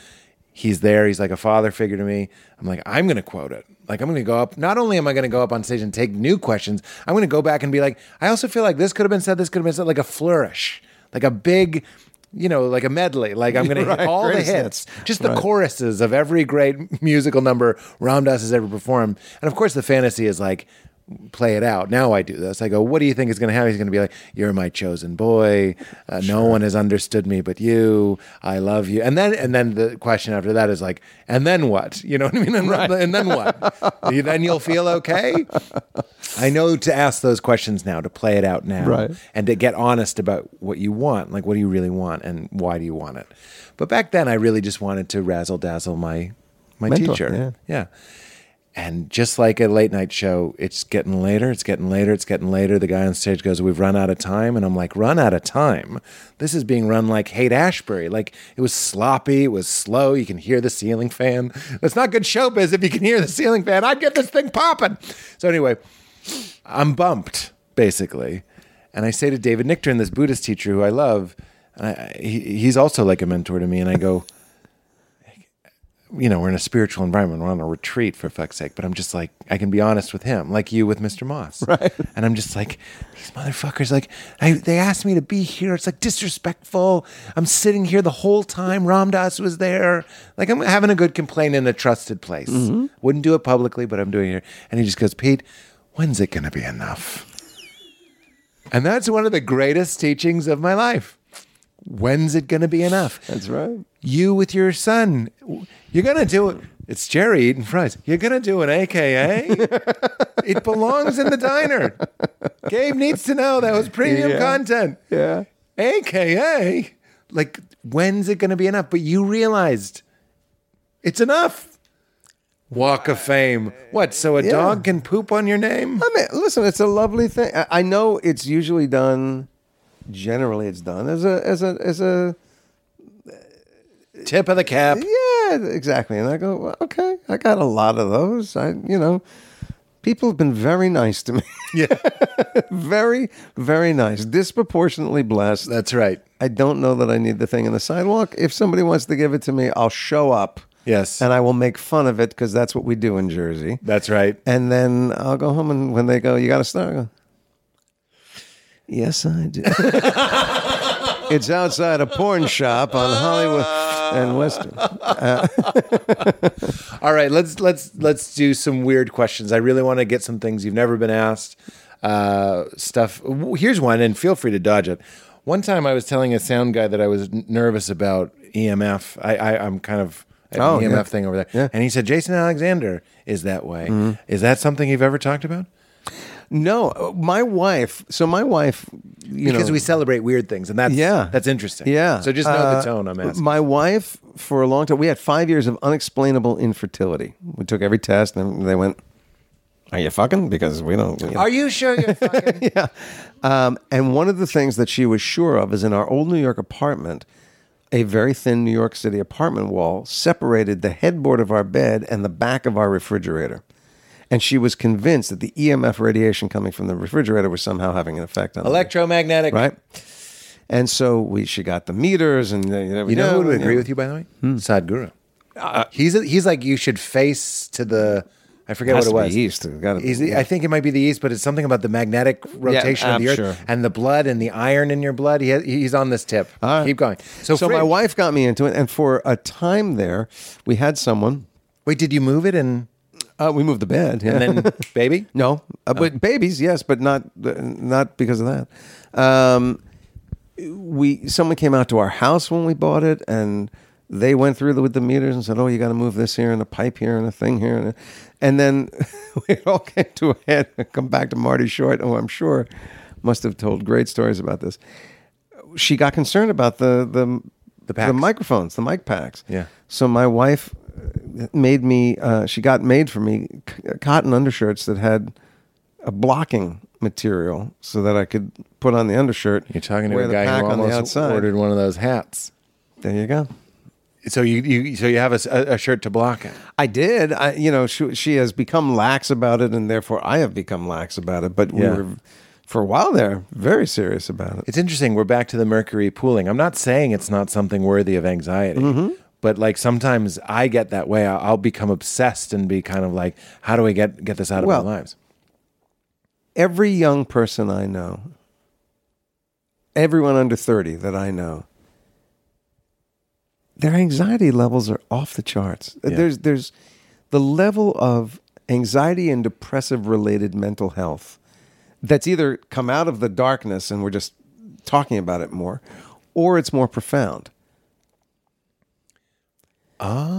He's there. He's like a father figure to me. I'm like, I'm going to quote it. Like, I'm going to go up. Not only am I going to go up on stage and take new questions, I'm going to go back and be like, I also feel like this could have been said, this could have been said, like a flourish, like a big, you know, like a medley. Like, I'm going to Right, hit all the hits, hits. just the Right. choruses of every great musical number Ram Dass has ever performed. And of course, the fantasy is like, play it out. Now I do this. I go, what do you think is going to happen? He's going to be like, you're my chosen boy. Uh, No one has understood me but you. I love you. And then, and then the question after that is like, and then what? You know what I mean? And, and then what? You- then you'll feel okay. I know to ask those questions now, to play it out now, Right. and to get honest about what you want. Like, what do you really want, and why do you want it? But back then, I really just wanted to razzle dazzle my my Mentor, teacher. yeah. And just like a late night show, it's getting later, it's getting later, it's getting later. The guy on stage goes, We've run out of time. And I'm like, Run out of time? This is being run like Haight Ashbury. Like it was sloppy, it was slow. You can hear the ceiling fan. It's not good showbiz if you can hear the ceiling fan. I'd get this thing popping. So, anyway, I'm bumped, basically. And I say to David Nichtern, this Buddhist teacher who I love, I, he, he's also like a mentor to me. And I go, you know, we're in a spiritual environment. We're on a retreat for fuck's sake. But I'm just like, I can be honest with him, like you with Mr. Moss. Right. And I'm just like, these motherfuckers, like, I, they asked me to be here. It's like disrespectful. I'm sitting here the whole time. Ram Dass was there. Like, I'm having a good complaint in a trusted place. Mm-hmm. Wouldn't do it publicly, but I'm doing it here. And he just goes, Pete, when's it going to be enough? And that's one of the greatest teachings of my life. When's it going to be enough? That's right. You with your son. You're gonna do it. It's Jerry eating fries. You're gonna do an AKA. it belongs in the diner. Gabe needs to know that was premium Yeah. content. Yeah. AKA. Like, when's it gonna be enough? But you realized it's enough. Walk of Fame. What? So a Yeah. dog can poop on your name? I mean, listen, it's a lovely thing. I, I know it's usually done. Generally, it's done as a as a as a Tip of the cap. yeah, exactly. And I go, well, okay, I got a lot of those. I, you know, people have been very nice to me. Yeah, very, very nice. Disproportionately blessed. that's right. I don't know that I need the thing in the sidewalk. If somebody wants to give it to me, I'll show up. Yes. And I will make fun of it because that's what we do in Jersey. That's right. And then I'll go home, and when they go, you got to start. I go, yes, I do. it's outside a porn shop on Hollywood and Western. All right, let's let's let's do some weird questions. I really want to get some things you've never been asked. Uh, stuff. Here's one, and feel free to dodge it. One time, I was telling a sound guy that I was n- nervous about EMF. I, I I'm kind of an Oh, EMF yeah. thing over there, Yeah. and he said Jason Alexander is that way. Mm-hmm. Is that something you've ever talked about? No, uh, my wife. So my wife, you Because know, we celebrate weird things, and that's Yeah. that's interesting. Yeah. So just know Uh, the tone I'm asking. My wife, for a long time, we had five years of unexplainable infertility. We took every test, and they went, "Are you fucking?" Because we don't. you know. Are you sure you're fucking? yeah. Um, and one of the things that she was sure of is in our old New York apartment, a very thin New York City apartment wall separated the headboard of our bed and the back of our refrigerator. And she was convinced that the EMF radiation coming from the refrigerator was somehow having an effect on Electromagnetic. right? And so we, she got the meters, and uh, you know, You know who would agree yeah. with you, by the way? Sadhguru. he's he's like you should face to the. I forget what it was. east. Gotta the- I think it might be the east, but it's something about the magnetic rotation of the earth sure. and the blood and the iron in your blood. He has, he's on this tip. Right. Keep going. So, So, my wife got me into it, and for a time there, we had someone. Wait, did you move it and Uh, we moved the bed, yeah. and then baby? No, uh, but babies, yes, but not not because of that. Um, we someone came out to our house when we bought it, and they went through the, with the meters and said, "Oh, you got to move this here and a pipe here and a thing here," and, and then it all came to a head. Come back to Marty Short, who I'm sure must have told great stories about this. She got concerned about the the The packs. microphones, the mic packs. Yeah. So my wife made me. Uh, she got made for me c- cotton undershirts that had a blocking material, so that I could put on the undershirt. You're talking to a the guy who almost ordered one of those hats. There you go. So you, you so you have a shirt to block it. I did. I, you know, she, she has become lax about it, and therefore I have become lax about it. But we were, for a while there, very serious about it. It's interesting. We're back to the mercury pooling. I'm not saying it's not something worthy of anxiety, Mm-hmm. But like sometimes I get that way. I'll, I'll become obsessed and be kind of like, how do we get get this out of Well, our lives? Every young person I know, everyone under thirty that I know, their anxiety levels are off the charts. There's there's the level of anxiety and depressive related mental health that's either come out of the darkness and we're just talking about it more, or it's more profound.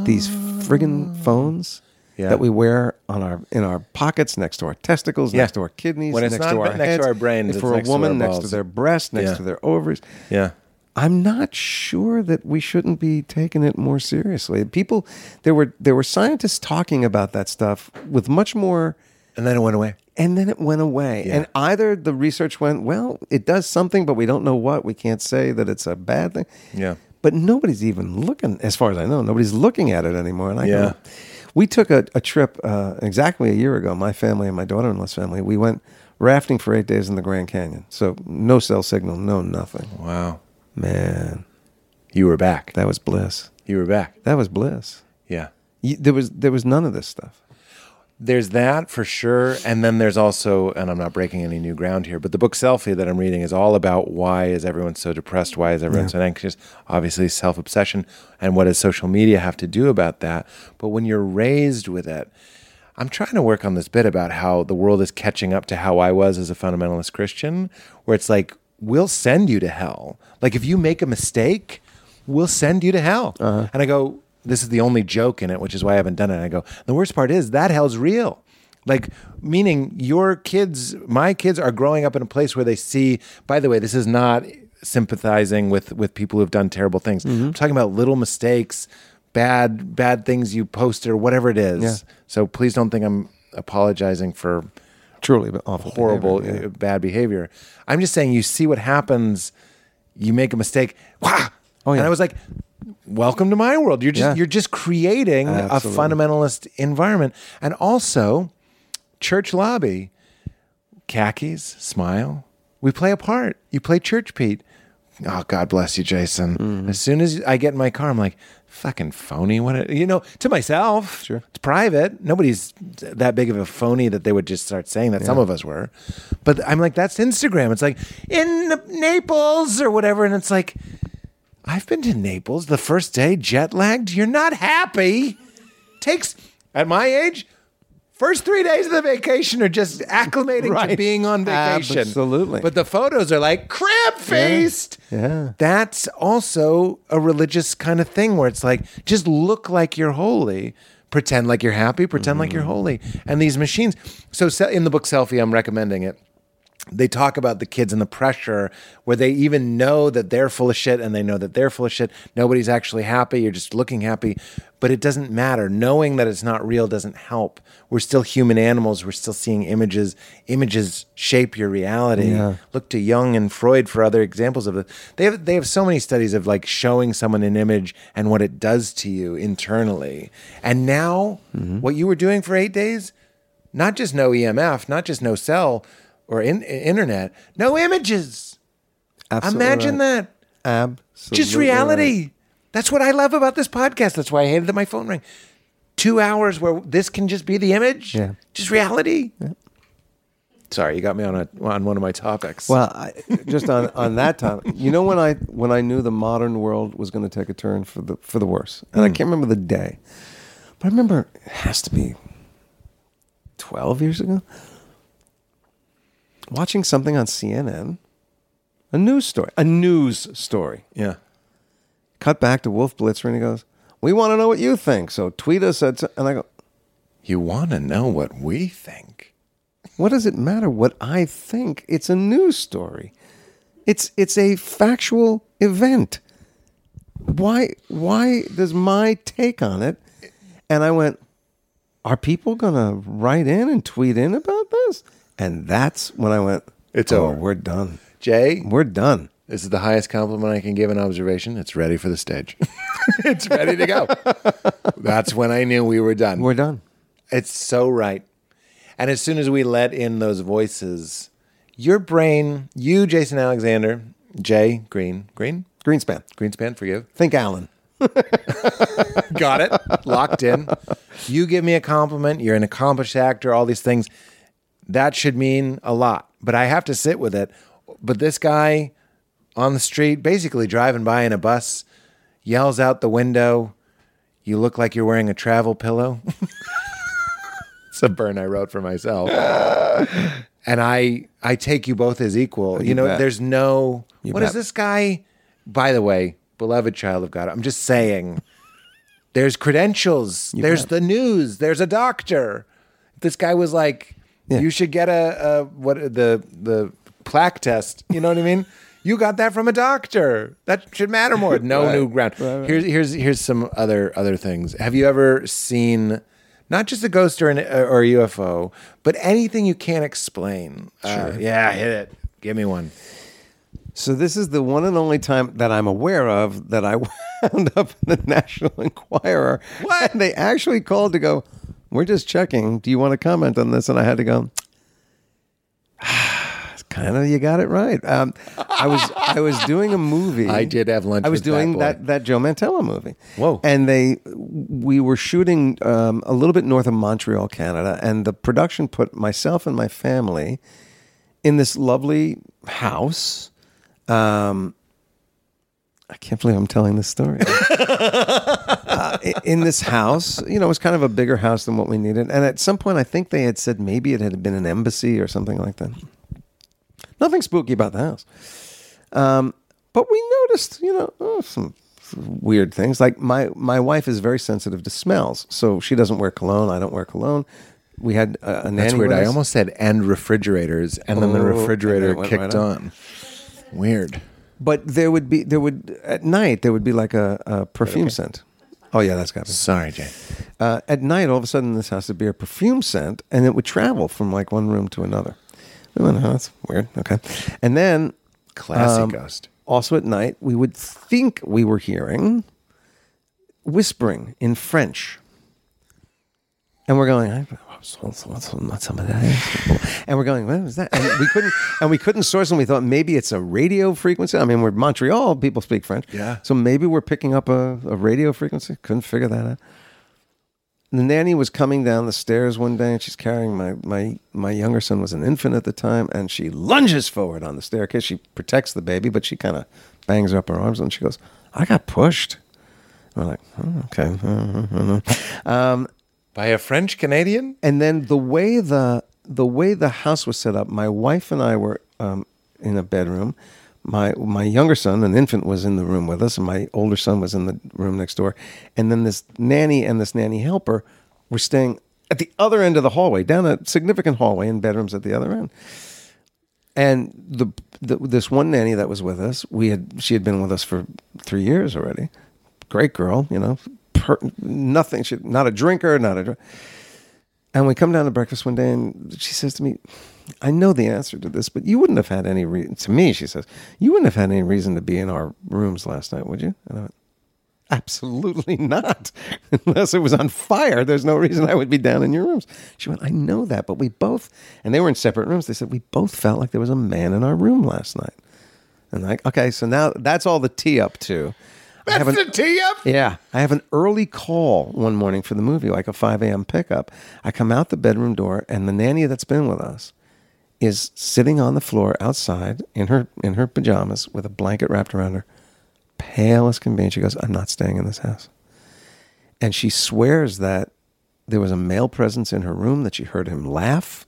These friggin' oh. phones Yeah. that we wear on our in our pockets, next to our testicles, Yeah. next to our kidneys, When it's next not to our next to our brains, for a next to woman, next to their breast, next Yeah. to their ovaries. Yeah. I'm not sure that we shouldn't be taking it more seriously. People, there were there were scientists talking about that stuff with much more, And then it went away. and then it went away. Yeah. And either the research went, well, it does something, but we don't know what. We can't say that it's a bad thing. Yeah. But nobody's even looking, as far as I know, nobody's looking at it anymore. And I Yeah. go, we took a, a trip uh, exactly a year ago. My family and my daughter-in-law's family. We went rafting for eight days in the Grand Canyon. So no cell signal, no nothing. Wow. Man, You were back. that was bliss. You were back. That was bliss. Yeah. You, there was there was none of this stuff. There's that for sure. And then there's also, and I'm not breaking any new ground here, but the book Selfie that I'm reading is all about why is everyone so depressed? Why is everyone so anxious? Obviously, self obsession. And what does social media have to do about that? But when you're raised with it, I'm trying to work on this bit about how the world is catching up to how I was as a fundamentalist Christian, where it's like, we'll send you to hell. Like, if you make a mistake, we'll send you to hell. Uh-huh. And I go, this is the only joke in it, which is why I haven't done it. And I go, the worst part is that hell's real. Like, meaning your kids, my kids are growing up in a place where they see, by the way, this is not sympathizing with, with people who've done terrible things. I'm talking about little mistakes, bad, bad things you posted or whatever it is. Yeah. So please don't think I'm apologizing for Truly awful. horrible, behavior, yeah. uh, bad behavior. I'm just saying, you see what happens. You make a mistake. Wow. Oh, yeah. And I was like, "Welcome to my world." You're just Yeah. you're just creating Absolutely. a fundamentalist environment, and also church lobby, khakis, smile. We play a part. You play church, Pete. Oh, God bless you, Jason. Mm-hmm. As soon as I get in my car, I'm like, fucking phony. What, you know, to myself. Sure. It's private. Nobody's that big of a phony that they would just start saying that. Some of us were. But I'm like, that's Instagram. It's like, in Naples or whatever. And it's like, I've been to Naples the first day, jet lagged. You're not happy. Takes, at my age, first three days of the vacation are just acclimating to being on vacation. Absolutely. But the photos are like crab faced. Yeah. That's also a religious kind of thing where it's like, just look like you're holy. Pretend like you're happy, pretend like you're Mm-hmm. holy. And these machines. So in the book Selfie, I'm recommending it they talk about the kids and the pressure where they even know that they're full of shit and they know that they're full of shit. Nobody's actually happy. You're just looking happy, but it doesn't matter. Knowing that it's not real doesn't help. We're still human animals. We're still seeing images. Images shape your reality. Yeah. Look to Jung and Freud for other examples of it. They have they have so many studies of like showing someone an image and what it does to you internally. And now, mm-hmm. what you were doing for eight days, not just no EMF, not just no cell or in, internet, no images. Absolutely Imagine right. that. Absolutely. Just right. reality. That's what I love about this podcast. That's why I hated that my phone rang. Two hours where this can just be the image. Yeah. Just reality. Sorry, you got me on a on one of my topics. Well, I, just on, on that topic, you know when I when I knew the modern world was going to take a turn for the for the worse, and I hmm. can't remember the day, but I remember it has to be twelve years ago, watching something on CNN, a news story, a news story. yeah. Cut back to Wolf Blitzer, and he goes, "We want to know what you think, so tweet us at." And I go, You want to know what we think? What does it matter what I think? It's a news story. It's it's a factual event. Why why does my take on it? And I went, are people gonna write in and tweet in about this? And that's when I went, It's oh, over. We're done. Jay, We're done. this is the highest compliment I can give an observation. It's ready for the stage. it's ready to go. That's when I knew we were done. We're done. It's so right. And as soon as we let in those voices, your brain, you, Jason Alexander, Jay Green, Green, Greenspan. Greenspan, forgive. Think Alan. Got it. Locked in. You give me a compliment. You're an accomplished actor, all these things. That should mean a lot. But I have to sit with it. But this guy on the street, basically driving by in a bus, yells out the window, You look like you're wearing a travel pillow. It's a burn I wrote for myself. and I I take you both as equal. You, You know, bet. there's no What is bet. this guy? By the way, beloved child of God, I'm just saying there's credentials. there's bet. the news. There's a doctor. This guy was like, Yeah. you should get a, a what the the plaque test. You know what I mean? You got that from a doctor. That should matter more. No Right. new ground. Here's here's here's some other other things. Have you ever seen not just a ghost or an or a UFO, but anything you can't explain? Uh, sure. yeah, hit it. Give me one. So this is the one and only time that I'm aware of that I wound up in the National Enquirer. What? And they actually called to go, we're just checking. Do you want to comment on this? And I had to go, kind of, you got it right. Um, I was I was doing a movie. I did have lunch I was that doing boy. that, that Joe Mantello movie. Whoa. And they we were shooting um, a little bit north of Montreal, Canada, and the production put myself and my family in this lovely house. Um, I can't believe I'm telling this story. uh, in this house, you know, it was kind of a bigger house than what we needed. And at some point, I think they had said maybe it had been an embassy or something like that. Nothing spooky about the house. Um, but we noticed, you know, oh, some weird things. Like my my wife is very sensitive to smells, so she doesn't wear cologne. I don't wear cologne. We had a, a nanny. That's weird. I almost said and refrigerators, and then the Oh, refrigerator kicked right on. Weird. But there would be there would at night there would be like a, a perfume scent. Oh yeah, that's got to be. Sorry, Jay. Uh, at night, all of a sudden, this house would be a perfume scent, and it would travel from like one room to another. We went, oh, that's weird. Okay, and then Classic um, ghost. Also at night, we would think we were hearing whispering in French. And we're going, "I- what's, what's, what's, some of that? And we're going, what was that? And we couldn't, and we couldn't source. And we thought maybe it's a radio frequency. I mean, we're Montreal, people speak French. Yeah. So maybe we're picking up a, a radio frequency. Couldn't figure that out. The nanny was coming down the stairs one day, and she's carrying my my my younger son was an infant at the time, and she lunges forward on the staircase. She protects the baby, but she kind of bangs up her arms, and she goes, "I got pushed." We're like, oh, "Okay." Um, By a French Canadian? and then the way the the way the house was set up, my wife and I were um, in a bedroom. My my younger son, an infant, was in the room with us, and my older son was in the room next door. And then this nanny and this nanny helper were staying at the other end of the hallway, down a significant hallway, and bedrooms at the other end. And the, the this one nanny that was with us, we had she had been with us for three years already. Great girl, you know, per, nothing. She not a drinker, not a. And we come down to breakfast one day, and she says to me, "I know the answer to this, but you wouldn't have had any reason." To me, she says, "You wouldn't have had any reason to be in our rooms last night, would you?" And I went, Absolutely not. Unless it was on fire, there's no reason I would be down in your rooms. She went, I know that, but we both, and they were in separate rooms. They said, we both felt like there was a man in our room last night. And like, okay, so now that's all the tea up to. I have an- tee up? yeah, I have an early call one morning for the movie, like a 5 a.m. pickup. I come out the bedroom door, and the nanny that's been with us is sitting on the floor outside in her in her pajamas with a blanket wrapped around her, pale as can be. And she goes, "I'm not staying in this house." And she swears that there was a male presence in her room, that she heard him laugh,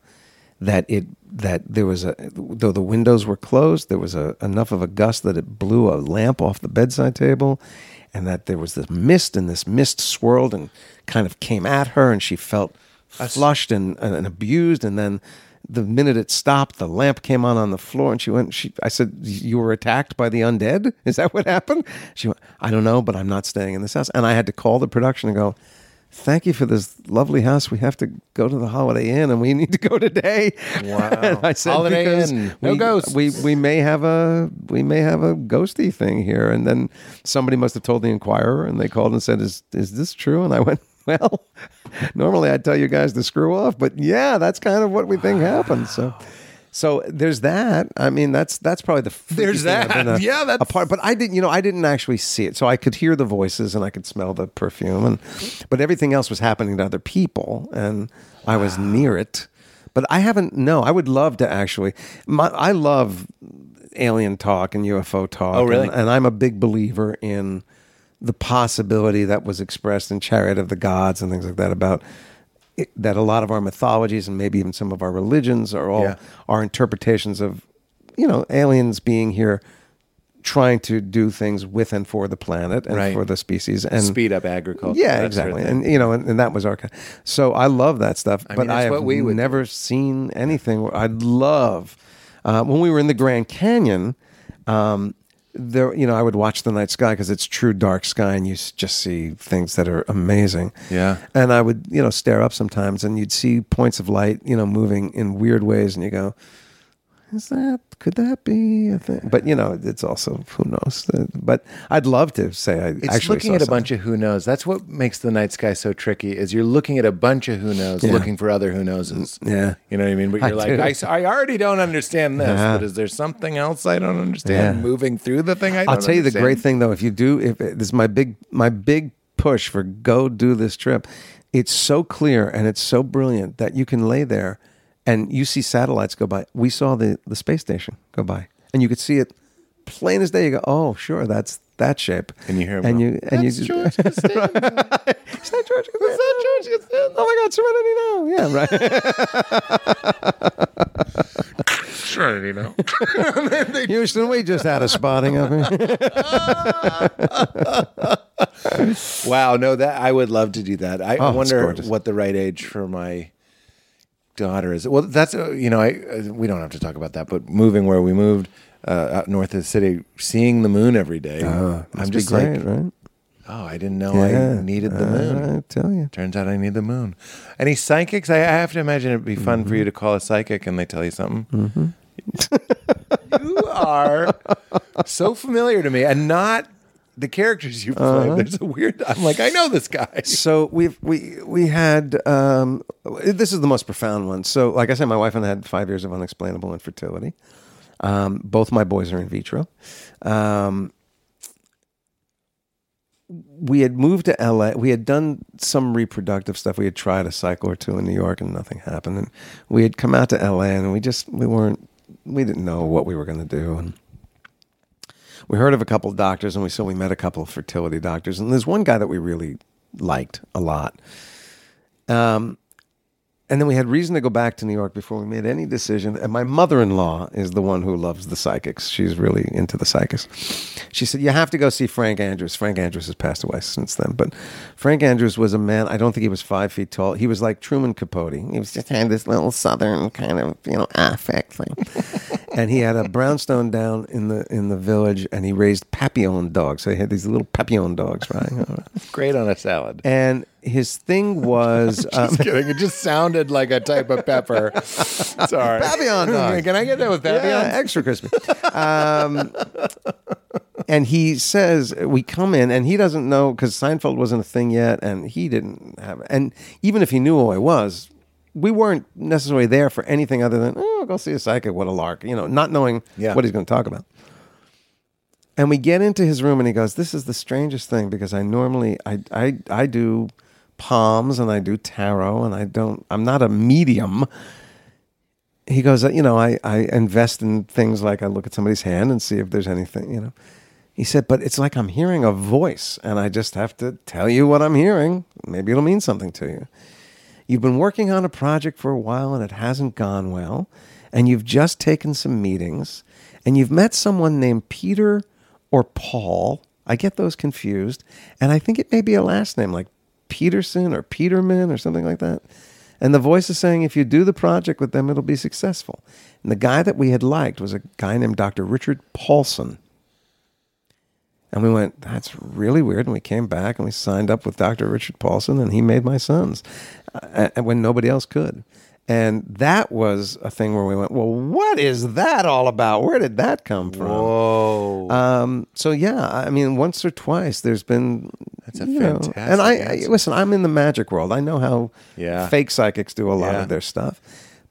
that it that there was a though the windows were closed, there was a enough of a gust that it blew a lamp off the bedside table, and that there was this mist, and this mist swirled and kind of came at her, and she felt flushed and, and, and abused, and then. The minute it stopped, the lamp came on on the floor, and she went. She, I said, "You were attacked by the undead. Is that what happened?" She went, "I don't know, but I'm not staying in this house." And I had to call the production and go, thank you for this lovely house. We have to go to the Holiday Inn, and we need to go today. Wow. I said, Holiday because Inn, no we, ghosts. We we may have a we may have a ghosty thing here. And then somebody must have told the Enquirer, and they called and said, "Is is this true?" And I went. Well, normally I'd tell you guys to screw off, but yeah, that's kind of what we think happened. So, so there's that. I mean, that's that's probably the freaky There's thing I've that. been a- Yeah, that's- a part. But I didn't, you know, I didn't actually see it, so I could hear the voices and I could smell the perfume, and but everything else was happening to other people, and I was near it. But I haven't. No, I would love to actually. My, I love alien talk and UFO talk. Oh, really? And, and I'm a big believer in the possibility that was expressed in Chariot of the Gods and things like that about it- that a lot of our mythologies and maybe even some of our religions are all Yeah. our interpretations of you know aliens being here trying to do things with and for the planet and Right. for the species and Speed up agriculture. yeah, that sort of exactly. and you know, and, and that was our kind. So I love that stuff, I but mean, I have we would never seen anything. Where I'd love uh, when we were in the Grand Canyon. Um, there, you know, I would watch the night sky because it's true dark sky, and you just see things that are amazing. Yeah. and I would, you know, stare up sometimes, and you'd see points of light, you know, moving in weird ways, and you go, "Is that? Could that be a thing?" But you know, it's also who knows. Uh, But I'd love to say I It's actually looking at a bunch of who knows. That's what makes the night sky so tricky. Is you're looking at a bunch of who knows, Yeah. looking for other who knowses. Yeah. you know what I mean. But you're like, I, I, I already don't understand this. Yeah. But is there something else I don't understand Yeah. moving through the thing? I don't I'll tell you the great thing though. If you do, if this is my big my big push for go do this trip, it's so clear and it's so brilliant that you can lay there and you see satellites go by. We saw the the space station go by, and you could see it plain as day. You go, oh, sure, that's that shape. And you hear him and go, you and "That's you George Costanza." Is that George Costanza? Oh my God, Serenity now. Yeah, right. Sure, you know. Houston, we just had a spotting of him. Wow, no, that I would love to do that. I Oh, wonder what the right age for my daughter is. Well, that's uh, you know, I uh, we don't have to talk about that. But moving where we moved uh, out north of the city, seeing the moon every day, I'm Must be just great, like, right? oh, I didn't know Yeah. I needed the moon. I tell you. Turns out I need the moon. Any psychics? I, I have to imagine it'd be fun Mm-hmm. for you to call a psychic and they tell you something. you are so familiar to me, and not the characters you play. Uh-huh. There's a weird. I'm like, I know this guy. So we've we we had um, this is the most profound one. So like I said, my wife and I had five years of unexplainable infertility. Um, both my boys are in vitro. Um, we had moved to LA. We had done some reproductive stuff. We had tried a cycle or two in New York, and nothing happened. And we had come out to LA, and we just we weren't we didn't know what we were going to do. And we heard of a couple of doctors, and we so we met a couple of fertility doctors. And there's one guy that we really liked a lot. Um, and then we had reason to go back to New York before we made any decision. And my mother in law is the one who loves the psychics. She's really into the psychics. She said, You have to go see Frank Andrews. Frank Andrews has passed away since then. But Frank Andrews was a man, I don't think he was five feet tall. He was like Truman Capote. He was just had this little southern kind of, you know, affect thing. and he had a brownstone down in the in the village and he raised papillon dogs. So he had these little papillon dogs, right? Great on a salad. and his thing was um, Just kidding. It just sounded like a type of pepper. Sorry. Papillon dog. Can I get that with Yeah, extra crispy. Um, and he says we come in, and he doesn't know because Seinfeld wasn't a thing yet, and he didn't have. And even if he knew who I was, we weren't necessarily there for anything other than oh, go see a psychic. What a lark, you know, not knowing Yeah. what he's going to talk about. And we get into his room, and he goes, "This is the strangest thing because I normally I I I do." Palms and I do tarot and I don't I'm not a medium he goes, you know, I, I invest in things like I look at somebody's hand and see if there's anything, you know. He said, but it's like I'm hearing a voice and I just have to tell you what I'm hearing. Maybe it'll mean something to you. You've been working on a project for a while and it hasn't gone well. And you've just taken some meetings and you've met someone named Peter or Paul. I get those confused. And I think it may be a last name like Peterson or Peterman or something like that. And the voice is saying, if you do the project with them, it'll be successful. And the guy that we had liked was a guy named Dr. Richard Paulson. And we went, that's really weird. And we came back and we signed up with Dr. Richard Paulson, and he made my sons uh, and when nobody else could. And that was a thing where we went, well, what is that all about? Where did that come from? Whoa. Um, so yeah, I mean, once or twice there's been That's a you know, fantastic and I, I listen. I'm in the magic world. I know how Yeah. fake psychics do a lot Yeah. of their stuff.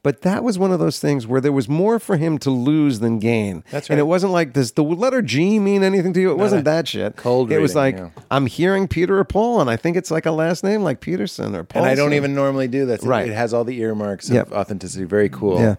But that was one of those things where there was more for him to lose than gain. That's right. And it wasn't like, does the letter G mean anything to you? It wasn't no. that shit. Cold It was like, yeah. I'm hearing Peter or Paul, and I think it's like a last name like Peterson or Paul. and I don't even normally do that. Right. It has all the earmarks Yep. of authenticity. Very cool. Yeah.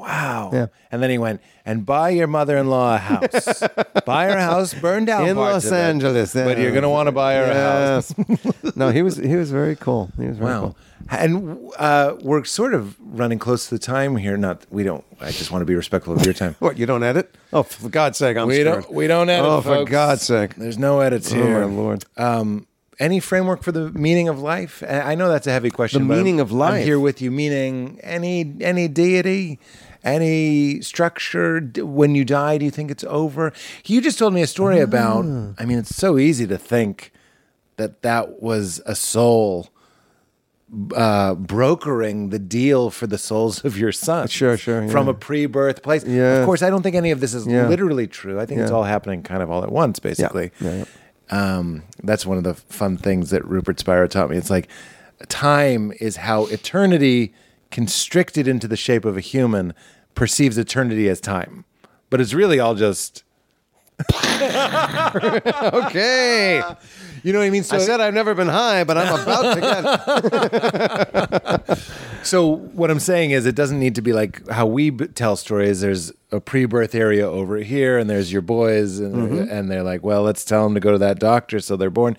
Wow. Yeah. And then he went and buy your mother-in-law a house. buy her house, burn down In Los. Angeles, But you're going to want to buy her a house. No, he was he was very cool. He was very Wow. cool. And uh, we're sort of running close to the time here. Not we don't. I just want to be respectful of your time. What you don't edit? Oh, for God's sake, I'm we screwed. don't. We don't edit. Oh, for. God's sake. There's no edits Oh, here. my Lord. Um, any framework for the meaning of life? I know that's a heavy question. The but I'm- meaning of I'm life. here with you. Meaning any any deity, any structure. When you die, do you think it's over? You just told me a story about. Ah. I mean, it's so easy to think that that was a soul uh, brokering the deal for the souls of your sons. Sure, sure, From a pre-birth place. Yeah. Of course, I don't think any of this is Yeah. literally true. I think it's all happening kind of all at once, basically. Yeah, Um, that's one of the fun things that Rupert Spira taught me. It's like time is how eternity, constricted into the shape of a human, perceives eternity as time. But it's really all just. Okay. You know what I mean? So, I said I've never been high, but I'm about to get. so what I'm saying is, it doesn't need to be like how we b- tell stories. There's a pre-birth area over here, and there's your boys, and, mm-hmm. and they're like, "Well, let's tell them to go to that doctor," so they're born.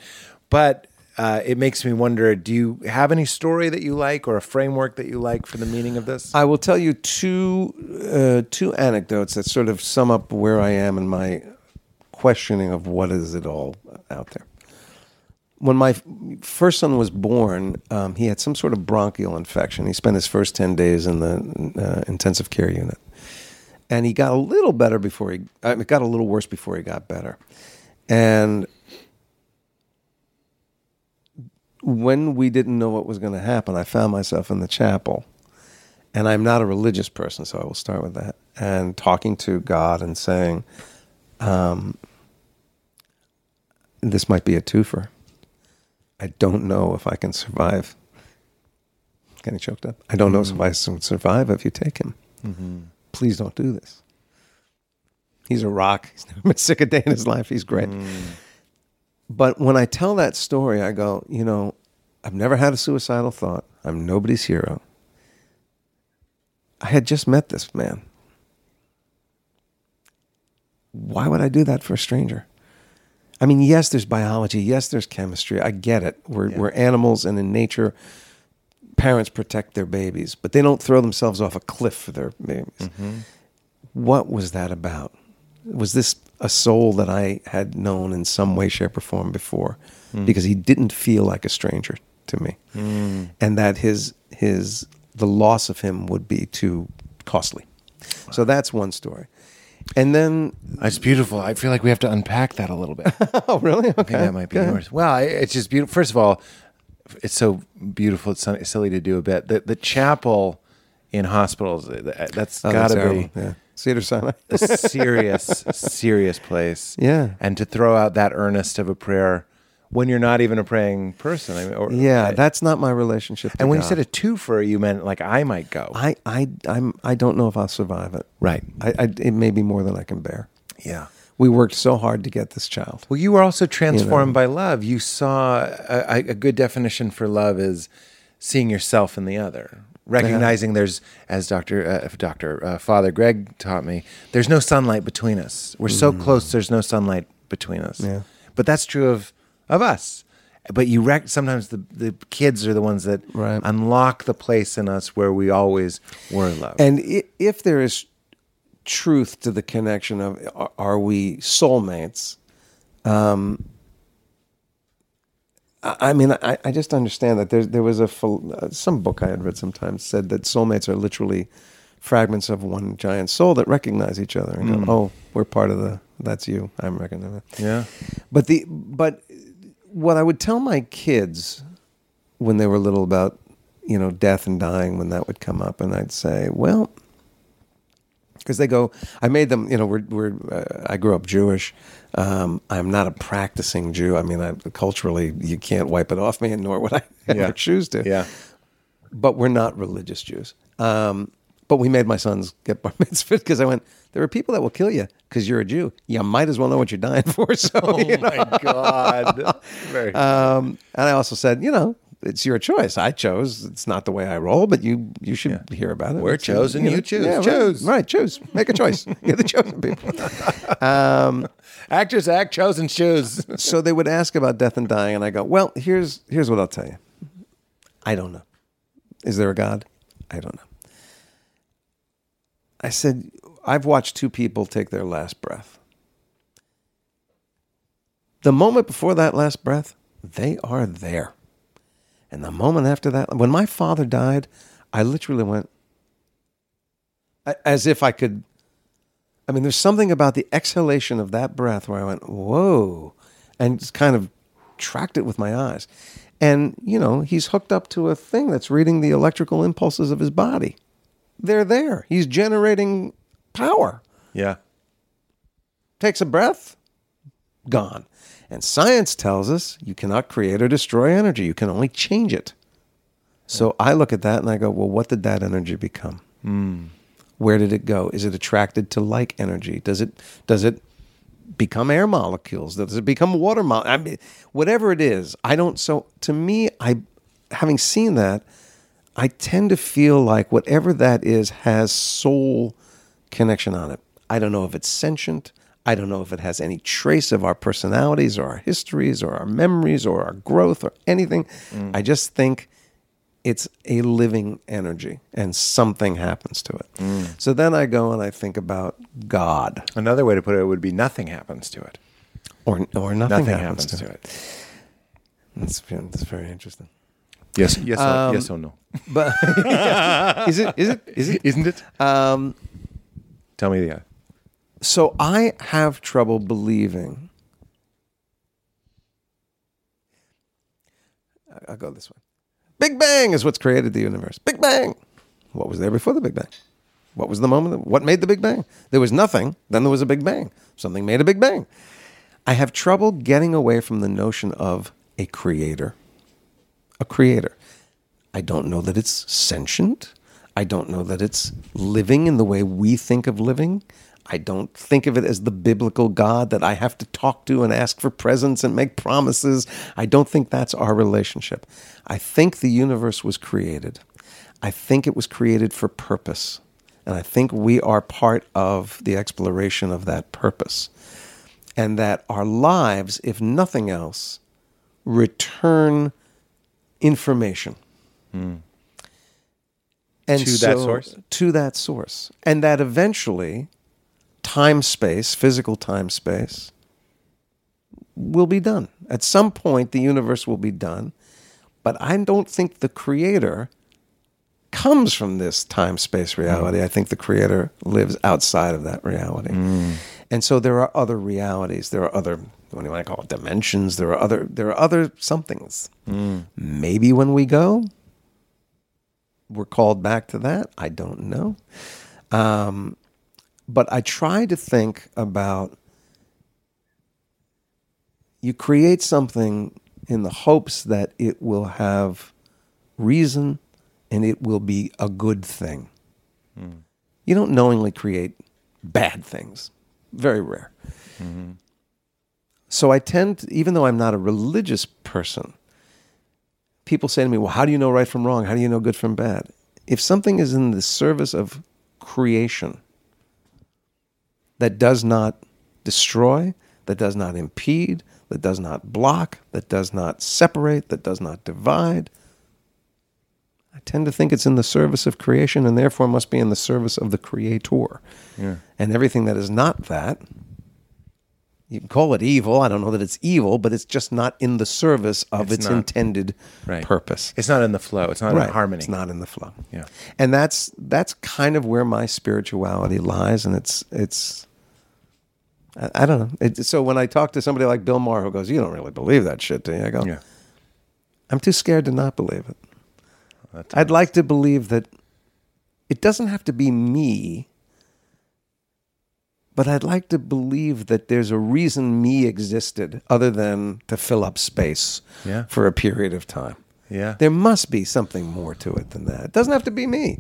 But uh, it makes me wonder: Do you have any story that you like, or a framework that you like for the meaning of this? I will tell you two uh, two anecdotes that sort of sum up where I am in my questioning of what is it all out there. When my first son was born, um, he had some sort of bronchial infection. He spent his first ten days in the uh, intensive care unit, and he got a little better before he. It got a little worse before he got better, and when we didn't know what was going to happen, I found myself in the chapel and I'm not a religious person, so I will start with that. And talking to God and saying, um, "This might be a twofer. I don't know if I can survive." Getting choked up. I don't know if mm-hmm. I can survive if you take him. Mm-hmm. Please don't do this. He's a rock. He's never been sick a day in his life. He's great. Mm. But when I tell that story, I go, you know, I've never had a suicidal thought. I'm nobody's hero. I had just met this man. Why would I do that for a stranger? I mean, yes, there's biology. Yes, there's chemistry. I get it. We're, we're animals, and in nature, parents protect their babies, but they don't throw themselves off a cliff for their babies. Mm-hmm. What was that about? Was this a soul that I had known in some way, shape, or form before? Hmm. Because he didn't feel like a stranger to me, hmm. and that his his the loss of him would be too costly. So that's one story. And then, It's beautiful. I feel like we have to unpack that a little bit. oh, really? Okay. That might be yours. Well, I- it's just beautiful. First of all, it's so beautiful. It's silly to do a bit. The the chapel in hospitals. uh, uh That's Oh, got to be Yeah. Cedar Sinai. a serious, serious place. Yeah. and to throw out that earnest of a prayer when you're not even a praying person. I mean, or, yeah, that's not my relationship. And when you said a twofer, you meant like I might go. I, I, I'm, I don't know if I'll survive it. right. I, I, it may be more than I can bear. Yeah. We worked so hard to get this child. Well, you were also transformed by love. You saw a, a good definition for love is seeing yourself in the other, recognizing there's, as Doctor uh, Doctor uh, Father Greg taught me, there's no sunlight between us. We're so close. There's no sunlight between us. Mm. Yeah. But that's true of of us. But you rec- sometimes the the kids are the ones that Right. unlock the place in us where we always were loved. And i- if there is truth to the connection of are- are we soulmates, um, I I mean, I, I just understand that there there was a uh, some book I had read sometimes said that soulmates are literally fragments of one giant soul that recognize each other and go, "Oh, we're part of the. That's you. I'm recognizing." that." yeah. But the but what I would tell my kids when they were little about you know death and dying when that would come up, and I'd say, well, because they go, I made them. You know, we're we're uh, I grew up Jewish. Um, I'm not a practicing Jew. I mean, I, culturally, you can't wipe it off me, and nor would I ever choose to Yeah. but we're not religious Jews. Um, but we made my sons get bar mitzvah because I went. There are people that will kill you because you're a Jew. You might as well know what you're dying for. So, Oh you know. my God. Very um, and I also said, you know, it's your choice. I chose. It's not the way I roll, but you you should hear about it. We're It's, chosen, you know, choose. Yeah, right. Choose. Right, choose. Make a choice. You're the chosen people. Um, Actors act, chosen shoes. so they would ask about death and dying, and I go, well, here's here's what I'll tell you. I don't know. Is there a God? I don't know. I said, I've watched two people take their last breath. The moment before that last breath, they are there. And the moment after that, when my father died, I literally went as if I could. I mean, there's something about the exhalation of that breath where I went, whoa, and just kind of tracked it with my eyes. And, you know, he's hooked up to a thing that's reading the electrical impulses of his body. They're there. He's generating power. yeah. Takes a breath, gone. And science tells us you cannot create or destroy energy, you can only change it. So I look at that and I go, well, what did that energy become? Hmm. Where did it go? Is it attracted to like energy? Does it does it become air molecules? Does it become water mo- I mean, whatever it is, I don't. So to me, I, having seen that, I tend to feel like whatever that is has soul connection on it. I don't know if it's sentient. I don't know if it has any trace of our personalities or our histories or our memories or our growth or anything. Mm. I just think it's a living energy and something happens to it. So then I go and I think about God Another way to put it would be nothing happens to it. or or nothing, Nothing, happens, happens, to, to it. it. That's, that's very interesting. Yes, yes, Um, or, yes or no. But is it is it is it Isn't it? um Tell me the. so I have trouble believing. I'll go this way. Big Bang is what's created the universe. Big Bang. What was there before the Big Bang? What was the moment? That, what made the Big Bang? There was nothing. Then there was a Big Bang. Something made a Big Bang. I have trouble getting away from the notion of a creator. A creator. I don't know that it's sentient. I don't know that it's living in the way we think of living. I don't think of it as the biblical God that I have to talk to and ask for presents and make promises. I don't think that's our relationship. I think the universe was created. I think it was created for purpose. And I think we are part of the exploration of that purpose. And that our lives, if nothing else, return information. Hmm. And To that source? To that source. And that eventually time space, physical time space, will be done. At some point, the universe will be done. But I don't think the creator comes from this time space reality. Mm. I think the creator lives outside of that reality. Mm. And so there are other realities. There are other what do you want to call it? Dimensions. There are other there are other somethings. Mm. Maybe when we go, we're called back to that. I don't know. Um, but I try to think about you create something in the hopes that it will have reason and it will be a good thing. Hmm. You don't knowingly create bad things. Very rare. Mm-hmm. So I tend, to, even though I'm not a religious person, people say to me, Well, how do you know right from wrong? How do you know good from bad? If something is in the service of creation that does not destroy, that does not impede, that does not block, that does not separate, that does not divide, I tend to think it's in the service of creation and therefore must be in the service of the creator. Yeah. And everything that is not that, you can call it evil. I don't know that it's evil, but it's just not in the service of It's its not. intended Right. purpose. It's not in the flow. It's not in harmony. It's not in the flow. Yeah. And that's that's kind of where my spirituality lies, and it's it's. I, I don't know. It, so when I talk to somebody like Bill Maher who goes, "You don't really believe that shit," do you? I go, Yeah. "I'm too scared to not believe it." That's I'd like to believe that it doesn't have to be me, but I'd like to believe that there's a reason me existed other than to fill up space Yeah. for a period of time. Yeah. There must be something more to it than that. It doesn't have to be me.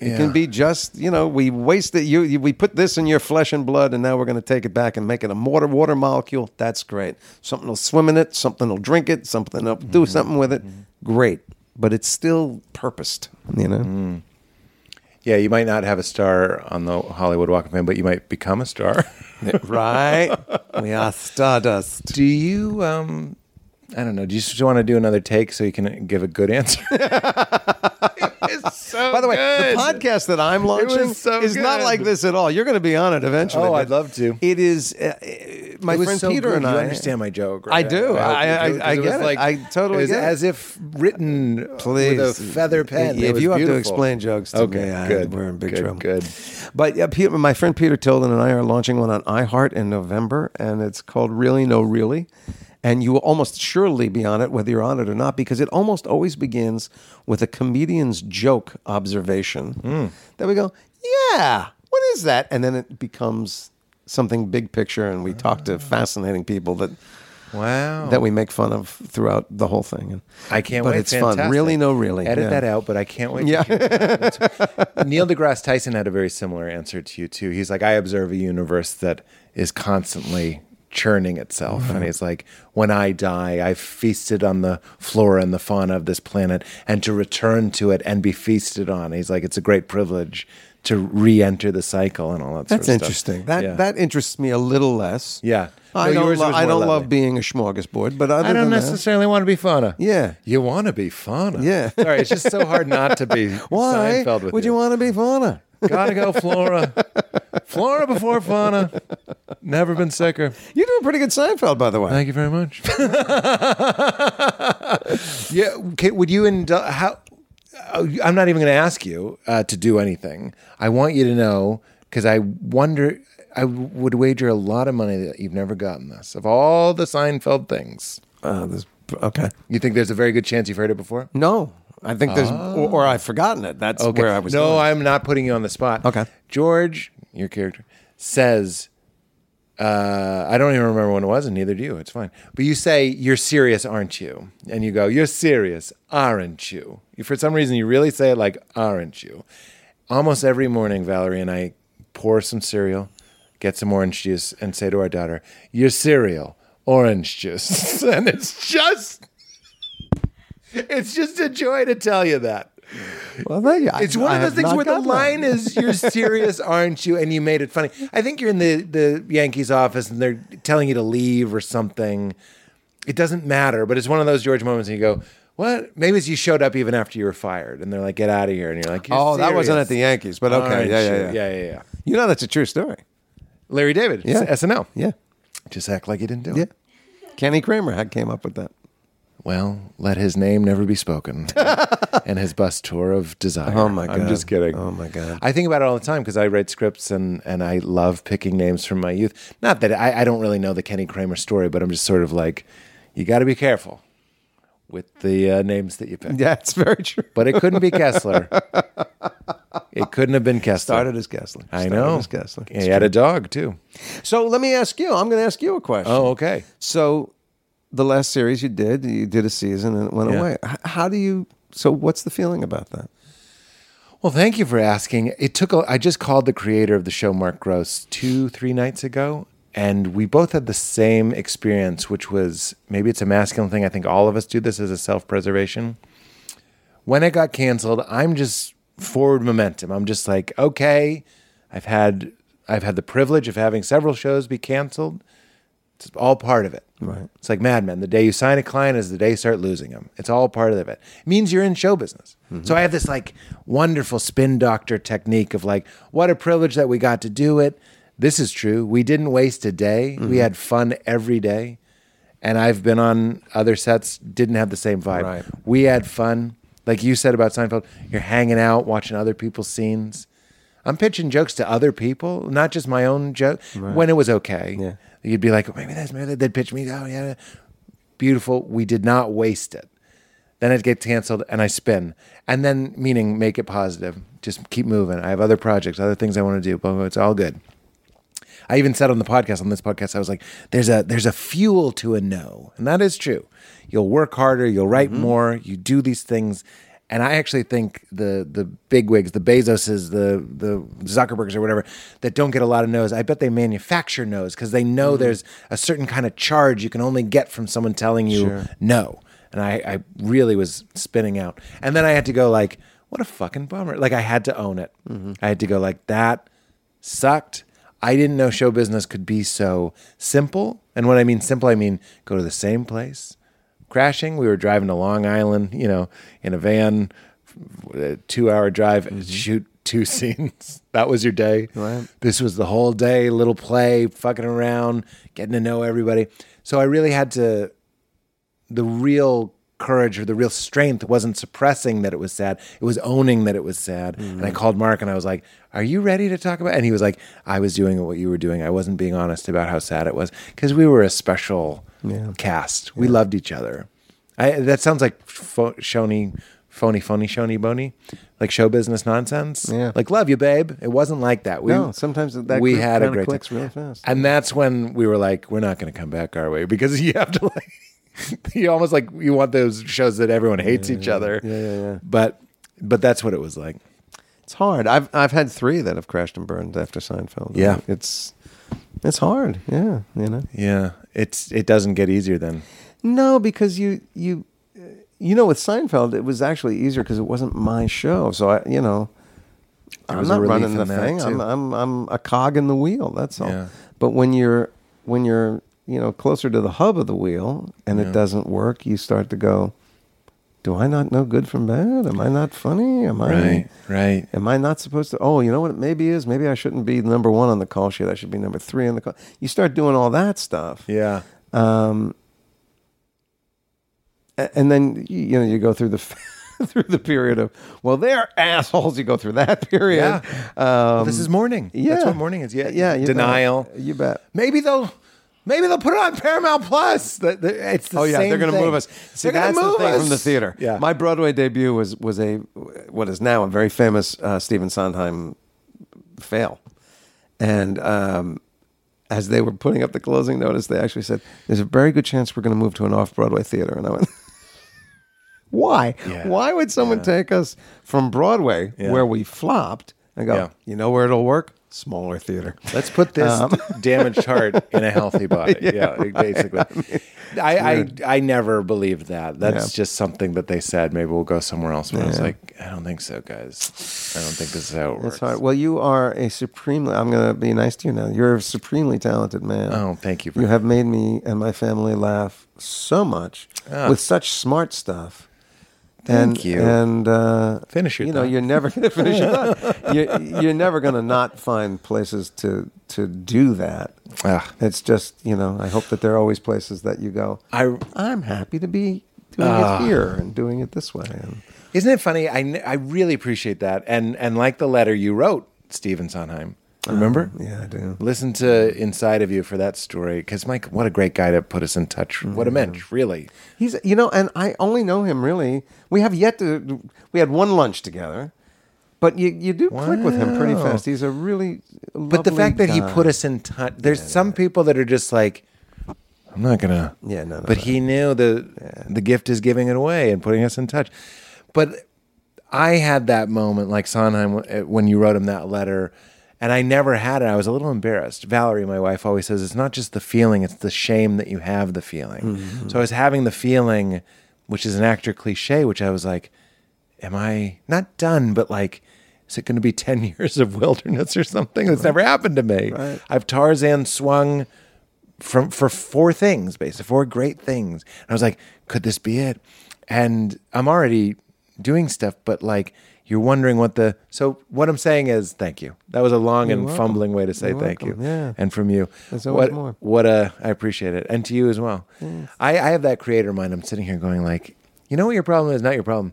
It can be just you know we wasted you, you we put this in your flesh and blood and now we're going to take it back and make it a water water molecule. That's great. Something will swim in it. Something will drink it. Something will do mm-hmm. something with it. Mm-hmm. Great, but it's still purposed. You know. Mm. Yeah, you might not have a star on the Hollywood Walk of Fame, but you might become a star. right. we are stardust. do you? um I don't know. Do you just want to do another take so you can give a good answer? it's so By the way, good. the podcast that I'm launching so is not like this at all. You're going to be on it eventually. Oh, I'd love to. It is uh, uh, my It friend so Peter good. and you I understand my joke. I Right? do. I- you do, I- I it was get it. I totally it get it. as if written Please, with a feather pen. If was you have to explain jokes to okay, me, I- good. we're in big good, trouble. Good. But yeah, Peter, my friend Peter Tilden and I are launching one on iHeart in November, and it's called Really No Really. And you will almost surely be on it, whether you're on it or not, because it almost always begins with a comedian's joke observation. Hmm. That we go, yeah, what is that? And then it becomes something big picture, and we talk to fascinating people that Wow. that we make fun of throughout the whole thing. And, I can't but wait. it's fun. Really, no, really. Edit Yeah. that out, but I can't wait. Yeah. Neil deGrasse Tyson had a very similar answer to you too. He's like, I observe a universe that is constantly churning itself, and he's like, when I die, I've feasted on the flora and the fauna of this planet, and to return to it and be feasted on. He's like, it's a great privilege to re-enter the cycle and all that. That's sort of interesting. Stuff. That yeah. that interests me a little less. Yeah. I don't. lo- I don't lovely. love being a smorgasbord, but I don't than that- necessarily want to be fauna. Yeah. You want to be fauna. Yeah. Sorry, it's just so hard not to be why Seinfeld with would you. want to be fauna? Gotta go Flora. Flora before fauna. Never been sicker. You do a pretty good Seinfeld, by the way. Thank you very much. yeah. Okay, would you indul- how? uh, I'm not even going to ask you uh, to do anything. I want you to know because I wonder. I would wager a lot of money that you've never gotten this. Of all the Seinfeld things, Uh, this, okay. you think there's a very good chance you've heard it before? No, I think there's, or, or I've forgotten it. That's Okay. where I was. no, going. I'm not putting you on the spot. Okay. George, your character, says, uh, I don't even remember when it was, and neither do you. It's fine. But you say, You're serious, aren't you? And you go, You're serious, aren't you? You- For some reason, you really say it like, Aren't you? Almost every morning, Valerie and I pour some cereal, get some orange juice, and say to our daughter, Your cereal, orange juice. and it's just. It's just a joy to tell you that. Well, thank you. I- It's one I of have those things where the line is "You're serious, aren't you?" and you made it funny. I think you're in the the Yankees office and they're telling you to leave or something. It doesn't matter, but it's one of those George moments, and you go, "What?" Maybe it's you showed up even after you were fired, and they're like, "Get out of here," and you're like, "You're Oh, that wasn't at the Yankees, but okay, yeah, yeah, yeah, yeah, yeah, yeah. You know that's a true story. Larry David, Yeah. SNL. Yeah, Just act like you didn't do yeah. it. Kenny Kramer had came up with that. Well, let his name never be spoken, and his bus tour of desire. Oh, my god! I'm just kidding. Oh, my God. I think about it all the time because I write scripts and and I love picking names from my youth. Not that I, I don't really know the Kenny Kramer story, but I'm just sort of like, you got to be careful with the uh, names that you pick. Yeah, it's very true. But it couldn't be Kessler. it couldn't have been Kessler. Started as Kessler. I Started know. as Kessler. Yeah, he had a dog too. So let me ask you. I'm going to ask you a question. Oh, okay. So the last series you did, you did a season and it went Yeah. away. How do you? So what's the feeling about that? Well, thank you for asking. It took. A, I just called the creator of the show, Mark Gross, two, three nights ago, and we both had the same experience, which was maybe it's a masculine thing. I think all of us do this as a self-preservation. When it got canceled, I'm just forward momentum. I'm just like, okay, I've had I've had the privilege of having several shows be canceled. It's all part of it. Right. It's like Mad Men. The day you sign a client is the day you start losing them. It's all part of it. It means you're in show business. Mm-hmm. So I have this like wonderful spin doctor technique of like, what a privilege that we got to do it. This is true. We didn't waste a day. We mm-hmm. had fun every day. And I've been on other sets, didn't have the same vibe. Right. We had fun. Like you said about Seinfeld, you're hanging out, watching other people's scenes. I'm pitching jokes to other people, not just my own joke. When it was okay, Yeah. You'd be like, oh, maybe that's maybe that- they'd pitch me. Oh yeah, beautiful. We did not waste it. Then it gets canceled, and I spin, and then meaning make it positive. Just keep moving. I have other projects, other things I want to do. But it's all good. I even said on the podcast, on this podcast, I was like, "There's a there's a fuel to a no," and that is true. You'll work harder, you'll write mm-hmm. more, you do these things, And I actually think the the bigwigs, the Bezoses, the the Zuckerbergs or whatever, that don't get a lot of no's, I bet they manufacture no's because they know Mm-hmm. there's a certain kind of charge you can only get from someone telling you no. And I, I really was spinning out. And then I had to go like, what a fucking bummer. Like I had to own it. Mm-hmm. I had to go like that sucked. I didn't know show business could be so simple. And when I mean simple, I mean go to the same place. Crashing, we were driving to Long Island, you know, in a van, a two hour drive, and shoot two scenes. That was your day. Right. This was the whole day, little play, fucking around, getting to know everybody. So I really had to the real courage or the real strength wasn't suppressing that it was sad. It was owning that it was sad. And I mm-hmm. called Mark and I was like, Are you ready to talk about? It? And he was like, I was doing what you were doing. I wasn't being honest about how sad it was because we were a special cast. We loved each other. I, that sounds like pho- shony, phony, phony, shony, bony, like show business nonsense. Yeah. Like, love you, babe. It wasn't like that. We, No, sometimes that we had a great clicks time. real fast. And that's when we were like, we're not going to come back our way because you have to like, you almost like you want those shows that everyone hates each other. Yeah, yeah, yeah. But, but that's what it was like. It's hard. I've I've had three that have crashed and burned after Seinfeld. Yeah. it's it's hard. Yeah, you know. Yeah, it's it doesn't get easier then. No, because you you uh, you know with Seinfeld it was actually easier because it wasn't my show. So I you know I'm was not running the thing. I'm. I'm I'm a cog in the wheel. That's all. Yeah. But when you're when you're you know closer to the hub of the wheel and it doesn't work, you start to go. Do I not know good from bad? Am I not funny? Am I Right, right. Am I not supposed to? Oh, you know what it maybe is? Maybe I shouldn't be number one on the call sheet. I should be number three on the call. You start doing all that stuff. Yeah, Um, and then you you know you go through the through the period of well they're assholes. You go through that period. Yeah. Um, Well, this is mourning. yeah. that's what mourning is. Yeah, yeah. denial. Bet. You bet. Maybe they'll. Maybe they'll put it on Paramount Plus. The- the- It's the Oh yeah, they're going to move us. See, They're that's the thing us. from the theater. Yeah, my Broadway debut was was a what is now a very famous uh, Stephen Sondheim fail, and um, as they were putting up the closing notice, they actually said, "There's a very good chance we're going to move to an off Broadway theater," and I went. Why? Yeah. Why would someone take us from Broadway, Yeah. where we flopped, and go, Yeah. you know where it'll work? Smaller theater. Let's put this Um, damaged heart in a healthy body. yeah, basically. I, I I never believed that. That's Yeah. just something that they said. Maybe we'll go somewhere else. But I was like, I don't think so, guys. I don't think this is how it works. Hard. Well, you are a supremely. I'm going to be nice to you now. You're a supremely talented man. Oh, thank you. For You have made me and my family laugh so much Ah. with such smart stuff. Thank and, you. And uh, Finish your You know, thought. you're never going to finish your thought. You're, you're never going to not find places to to do that. Ah. It's just you know. I hope that there are always places that you go. I I'm happy to be doing Ah. it here and doing it this way. And Isn't it funny? I I really appreciate that. And and like the letter you wrote, Stephen Sondheim. Remember? yeah, I do. Listen to Inside of You for that story. Because, Mike, what a great guy to put us in touch. What a mensch, really. He's, you know, and I only know him really. We have yet to. We had one lunch together, but you you do click with him pretty fast. He's a really. But the fact that he put us in touch, there's some people that are just like, I'm not gonna. Yeah, no, But he knew the the gift is giving it away and putting us in touch. But I had that moment, like Sondheim, uh, when you wrote him that letter, and I never had it. I was a little embarrassed. Valerie, my wife, always says it's not just the feeling; it's the shame that you have the feeling. Mm-hmm. So I was having the feeling, which is an actor cliche, which I was like, am I not done, but like, is it going to be 10 years of wilderness or something? That's never happened to me. I've Tarzan swung from for four things, basically, four great things. And I was like, could this be it? And I'm already doing stuff, but like, you're wondering what the. So, what I'm saying is, thank you. That was a long and welcome. fumbling way to say You're thank welcome. you. Yeah. And from you. There's always what, more. What a. I appreciate it. And to you as well. I, I have that creator mind. I'm sitting here going, like, you know what your problem is? Not your problem.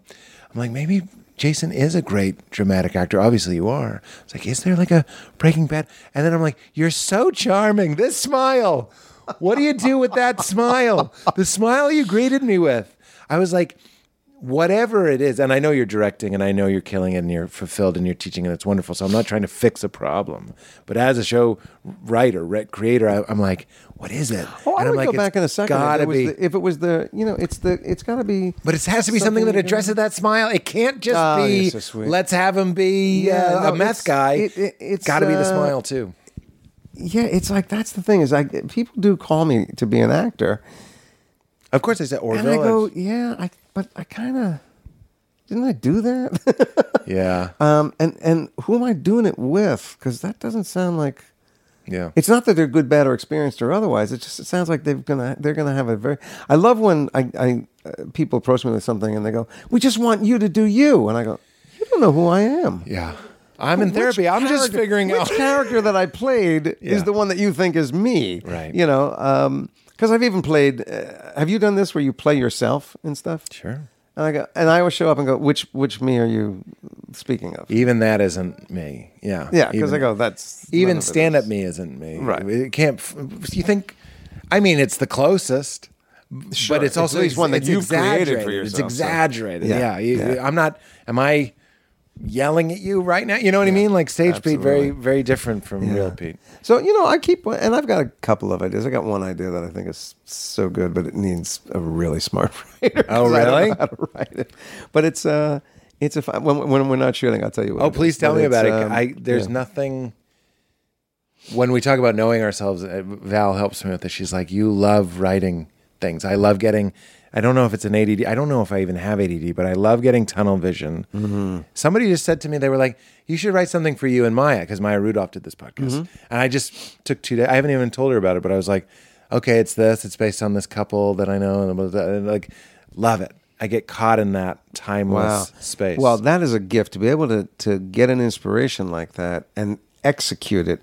I'm like, maybe Jason is a great dramatic actor. Obviously, you are. It's like, is there like a Breaking Bad? And then I'm like, you're so charming. This smile. What do you do with that smile? The smile you greeted me with. I was like, whatever it is, and I know you're directing and I know you're killing it and you're fulfilled and you're teaching and it's wonderful. So I'm not trying to fix a problem. But as a show writer, re- creator, I, I'm like, what is it? Oh, I and I'm would like, go back in a second. If Gotta it, was be. the, if it was the, you know, it's the, it's got to be. but it has to be something, that addresses that smile. It can't just Oh, be so let's have him be Yeah, uh, no, a meth guy. it- it- it's, got to be the uh, smile too. Yeah, it's like that's the thing is like people do call me to be an actor, Of course, I said or and I go, yeah, I, but I kind of didn't I do that? yeah, um, and and who am I doing it with? Because that doesn't sound like. yeah. It's not that they're good, bad, or experienced or otherwise. It just it sounds like they're gonna they're gonna have a very. I love when I, I uh, people approach me with something and they go, "We just want you to do you," and I go, "You don't know who I am." yeah. I'm in therapy. I'm just figuring which out. character that I played Yeah. is the one that you think is me. Right. You know, because I've even played. Uh, have you done this where you play yourself and stuff? Sure. And I go, and I always show up and go, which which me are you speaking of? Even that isn't me. Yeah. Yeah, because I go, that's even stand up is." me isn't me. Right. It can't. You think? I mean, it's the closest, Sure. but it's It's also least one that you've created for exaggerated. It's yourself, so- exaggerated. Yeah, Yeah. You- yeah. I'm not. Am I yelling at you right now? You know what I mean? Like stage Pete, very very different from real Pete. So you know, I keep, and I've got a couple of ideas. I got one idea that I think is so good, but it needs a really smart writer. Oh, 'cause I don't know really? how to write it, but it's uh it's a fun, when when we're not shooting. I'll tell you. What Oh, it is. please tell But me about it. um, I there's yeah. nothing. When we talk about knowing ourselves, uh, Val helps me with this. She's like, "You love writing things. I love getting. I don't know if it's an ADD. I don't know if I even have ADD, but I love getting tunnel vision. Mm-hmm. Somebody just said to me, they were like, "You should write something for you and Maya because Maya Rudolph did this podcast." Mm-hmm. And I just took two days. I haven't even told her about it, but I was like, "Okay, it's this. It's based on this couple that I know, and, blah, blah, blah," and like, love it. I get caught in that timeless space. Well, that is a gift to be able to to get an inspiration like that and execute it.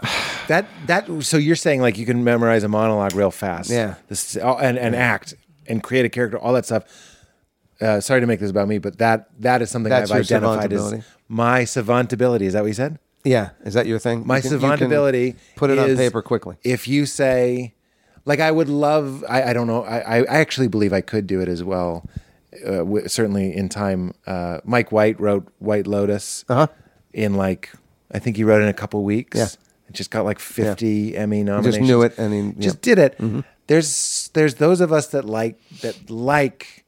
That that so you're saying like you can memorize a monologue real fast, Yeah. This oh, and and act and create a character, all that stuff. Uh, sorry to make this about me, but that that is something That's I've your identified as my savant ability. Is that what you said? Yeah, is that your thing? My You can- you savant can ability. Put it on is paper quickly. If you say, like, I would love. I, I don't know. I, I I actually believe I could do it as well. Uh, w- certainly in time. Uh, Mike White wrote White Lotus Uh-huh. in like I think he wrote it in a couple weeks. Yeah. It just got like 50 Emmy nominations. Just knew it and he- just did it. There's there's those of us that like that like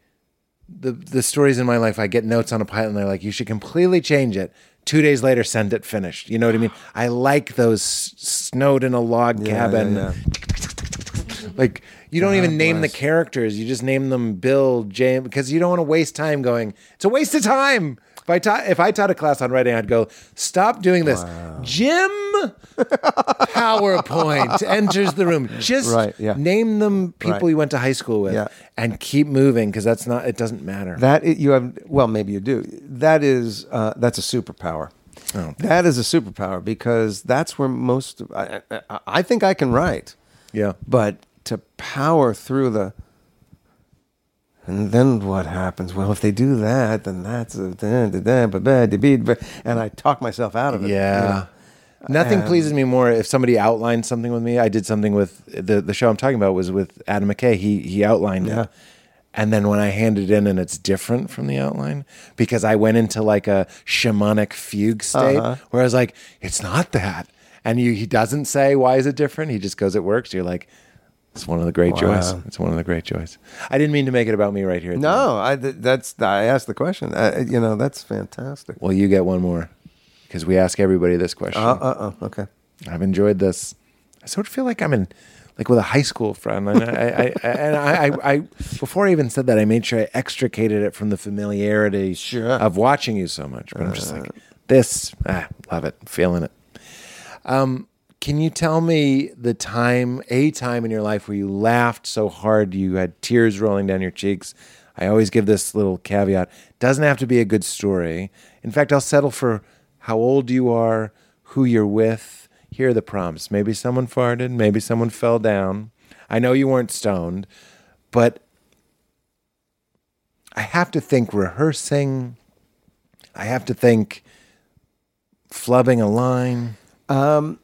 the the stories in my life. I get notes on a pilot and they're like, you should completely change it. Two days later, send it finished. You know what I mean? I like those snowed in a log Yeah, cabin. yeah, Like you don't even name the characters. You just name them Bill, James, because you don't want to waste time going. It's a waste of time. If I taught if I taught a class on writing, I'd go stop doing this. Jim PowerPoint enters the room. Just Right, yeah. name them people Right. you went to high school with, Yeah. and keep moving because that's not. It doesn't matter. That you have well, maybe you do. That is uh, that's a superpower. Oh, that is a superpower because that's where most. I, I, I think I can write, yeah. but to power through the. And then what happens? Well, if they do that, then that's a, da, da, da, and I talk myself out of it. you Yeah. know. Nothing And- pleases me more if somebody outlines something with me. I did something with the the show I'm talking about was with Adam McKay. He he outlined Yeah. it. And then when I hand it in and it's different from the outline because I went into like a shamanic fugue state Uh-huh. where I was like, it's not that. And you, he doesn't say, why is it different? He just goes, it works. You're like, it's one of the great joys. It's one of the great joys. I didn't mean to make it about me right here. at the end. No, I that's I asked the question. Uh, you know, that's fantastic. Well, you get one more because we ask everybody this question. Uh, uh, uh, okay. I've enjoyed this. I sort of feel like I'm in, like with a high school friend. And I, I, I and I, I, I, before I even said that, I made sure I extricated it from the familiarity Sure. Uh. of watching you so much. But I'm just like, this, ah, love it, feeling it. Um, can you tell me the time, a time in your life where you laughed so hard you had tears rolling down your cheeks? I always give this little caveat. Doesn't have to be a good story. In fact, I'll settle for how old you are, who you're with. Here are the prompts. Maybe someone farted, maybe someone fell down. I know you weren't stoned, but I have to think rehearsing. I have to think flubbing a line. Um,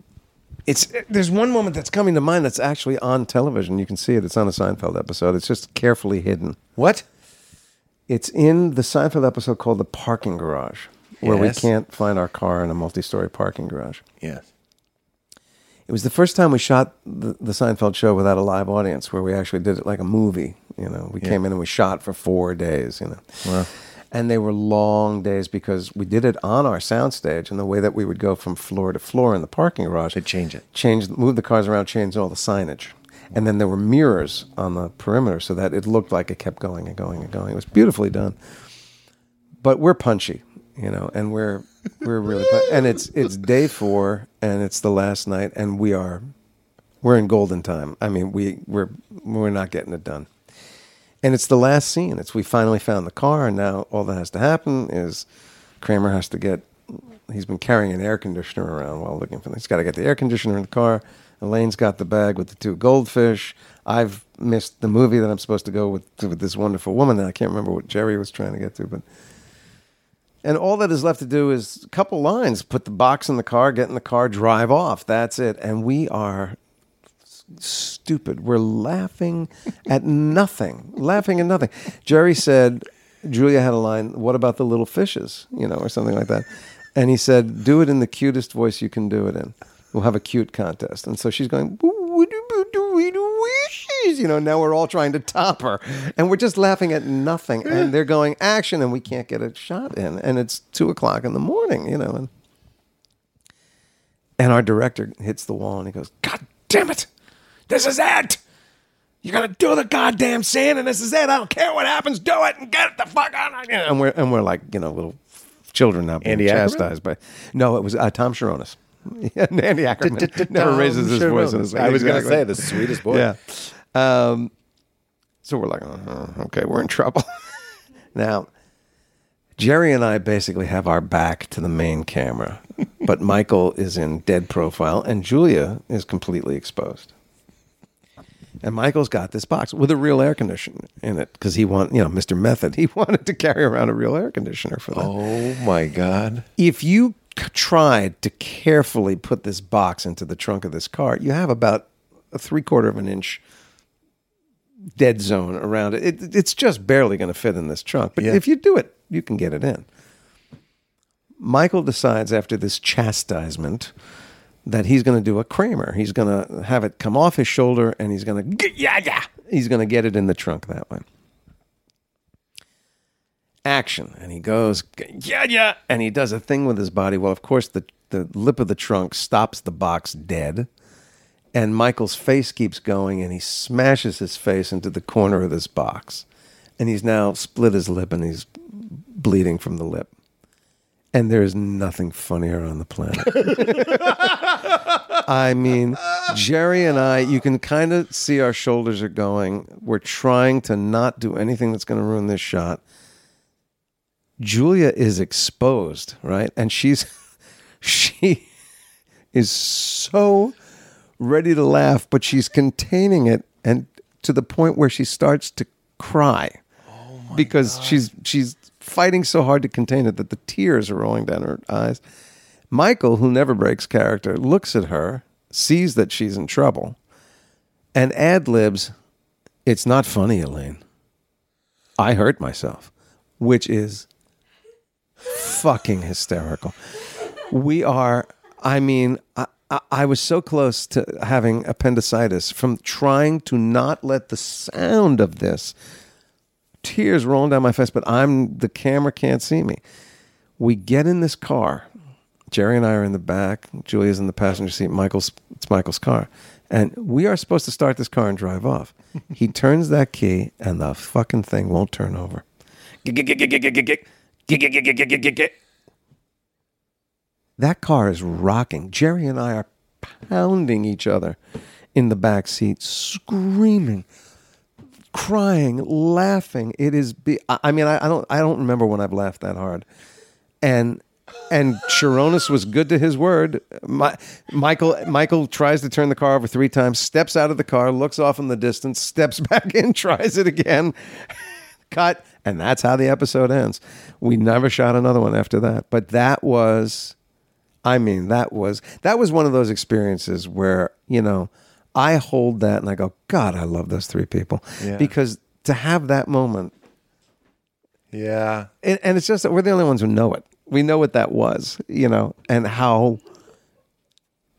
It's there's one moment that's coming to mind that's actually on television. You can see it. It's on a Seinfeld episode. It's just carefully hidden. What? It's in the Seinfeld episode called The Parking Garage, where we can't find our car in a multi story parking garage. Yes. It was the first time we shot the, the Seinfeld show without a live audience, where we actually did it like a movie. You know, we came in and we shot for four days. You know, Wow. And they were long days because we did it on our soundstage, and the way that we would go from floor to floor in the parking garage, They change it. change, move the cars around, change all the signage, and then there were mirrors on the perimeter so that it looked like it kept going and going and going. It was beautifully done. But we're punchy, you know, and we're we're really and it's it's day four and it's the last night and we are we're in golden time. I mean, we we're we're not getting it done. And it's the last scene. It's we finally found the car, and now all that has to happen is Kramer has to get. He's been carrying an air conditioner around while looking for. He's got to get the air conditioner in the car. Elaine's got the bag with the two goldfish. I've missed the movie that I'm supposed to go with with this wonderful woman. And I can't remember what Jerry was trying to get to, but. And all that is left to do is a couple lines: put the box in the car, get in the car, drive off. That's it. And we are stupid. We're laughing at nothing, laughing at nothing. Jerry said, Julia had a line, What about the little fishes? You know, or something like that. And he said, Do it in the cutest voice you can do it in. We'll have a cute contest. And so she's going, wishes. You know, now we're all trying to top her. And we're just laughing at nothing. And they're going, Action. And we can't get a shot in. And it's two o'clock in the morning, you know. And, and our director hits the wall and he goes, God damn it. This is it. You're gonna do the goddamn scene, and this is it. I don't care what happens. Do it and get it the fuck out. And we're and we're like you know little children now being Andy chastised by. No, it was uh, Tom Cherones. Yeah, Andy Ackerman never raises his voice. in his I was gonna say the sweetest boy. Yeah. Um, so we're like, uh okay, we're in trouble. now, Jerry and I basically have our back to the main camera, but Michael is in dead profile and Julia is completely exposed. And Michael's got this box with a real air conditioner in it because he want, you know, Mr. Method. He wanted to carry around a real air conditioner for that Oh my god. if you tried to carefully put this box into the trunk of this car, you have about a three quarter of an inch dead zone around it. it it's just barely going to fit in this trunk. But Yeah. if you do it, you can get it in. Michael decides after this chastisement that he's going to do a Kramer. He's going to have it come off his shoulder and he's going to yeah yeah. He's going to get it in the trunk that way. Action. And he goes yeah yeah. And he does a thing with his body. Well of course the the lip of the trunk stops the box dead. And michael's face keeps going and he smashes his face into the corner of this box. And he's now split his lip and he's bleeding from the lip and there's nothing funnier on the planet I mean, Jerry and I, you can kind of see our shoulders are going. We're trying to not do anything that's going to ruin this shot. Julia is exposed, right? And she's she is so ready to laugh, but she's containing it and to the point where she starts to cry. Oh because she's she's fighting so hard to contain it that the tears are rolling down her eyes. Michael, who never breaks character, looks at her, sees that she's in trouble, and ad libs, It's not funny, Elaine. I hurt myself, which is fucking hysterical. We are, I mean, I, I, I was so close to having appendicitis from trying to not let the sound of this tears rolling down my face, but I'm the camera can't see me. We get in this car. Jerry and I are in the back. Julia's in the passenger seat. Michael's it's Michael's car. And we are supposed to start this car and drive off. he turns that key and the fucking thing won't turn over. That car is rocking. Jerry and I are pounding each other in the back seat, screaming, crying, laughing. It is. Be- I mean, I, I don't. I don't remember when I've laughed that hard. And and Cherones was good to his word. My, Michael Michael tries to turn the car over three times, steps out of the car, looks off in the distance, steps back in, tries it again. Cut, and that's how the episode ends. We never shot another one after that. But that was I mean, that was that was one of those experiences where you know I hold that and I go, God, I love those three people Yeah. because to have that moment, Yeah. and, and it's just that we're the only ones who know it. We know what that was, you know, and how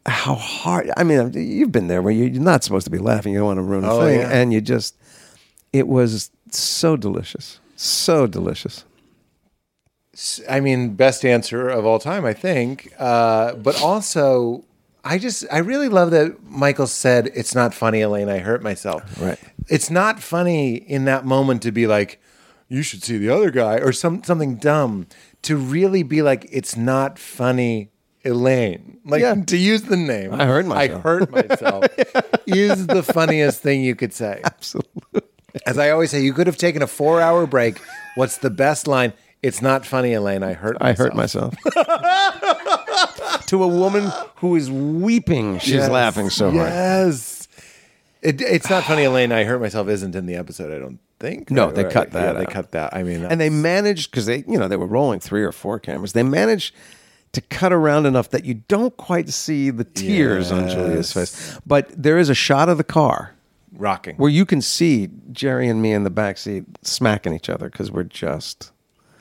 how hard. I mean, you've been there where you- you're not supposed to be laughing. You don't want to ruin a Oh, thing, yeah. and you just. It was so delicious, so delicious. I mean, best answer of all time, I think. Uh, but also, I just, I really love that Michael said, It's not funny, Elaine. I hurt myself. Right. It's not funny in that moment to be like, You should see the other guy or some, something dumb. To really be like, It's not funny, Elaine. Like Yeah. to use the name. I hurt myself. I hurt myself is the funniest thing you could say. Absolutely. As I always say, you could have taken a four hour break. What's the best line? It's not funny, Elaine. I hurt I hurt myself. to a woman who is weeping, she's Yes. laughing so hard. Yes. It, it's not funny, Elaine. I hurt myself. Isn't in the episode. I don't think. No, Or- they or- cut that Yeah, they out. cut that. I mean, and they managed because they you know they were rolling three or four cameras they managed to cut around enough that you don't quite see the tears on Julia's face but there is a shot of the car rocking. where you can see Jerry and me in the back seat smacking each other because we're just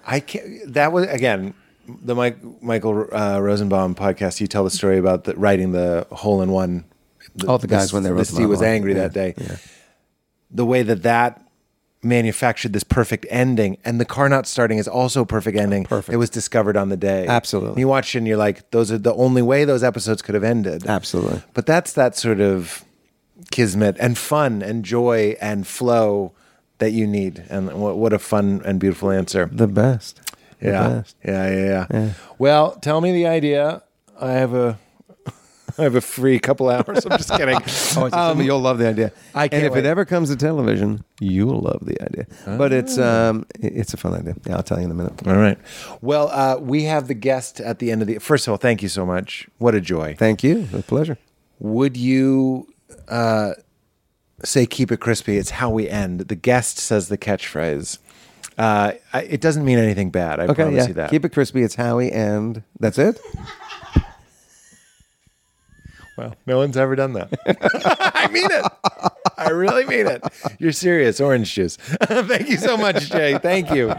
I can't. That was again the Mike, Michael uh, Rosenbaum podcast. You tell the story about the, writing the hole in one. All the guys when they wrote the Steve was angry Yeah, that day. The way that that manufactured this perfect ending, and the car not starting is also a perfect ending. Perfect. It was discovered on the day. Absolutely. You watch it and you're like, those are the only way those episodes could have ended. Absolutely. But that's that sort of kismet and fun and joy and flow that you need. And what, what a fun and beautiful answer. the best Yeah. best. yeah, yeah, yeah, Well, tell me the idea. I have a, I have a free couple hours. I'm just kidding. Oh, it's you'll love the idea. I can't if wait. it ever comes to television, you'll love the idea. But it's um, it's a fun idea. Yeah, I'll tell you in a minute. All right. Well, uh, we have the guest at the end of the. First of all, thank you so much. What a joy. Thank you. A pleasure. Would you uh, say "keep it crispy"? It's how we end. The guest says the catchphrase. Uh, I, it doesn't mean anything bad. I Okay, promise yeah. you that. Keep it crispy. It's Howie, and that's it. Well, no one's ever done that. I mean it. I really mean it. You're serious. Orange juice. Thank you so much, Jay. Thank you.